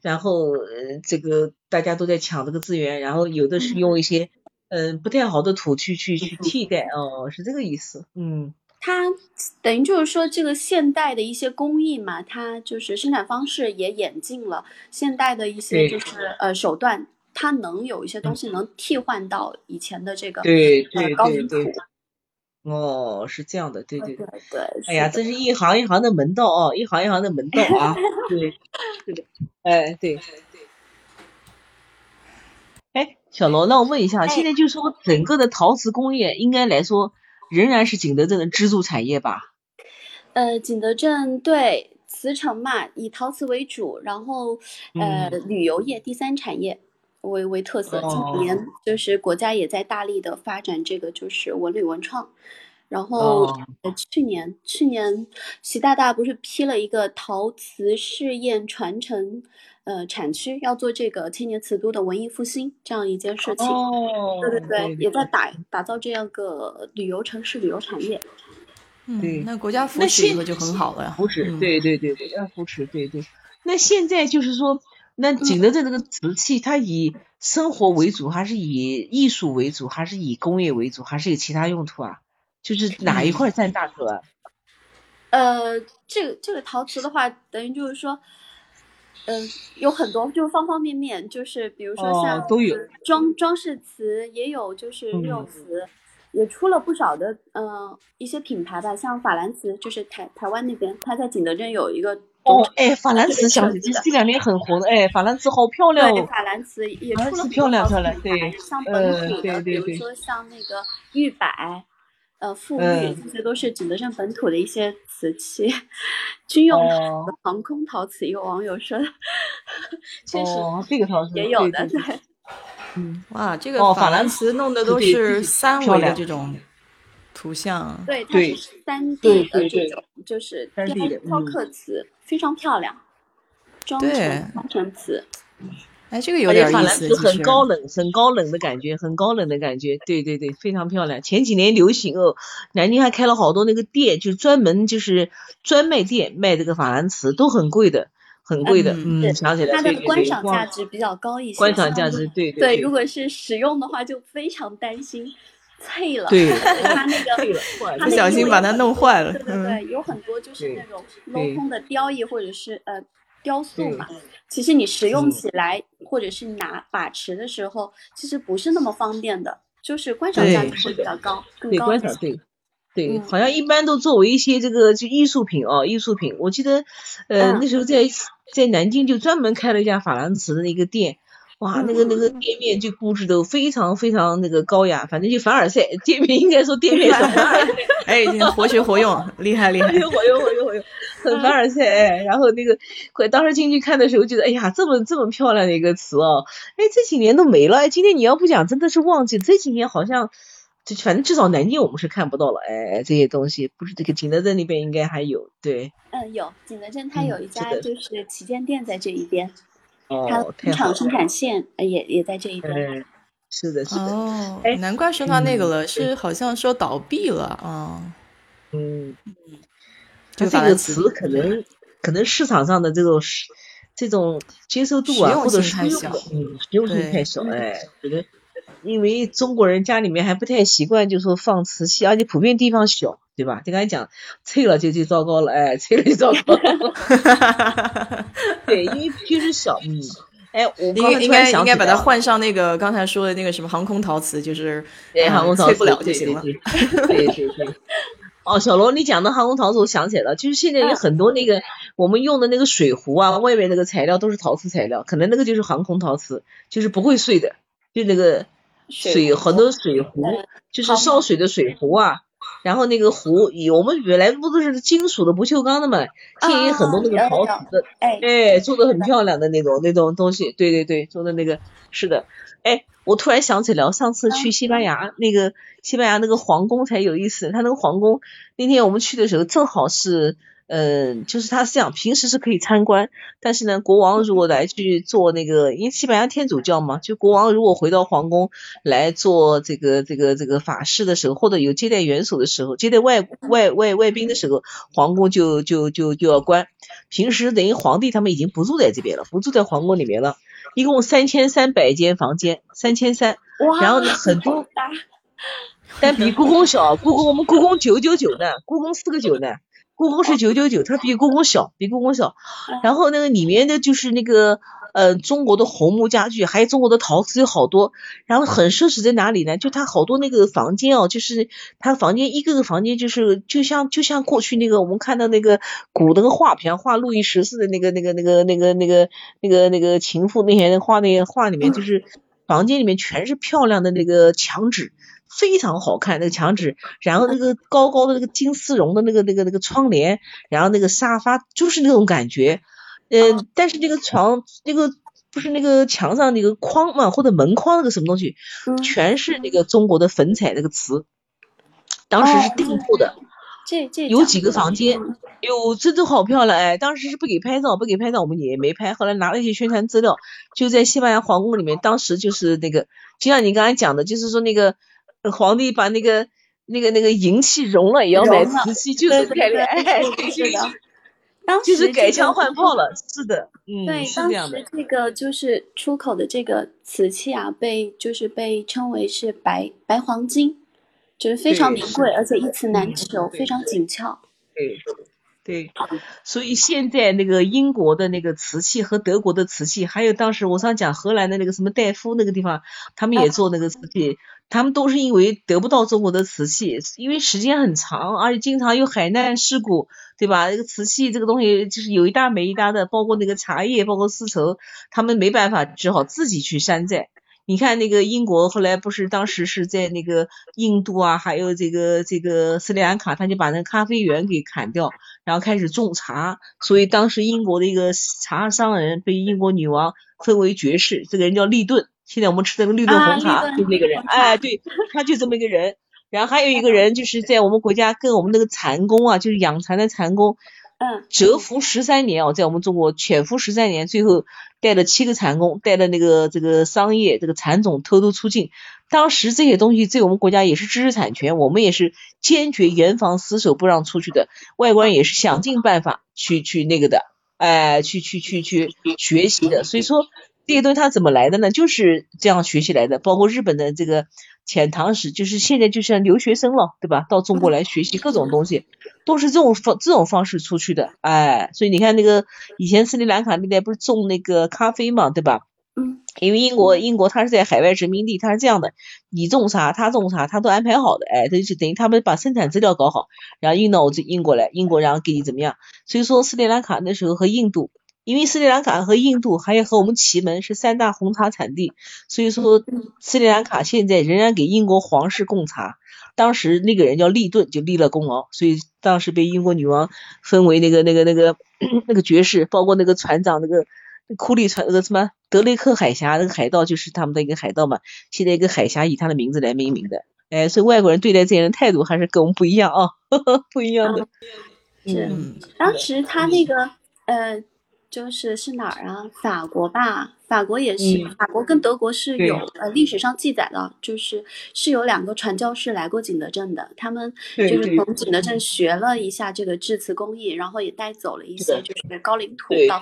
然后呃这个大家都在抢这个资源，然后有的是用一些嗯不太好的土去去去替代，哦，是这个意思，嗯。它等于就是说，这个现代的一些工艺嘛，它就是生产方式也演进了，现代的一些就是呃手段。它能有一些东西能替换到以前的这个对对对对，哦，是这样的，对对对对。哎呀，这是一行一行的门道哦，一行一行的门道啊，对，是的，哎，对对。哎，小罗，那我问一下，现在就说整个的陶瓷工业，应该来说仍然是景德镇的支柱产业吧？呃，景德镇对瓷城嘛，以陶瓷为主，然后呃，旅游业第三产业。为为特色，今年就是国家也在大力的发展这个，就是文旅文创。然后呃，去年去年习大大不是批了一个陶瓷试验传承呃产区，要做这个千年瓷都的文艺复兴这样一件事情。哦，对对对，也在打打造这样个旅游城市、旅游产业。嗯，那国家扶持一个就很好了呀。扶持，对对对对，要扶持，对对。那现在就是说。那景德镇这个瓷器，它以生活为主，还是以艺术为主，还是以工业为主，还是有其他用途啊？就是哪一块占大头啊？呃，这个这个陶瓷的话，等于就是说，嗯，有很多，就方方面面，就是比如说像都有装装饰瓷，也有就是日用瓷，也出了不少的嗯一些品牌吧，像法兰瓷，就是台台湾那边，它在景德镇有一个。哦，哎，法兰瓷想这这两年很红的，哎，法兰瓷好漂亮哦。法兰瓷也出了漂亮漂亮，对，像本土的，比如说像那个玉柏，呃，富玉，这些都是景德镇本土的一些瓷器。军用航空陶瓷，有网友说，确实这个陶瓷也有的，对。嗯，哇，这个法兰瓷弄的都是三维的这种。图像对，它是三 D 的这种，就是雕刻瓷，非常漂亮，装成装成瓷。哎，这个有点意思，很高冷，很高冷的感觉，很高冷的感觉。对对对，非常漂亮。前几年流行哦，南京还开了好多那个店，就专门就是专卖店卖这个法兰瓷，都很贵的，很贵的。嗯，想起来它的观赏价值比较高一些。观赏价值对对。对，如果是使用的话，就非常担心。脆了，对，它那个不小心把它弄坏了。对对对，有很多就是那种镂空的雕艺或者是呃雕塑嘛。其实你使用起来或者是拿把持的时候，其实不是那么方便的，就是观赏价值会比较高，更高。观赏对对，好像一般都作为一些这个就艺术品哦，艺术品。我记得呃那时候在在南京就专门开了一家法兰瓷的一个店。哇，那个那个店面就布置的非常非常那个高雅，反正就凡尔赛店面，应该说店面什么？哎，活学活用，厉害厉害，活学活用，活用，很凡尔赛哎。然后那个，当时进去看的时候，觉得哎呀，这么这么漂亮的一个词哦，哎，这几年都没了。今天你要不讲，真的是忘记这几年好像，就反正至少南京我们是看不到了哎，这些东西不是这个景德镇那边应该还有对。嗯，有景德镇，它有一家就是旗舰店在这一边。哦，工厂生产线也也在这一边，是的，是的。哦，难怪说他那个了，是好像说倒闭了啊。嗯嗯，就这个词可能可能市场上的这种这种接受度啊，或者是用嗯实用性太小，哎，可能因为中国人家里面还不太习惯，就说放瓷器，而且普遍地方小。对吧？就刚才讲，脆了就就糟糕了，哎，脆了就糟糕了。对，因为就是小，嗯，哎，我应该应该应该把它换上那个刚才说的那个什么航空陶瓷，就是航空陶瓷不了就行了。对对对。哦，小罗，你讲的航空陶瓷，我想起来了，就是现在有很多那个我们用的那个水壶啊，外面那个材料都是陶瓷材料，可能那个就是航空陶瓷，就是不会碎的，就那个水很多水壶，就是烧水的水壶啊。然后那个壶，我们原来不都是金属的不锈钢的嘛，现在也很多那个陶瓷的，哎，做的很漂亮的那种那种东西，对对对，做的那个是的，哎，我突然想起来，我上次去西班牙那个西班牙那个皇宫才有意思，他那个皇宫那天我们去的时候正好是。嗯，就是他是这样，平时是可以参观，但是呢，国王如果来去做那个，因为西班牙天主教嘛，就国王如果回到皇宫来做这个这个这个法事的时候，或者有接待元首的时候，接待外外外外宾的时候，皇宫就就就就要关。平时等于皇帝他们已经不住在这边了，不住在皇宫里面了，一共三千三百间房间，三千三，然后呢很多，但比故宫小，故宫我们故宫九九九呢，故宫四个九呢。故宫是九九九，它比故宫小，比故宫小。然后那个里面的就是那个呃中国的红木家具，还有中国的陶瓷有好多。然后很奢侈在哪里呢？就它好多那个房间哦，就是它房间一个个房间就是就像就像过去那个我们看到那个古那个画片，画路易十四的那个那个那个那个那个那个那个情妇那些画那些画里面，就是房间里面全是漂亮的那个墙纸。非常好看那个墙纸，然后那个高高的那个金丝绒的那个那个那个窗帘，然后那个沙发就是那种感觉，嗯，但是那个床那个不是那个墙上那个框嘛，或者门框那个什么东西，全是那个中国的粉彩那个瓷，当时是订做的，这这有几个房间，哟，真的好漂亮哎，当时是不给拍照，不给拍照，我们也没拍，后来拿了一些宣传资料，就在西班牙皇宫里面，当时就是那个，就像你刚才讲的，就是说那个。皇帝把那个那个那个银器融了，也要买瓷器，就是改良，哎，是的，就是改枪换炮了，是的，嗯，对，当时这个就是出口的这个瓷器啊，被就是被称为是白白黄金，就是非常名贵，而且一瓷难求，非常紧俏。对。对，所以现在那个英国的那个瓷器和德国的瓷器，还有当时我上讲荷兰的那个什么戴夫那个地方，他们也做那个瓷器，他们都是因为得不到中国的瓷器，因为时间很长，而且经常有海难事故，对吧？这个瓷器这个东西就是有一搭没一搭的，包括那个茶叶，包括丝绸，他们没办法，只好自己去山寨。你看那个英国后来不是当时是在那个印度啊，还有这个这个斯里兰卡，他就把那咖啡园给砍掉，然后开始种茶。所以当时英国的一个茶商人被英国女王封为爵士，这个人叫利顿。现在我们吃的那个绿豆红茶就那个人，哎，对，他就这么一个人。然后还有一个人就是在我们国家跟我们那个蚕工啊，就是养蚕的蚕工。嗯，蛰伏十三年哦，在我们中国潜伏十三年，最后带了七个蚕工，带了那个这个桑叶这个蚕种偷偷出境。当时这些东西在我们国家也是知识产权，我们也是坚决严防死守，不让出去的。外国人也是想尽办法去去那个的，哎，去去去去学习的。所以说这些东西它怎么来的呢？就是这样学习来的。包括日本的这个遣唐使，就是现在就像留学生了，对吧？到中国来学习各种东西。都是这种方这种方式出去的，哎，所以你看那个以前斯里兰卡那边不是种那个咖啡嘛，对吧？嗯。因为英国英国它是在海外殖民地，它是这样的，你种啥他种啥，他都安排好的，哎，这就等于他们把生产资料搞好，然后运到我这英国来，英国然后给你怎么样？所以说斯里兰卡那时候和印度，因为斯里兰卡和印度还有和我们祁门是三大红茶产地，所以说斯里兰卡现在仍然给英国皇室供茶。当时那个人叫利顿，就立了功劳，所以当时被英国女王分为那个那个那个那个爵士，包括那个船长那个库利船那个什么德雷克海峡那个海盗就是他们的一个海盗嘛，现在一个海峡以他的名字来命名的，哎，所以外国人对待这些人态度还是跟我们不一样啊，不一样的。是，当时他那个呃。就是是哪儿啊？法国吧，法国也是，法国跟德国是有呃历史上记载的，就是是有两个传教士来过景德镇的，他们就是从景德镇。学了一下这个制瓷工艺，然后也带走了一些就是高岭土到，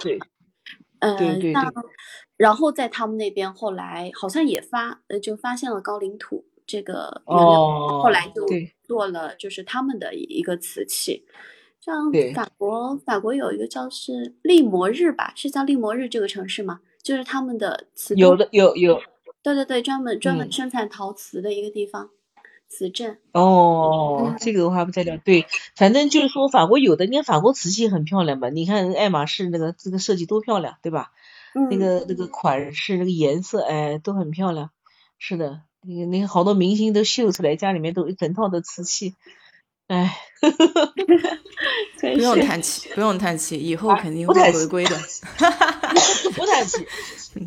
嗯，那然后在他们那边后来好像也发呃就发现了高岭土这个原料，后来就做了就是他们的一个瓷器。像法国，法国有一个叫是利摩日吧，是叫利摩日这个城市吗？就是他们的瓷有的有有，对对对，专门专门生产陶瓷的一个地方，瓷镇。哦，这个我还不太了对，反正就是说法国有的，你看法国瓷器很漂亮吧？你看爱马仕那个这个设计多漂亮，对吧？那个那个款式那个颜色哎都很漂亮，是的，那个那个好多明星都秀出来，家里面都一整套的瓷器。哎，不用叹气，不用叹气，以后肯定会回归的。不叹气。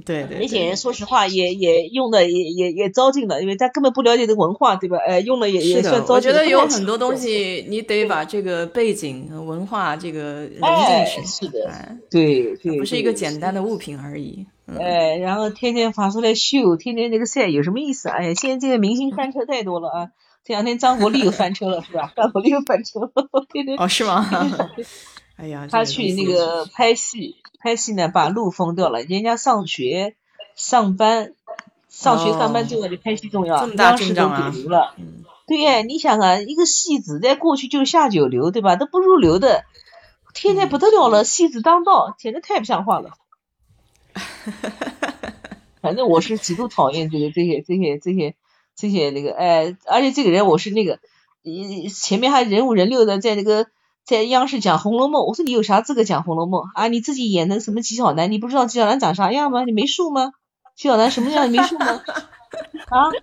对 对。那些人说实话也也用的也也也糟践了，因为他根本不了解这个文化，对吧？哎，用了也也算糟践。我觉得有很多东西你得把这个背景文化这个融进去。是的。对对。不是一个简单的物品而已。哎，然后天天发出来秀，天天那个晒有什么意思？哎呀，现在这个明星翻车太多了啊！这两天张国立又翻车了，是吧？张国立又翻车了，天天哦，是吗？哎呀，他去那个拍戏，拍戏呢把路封掉了。人家上学、上班、上学上班重要比拍戏重要，央视都顶流了。对呀，你想啊，一个戏子在过去就是下九流，对吧？都不入流的，现在不得了了，戏子当道，简直太不像话了。反正我是极度讨厌这个这些这些这些这些那个哎，而且这个人我是那个，前面还人五人六的在那个在央视讲《红楼梦》，我说你有啥资格讲《红楼梦》啊？你自己演的什么纪晓岚？你不知道纪晓岚长啥样吗？你没数吗？纪晓岚什么样你没数吗？啊？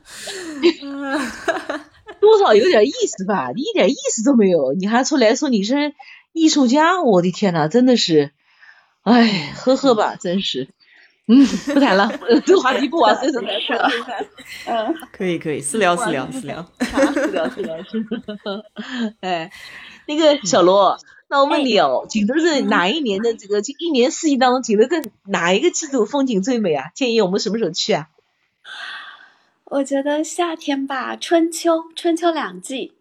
多少有点意思吧？你一点意思都没有，你还出来说你是艺术家？我的天呐，真的是，哎，呵呵吧，真是。嗯，不谈了，这 个话题不往深处谈了。嗯，可以可以，私聊私聊私聊，私聊私聊。哎，那个小罗，那我问你哦，景德镇哪一年的这个一年四季当中，景德镇哪一个季度风景最美啊？建议我们什么时候去啊？我觉得夏天吧，春秋，春秋两季。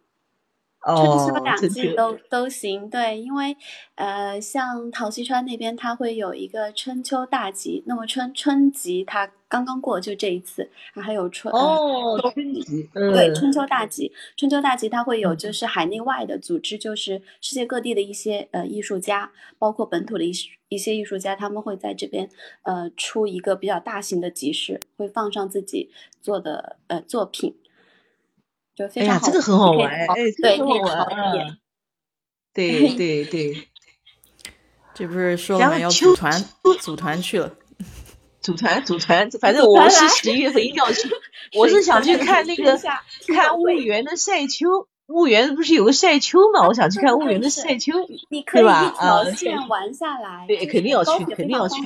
春秋两季都都行，对，因为呃，像陶溪川那边，它会有一个春秋大集。那么春春集它刚刚过，就这一次，还有春哦春集，对春秋大集，春秋大集它会有就是海内外的组织，就是世界各地的一些呃艺术家，包括本土的一一些艺术家，他们会在这边呃出一个比较大型的集市，会放上自己做的呃作品。哎呀，这个很好玩，哎，对，很好玩，对对 对，这不是说我们要组团组团去了，组团 组团，反正我是十一月份一定要去，我是想去看那个看婺源的晒秋，婺源不是有个晒秋嘛，我想去看婺源的晒秋，对吧？啊，线玩下来，对，肯定要去，肯定要去，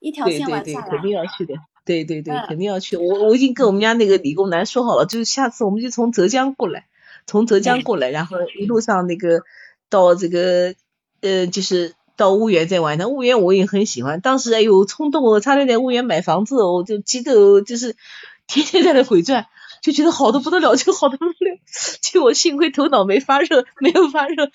一条线玩下来，肯定要去的。对对对，肯定要去。我我已经跟我们家那个理工男说好了，就是下次我们就从浙江过来，从浙江过来，然后一路上那个到这个呃，就是到婺源再玩。那婺源我也很喜欢，当时哎呦冲动我，差点在婺源买房子，我就急得就是天天在那回转，就觉得好的不得了，就好的不得了。结果幸亏头脑没发热，没有发热，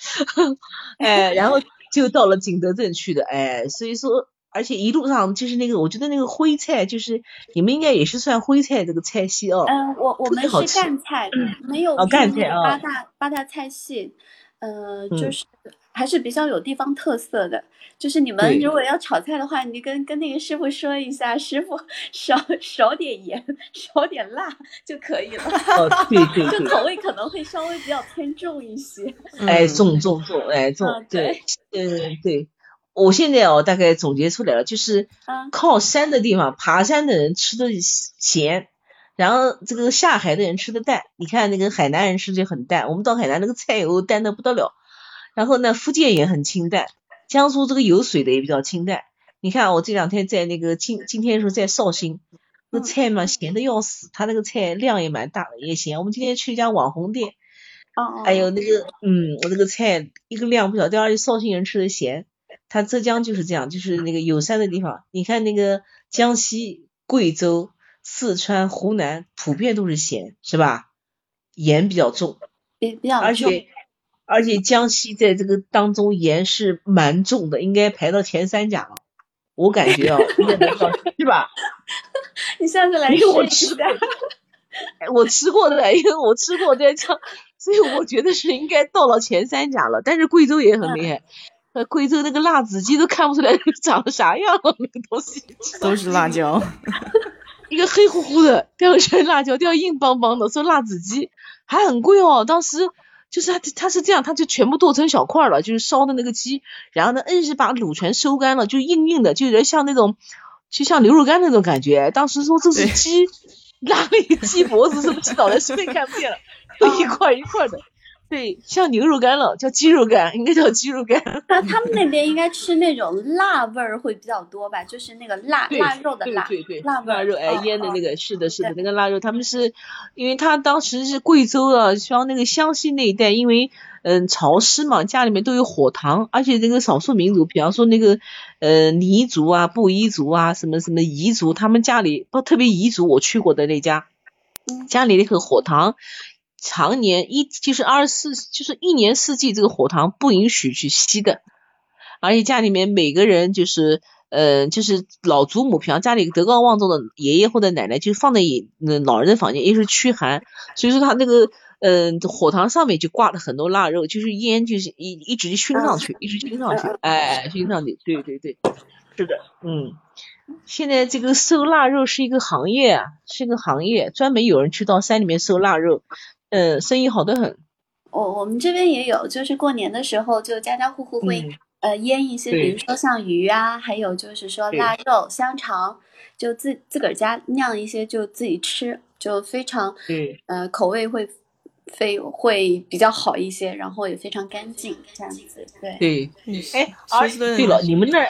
哎，然后就到了景德镇去的，哎，所以说。而且一路上就是那个，我觉得那个徽菜，就是你们应该也是算徽菜这个菜系哦。嗯，我我们是赣菜，没有赣菜啊。八大八大菜系，呃，就是还是比较有地方特色的。就是你们如果要炒菜的话，你跟跟那个师傅说一下，师傅少少点盐，少点辣就可以了。哦，对对对，就口味可能会稍微比较偏重一些。哎，重重重，哎重，对，嗯对。我现在哦，大概总结出来了，就是靠山的地方，爬山的人吃的咸，然后这个下海的人吃的淡。你看那个海南人吃就很淡，我们到海南那个菜油淡的不得了。然后呢，福建也很清淡，江苏这个有水的也比较清淡。你看我这两天在那个今今天是在绍兴，那菜嘛咸的要死，他那个菜量也蛮大的，也咸。我们今天去一家网红店，哦，还有那个嗯，我那个菜一个量不小，而且绍兴人吃的咸。它浙江就是这样，就是那个有山的地方。你看那个江西、贵州、四川、湖南，普遍都是咸，是吧？盐比较重，比比较重。而且而且江西在这个当中盐是蛮重的，应该排到前三甲了。我感觉啊，应该能到，是吧？你下次来试一下。我吃过的，因为我吃过在江，所以我觉得是应该到了前三甲了。但是贵州也很厉害。呃，贵州那个辣子鸡都看不出来长得啥样，那个东西 都是辣椒，一个黑乎乎的，掉全辣椒，掉硬邦邦的，说辣子鸡还很贵哦。当时就是他他是这样，他就全部剁成小块了，就是烧的那个鸡，然后呢，硬是把卤全收干了，就硬硬的，就有点像那种，就像牛肉干那种感觉。当时说这是鸡，拉了一个鸡脖子，什么鸡脑袋，随便看不见了，一块一块的。对，像牛肉干了，叫鸡肉干，应该叫鸡肉干。那他们那边应该吃那种辣味儿会比较多吧？就是那个辣辣肉的辣，对对对，辣辣肉哎腌的那个，是的，是的，那个腊肉，他们是因为他当时是贵州啊，像那个湘西那一带，因为嗯潮湿嘛，家里面都有火塘，而且这个少数民族，比方说那个呃彝族啊、布依族啊、什么什么彝族，他们家里不特别彝族，我去过的那家，嗯家里那个火塘。常年一就是二十四，就是一年四季这个火塘不允许去吸的，而且家里面每个人就是，呃，就是老祖母，比方家里德高望重的爷爷或者奶奶，就放在也那老人的房间，也是驱寒，所以说他那个，嗯、火塘上面就挂了很多腊肉，就是烟就是一一直熏上去，一直熏上去，哎，熏上去，对对对，是的，嗯。现在这个收腊肉是一个行业啊，是一个行业，专门有人去到山里面收腊肉，呃，生意好的很。我我们这边也有，就是过年的时候，就家家户户会、嗯呃腌一些，比如说像鱼啊，还有就是说腊肉、香肠，就自自个儿家酿一些就自己吃，就非常对，呃口味会非会比较好一些，然后也非常干净，这样子。对，对，嗯哎，对了，你们那儿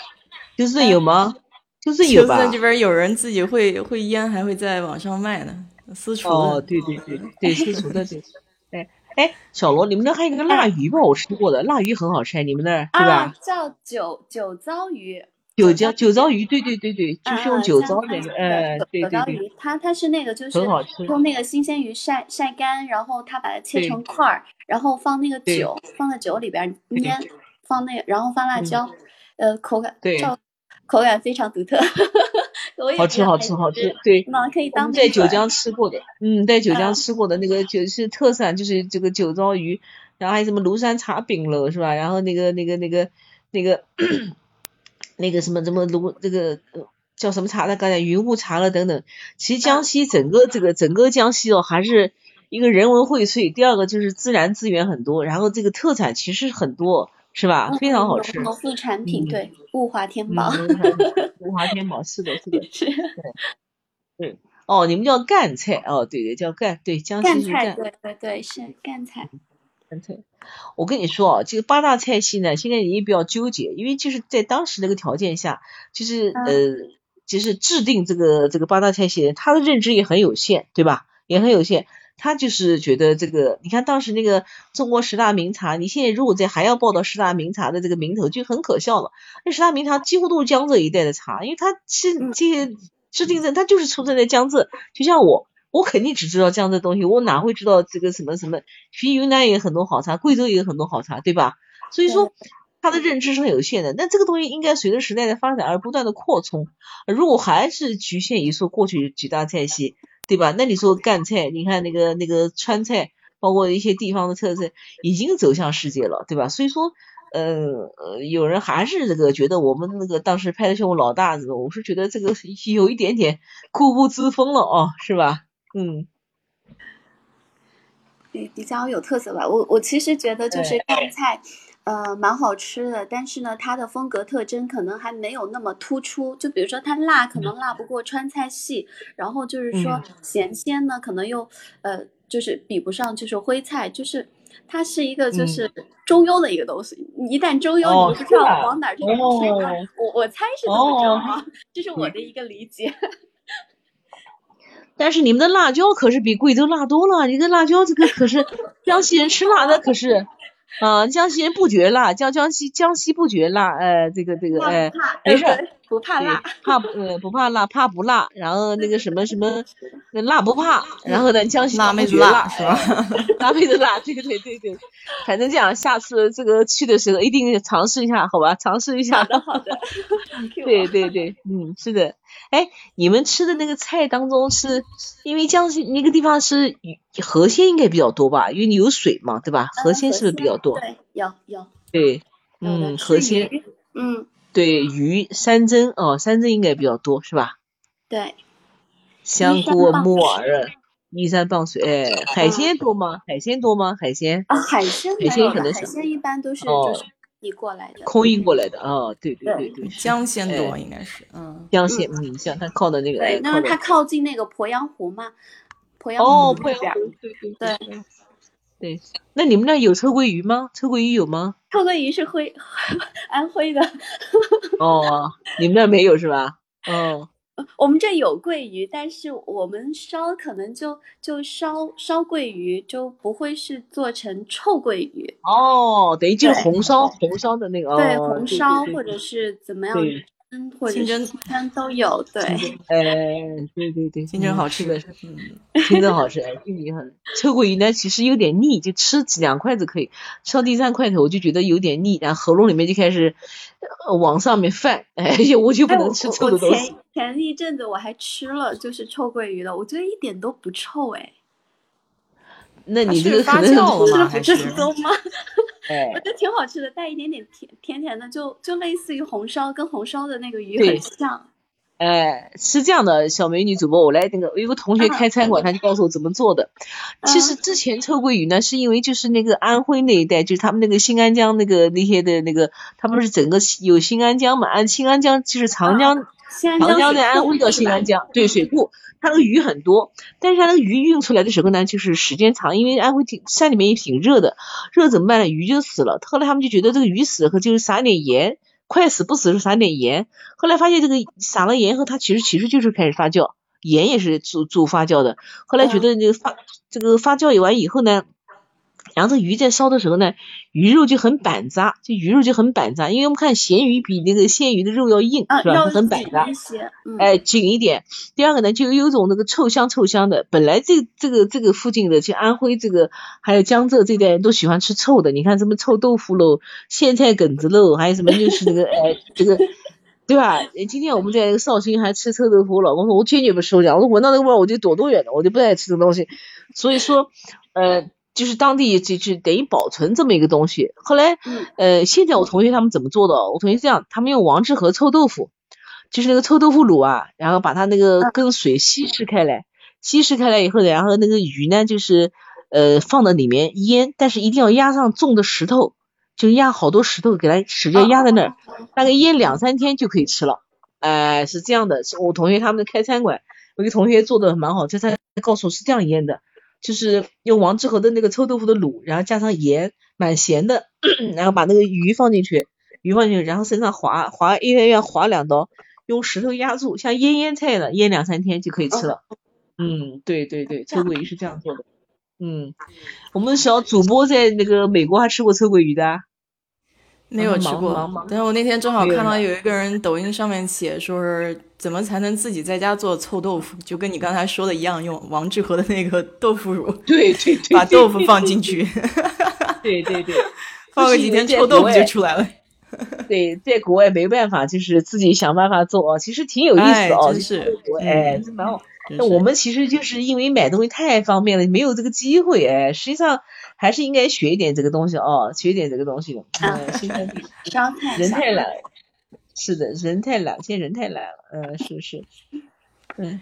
休斯顿有吗？休斯顿有吧休斯顿？这边有人自己会会腌，还会在网上卖呢，私厨。哦，对对对对，私厨的 对。哎哎，小罗，你们那还有一个腊鱼吧？我吃过的，腊鱼很好吃，你们那儿对吧啊？，叫酒酒糟鱼。酒糟酒糟鱼，对对对对，就是用啊酒糟那个，呃，酒对对对，酒糟鱼，它它是那个就是很好吃用那个新鲜鱼晒晒干，然后它把它切成块儿，然后放那个酒，放在酒里边儿腌，放那个，然后放辣嗯椒，呃，口感对照口感非常独特，好吃好吃好吃，对。那可以我当在九江吃过的，嗯，在九江嗯吃过的那个就是特产，就是这个酒糟鱼，然后还有什么庐山茶饼了，是吧？然后那个那个那个那个 那个什么什么庐这个呃叫什么茶的？刚才云雾茶了等等。其实江西整个这个整个江西哦，还是一个人文荟萃，第二个就是自然资源很多，然后这个特产其实很多，是吧？非常好吃。农农副产品，嗯对，物华天嗯，宝，物华天宝，是的，是的。是哦，你们叫赣菜哦，对对，叫赣，对，江西是赣。对对对，是赣菜，赣菜，我跟你说啊，这个八大菜系呢，现在你也比较纠结，因为就是在当时那个条件下，就是嗯呃，就是制定这个这个八大菜系的人，他的认知也很有限，对吧？也很有限。他就是觉得这个，你看当时那个中国十大名茶，你现在如果再还要报道十大名茶的这个名头，就很可笑了。那十大名茶几乎都是江浙一带的茶，因为它是嗯这些制定的，他就是出生在江浙。就像我，我肯定只知道江浙东西，我哪会知道这个什么什么？其实云南也有很多好茶，贵州也有很多好茶，对吧？所以说他的认知是很有限的。那这个东西应该随着时代的发展而不断的扩充。如果还是局限于说过去几大菜系，对吧？那你说赣菜，你看那个那个川菜，包括一些地方的特色，已经走向世界了，对吧？所以说。呃呃，有人还是这个觉得我们那个当时拍的效果老大，我是觉得这个有一点点固步自封了哦，是吧？嗯，对，比较有特色吧。我我其实觉得就是对赣菜，呃，蛮好吃的，但是呢，它的风格特征可能还没有那么突出。就比如说它辣，可能辣不过川菜系，然后就是说嗯咸鲜呢，可能又呃，就是比不上就是徽菜，就是它是一个就嗯是中庸的一个东西。你一旦中庸，哦你就不知道往哪儿去吃它。哦我我猜是这么着哦啊，这是我的一个理解。但是你们的辣椒可是比贵州辣多了，你的辣椒这个可是江西人吃辣的可是，啊、江西人不绝辣，江江西江西不绝辣，呃，这个这个，怕哎？没事不怕辣。怕不呃不怕辣，怕不辣，然后那个什么什么，那辣不怕，然后呢江西辣妹子不绝辣是吧？辣妹子辣，对对对对，反正这样，下次这个去的时候一定尝试一下，好吧？尝试一下。好的好 的，对对对，嗯，是的。哎，你们吃的那个菜当中是，因为江西那个地方是鱼河鲜应该比较多吧？因为你有水嘛，对吧？河鲜是不是比较多？对，有有对，嗯，河鲜，嗯，对鱼、山珍哦，山珍应该比较多是吧？对，香菇、木耳、依山傍水，哎，海鲜多吗？海鲜多吗？海鲜啊，海鲜海鲜，可能少海鲜一般都是哦就是你过来的。空运过来的哦，对对对对对，江鲜多哎应该是，嗯，江鲜，嗯，像它靠的那个，对，那是它靠近那个鄱阳湖嘛，鄱阳哦，鄱湖那边儿，阳湖，对对对对对，那你们那有臭鳜鱼吗？臭鳜鱼有吗？臭鳜鱼是徽 安徽的。哦，你们那没有是吧？哦。我们这有桂鱼，但是我们烧可能就就烧烧桂鱼，就不会是做成臭鳜鱼。哦，等于就是红烧红烧的那个。对，红烧或者是怎么样。嗯，清蒸都有，对，哎，对对对，清蒸好吃的，嗯，清蒸好吃，哎，这鱼很。臭鳜鱼呢，其实有点腻，就吃几两筷子可以，吃到第三筷头我就觉得有点腻，然后喉咙里面就开始往上面泛，哎，我就不能吃臭的东西。前前一阵子我还吃了，就是臭鳜鱼的，我觉得一点都不臭，哎。那你这个发酵了吗？还是正宗吗？我觉得挺好吃的，带一点点甜甜甜的，就就类似于红烧，跟红烧的那个鱼很像。哎，是这样的，小美女主播，我来那个，有个同学开餐馆，他就告诉我怎么做的。其实之前臭鳜鱼呢，是因为就是那个安徽那一带，就是他们那个新安江那个那些的那个，他们是整个有新安江嘛，安新安江就是长江，长江在安徽叫新安江，对水库。它那个鱼很多，但是它那个鱼运出来的时候呢，就是时间长，因为安徽挺山里面也挺热的，热怎么办呢？鱼就死了。后来他们就觉得这个鱼死了后，就是撒点盐，快死不死是撒点盐。后来发现这个撒了盐后，它其实其实就是开始发酵，盐也是助助发酵的。后来觉得这个发这个发酵完以后呢。然后这鱼在烧的时候呢，鱼肉就很板扎，这鱼肉就很板扎，因为我们看咸鱼比那个鲜鱼的肉要硬，是吧？很板扎，哎，紧一点。第二个呢，就有种那个臭香臭香的。本来这这个这个附近的，就安徽这个还有江浙这带人都喜欢吃臭的。你看什么臭豆腐喽，苋菜梗子喽，还有什么就是那个哎这个，对吧？今天我们在绍兴还吃臭豆腐，我老公说我坚决不吃，我讲我说闻到那个味儿我就躲多远的，我就不爱吃这东西。所以说，呃。就是当地就就等于保存这么一个东西。后来，呃，现在我同学他们怎么做的？我同学这样，他们用王致和臭豆腐，就是那个臭豆腐卤啊，然后把它那个跟水稀释开来，稀释开来以后，然后那个鱼呢，就是呃放到里面腌，但是一定要压上重的石头，就压好多石头给它使劲压在那儿，大概腌两三天就可以吃了。哎，是这样的，是我同学他们开餐馆，我一个同学做的蛮好，就他告诉我是这样腌的。就是用王致和的那个臭豆腐的卤，然后加上盐，蛮咸的，然后把那个鱼放进去，鱼放进去，然后身上划划一圆圆划两刀，用石头压住，像腌腌菜的，腌两三天就可以吃了。嗯，对对对，臭鳜鱼是这样做的。嗯，我们小主播在那个美国还吃过臭鳜鱼的。没有吃过，但是我那天正好看到有一个人抖音上面写，说是怎么才能自己在家做臭豆腐，就跟你刚才说的一样，用王致和的那个豆腐乳，对对对，把豆腐放进去，对对对，放个几天臭豆腐就出来了。对，在国外没办法，就是自己想办法做，其实挺有意思的哦，是，哎，这蛮好。那我们其实就是因为买东西太方便了，没有这个机会哎。实际上还是应该学一点这个东西哦，学一点这个东西的。嗯，现在人太懒，是的，人太懒，现在人太懒了。嗯，是是。嗯。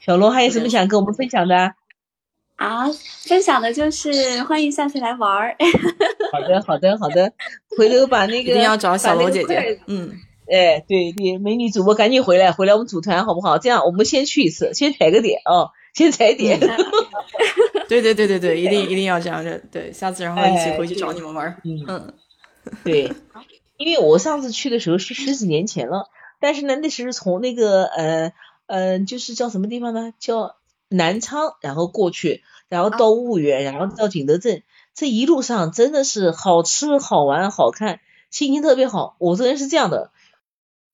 小罗还有什么想跟我们分享的？啊，分享的就是欢迎下次来玩儿。好的，好的，好的。回头把那个一定要找小罗姐姐。嗯。哎，对对，美女主播赶紧回来，回来我们组团好不好？这样我们先去一次，先踩个点啊，先踩点。对对对对对，一定一定要这样的。对，下次然后一起回去找你们玩。嗯，对，因为我上次去的时候是十几年前了，但是呢，那时是从那个呃呃，就是叫什么地方呢？叫南昌，然后过去，然后到婺源，然后到景德镇，这一路上真的是好吃、好玩、好看，心情特别好。我这人是这样的。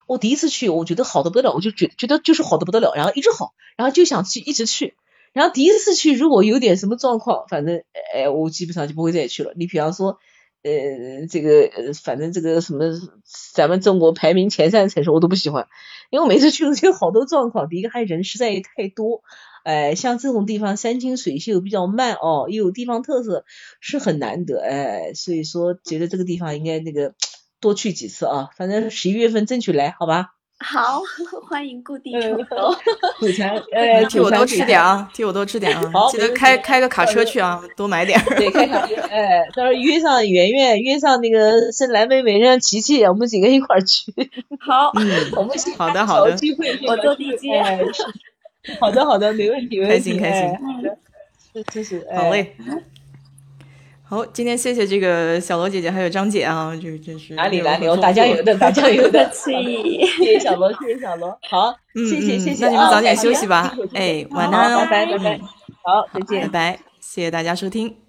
我第一次去，我觉得好的不得了，我就觉觉得就是好的不得了，然后一直好，然后就想去一直去。然后第一次去，如果有点什么状况，反正哎，我基本上就不会再去了。你比方说，呃，这个呃，反正这个什么，咱们中国排名前三的城市我都不喜欢，因为我每次去都有好多状况。第一个，还人实在也太多，哎，像这种地方山清水秀，比较慢哦，又有地方特色，是很难得，哎，所以说觉得这个地方应该那个。多去几次啊，反正十一月份争取来，好吧？好，欢迎故地重游。呃，替我多吃点啊，替我多吃点啊。好，记得开开个卡车去啊，多买点。对，开卡车。哎，到时候约上圆圆，约上那个深蓝妹妹，让琪琪，我们几个一块儿去。好，嗯，我们好的好的。机会，我坐地接。好的，好的，没问题，开心，开心。好的，是是是，好嘞。好，今天谢谢这个小罗姐姐还有张姐啊，就真是哪里哪里，我打酱油的，打酱油的，谢谢。小罗，谢谢小罗，好，谢谢谢谢，那你们早点休息吧，哎，晚安，拜拜拜拜，好，再见，拜拜，谢谢大家收听。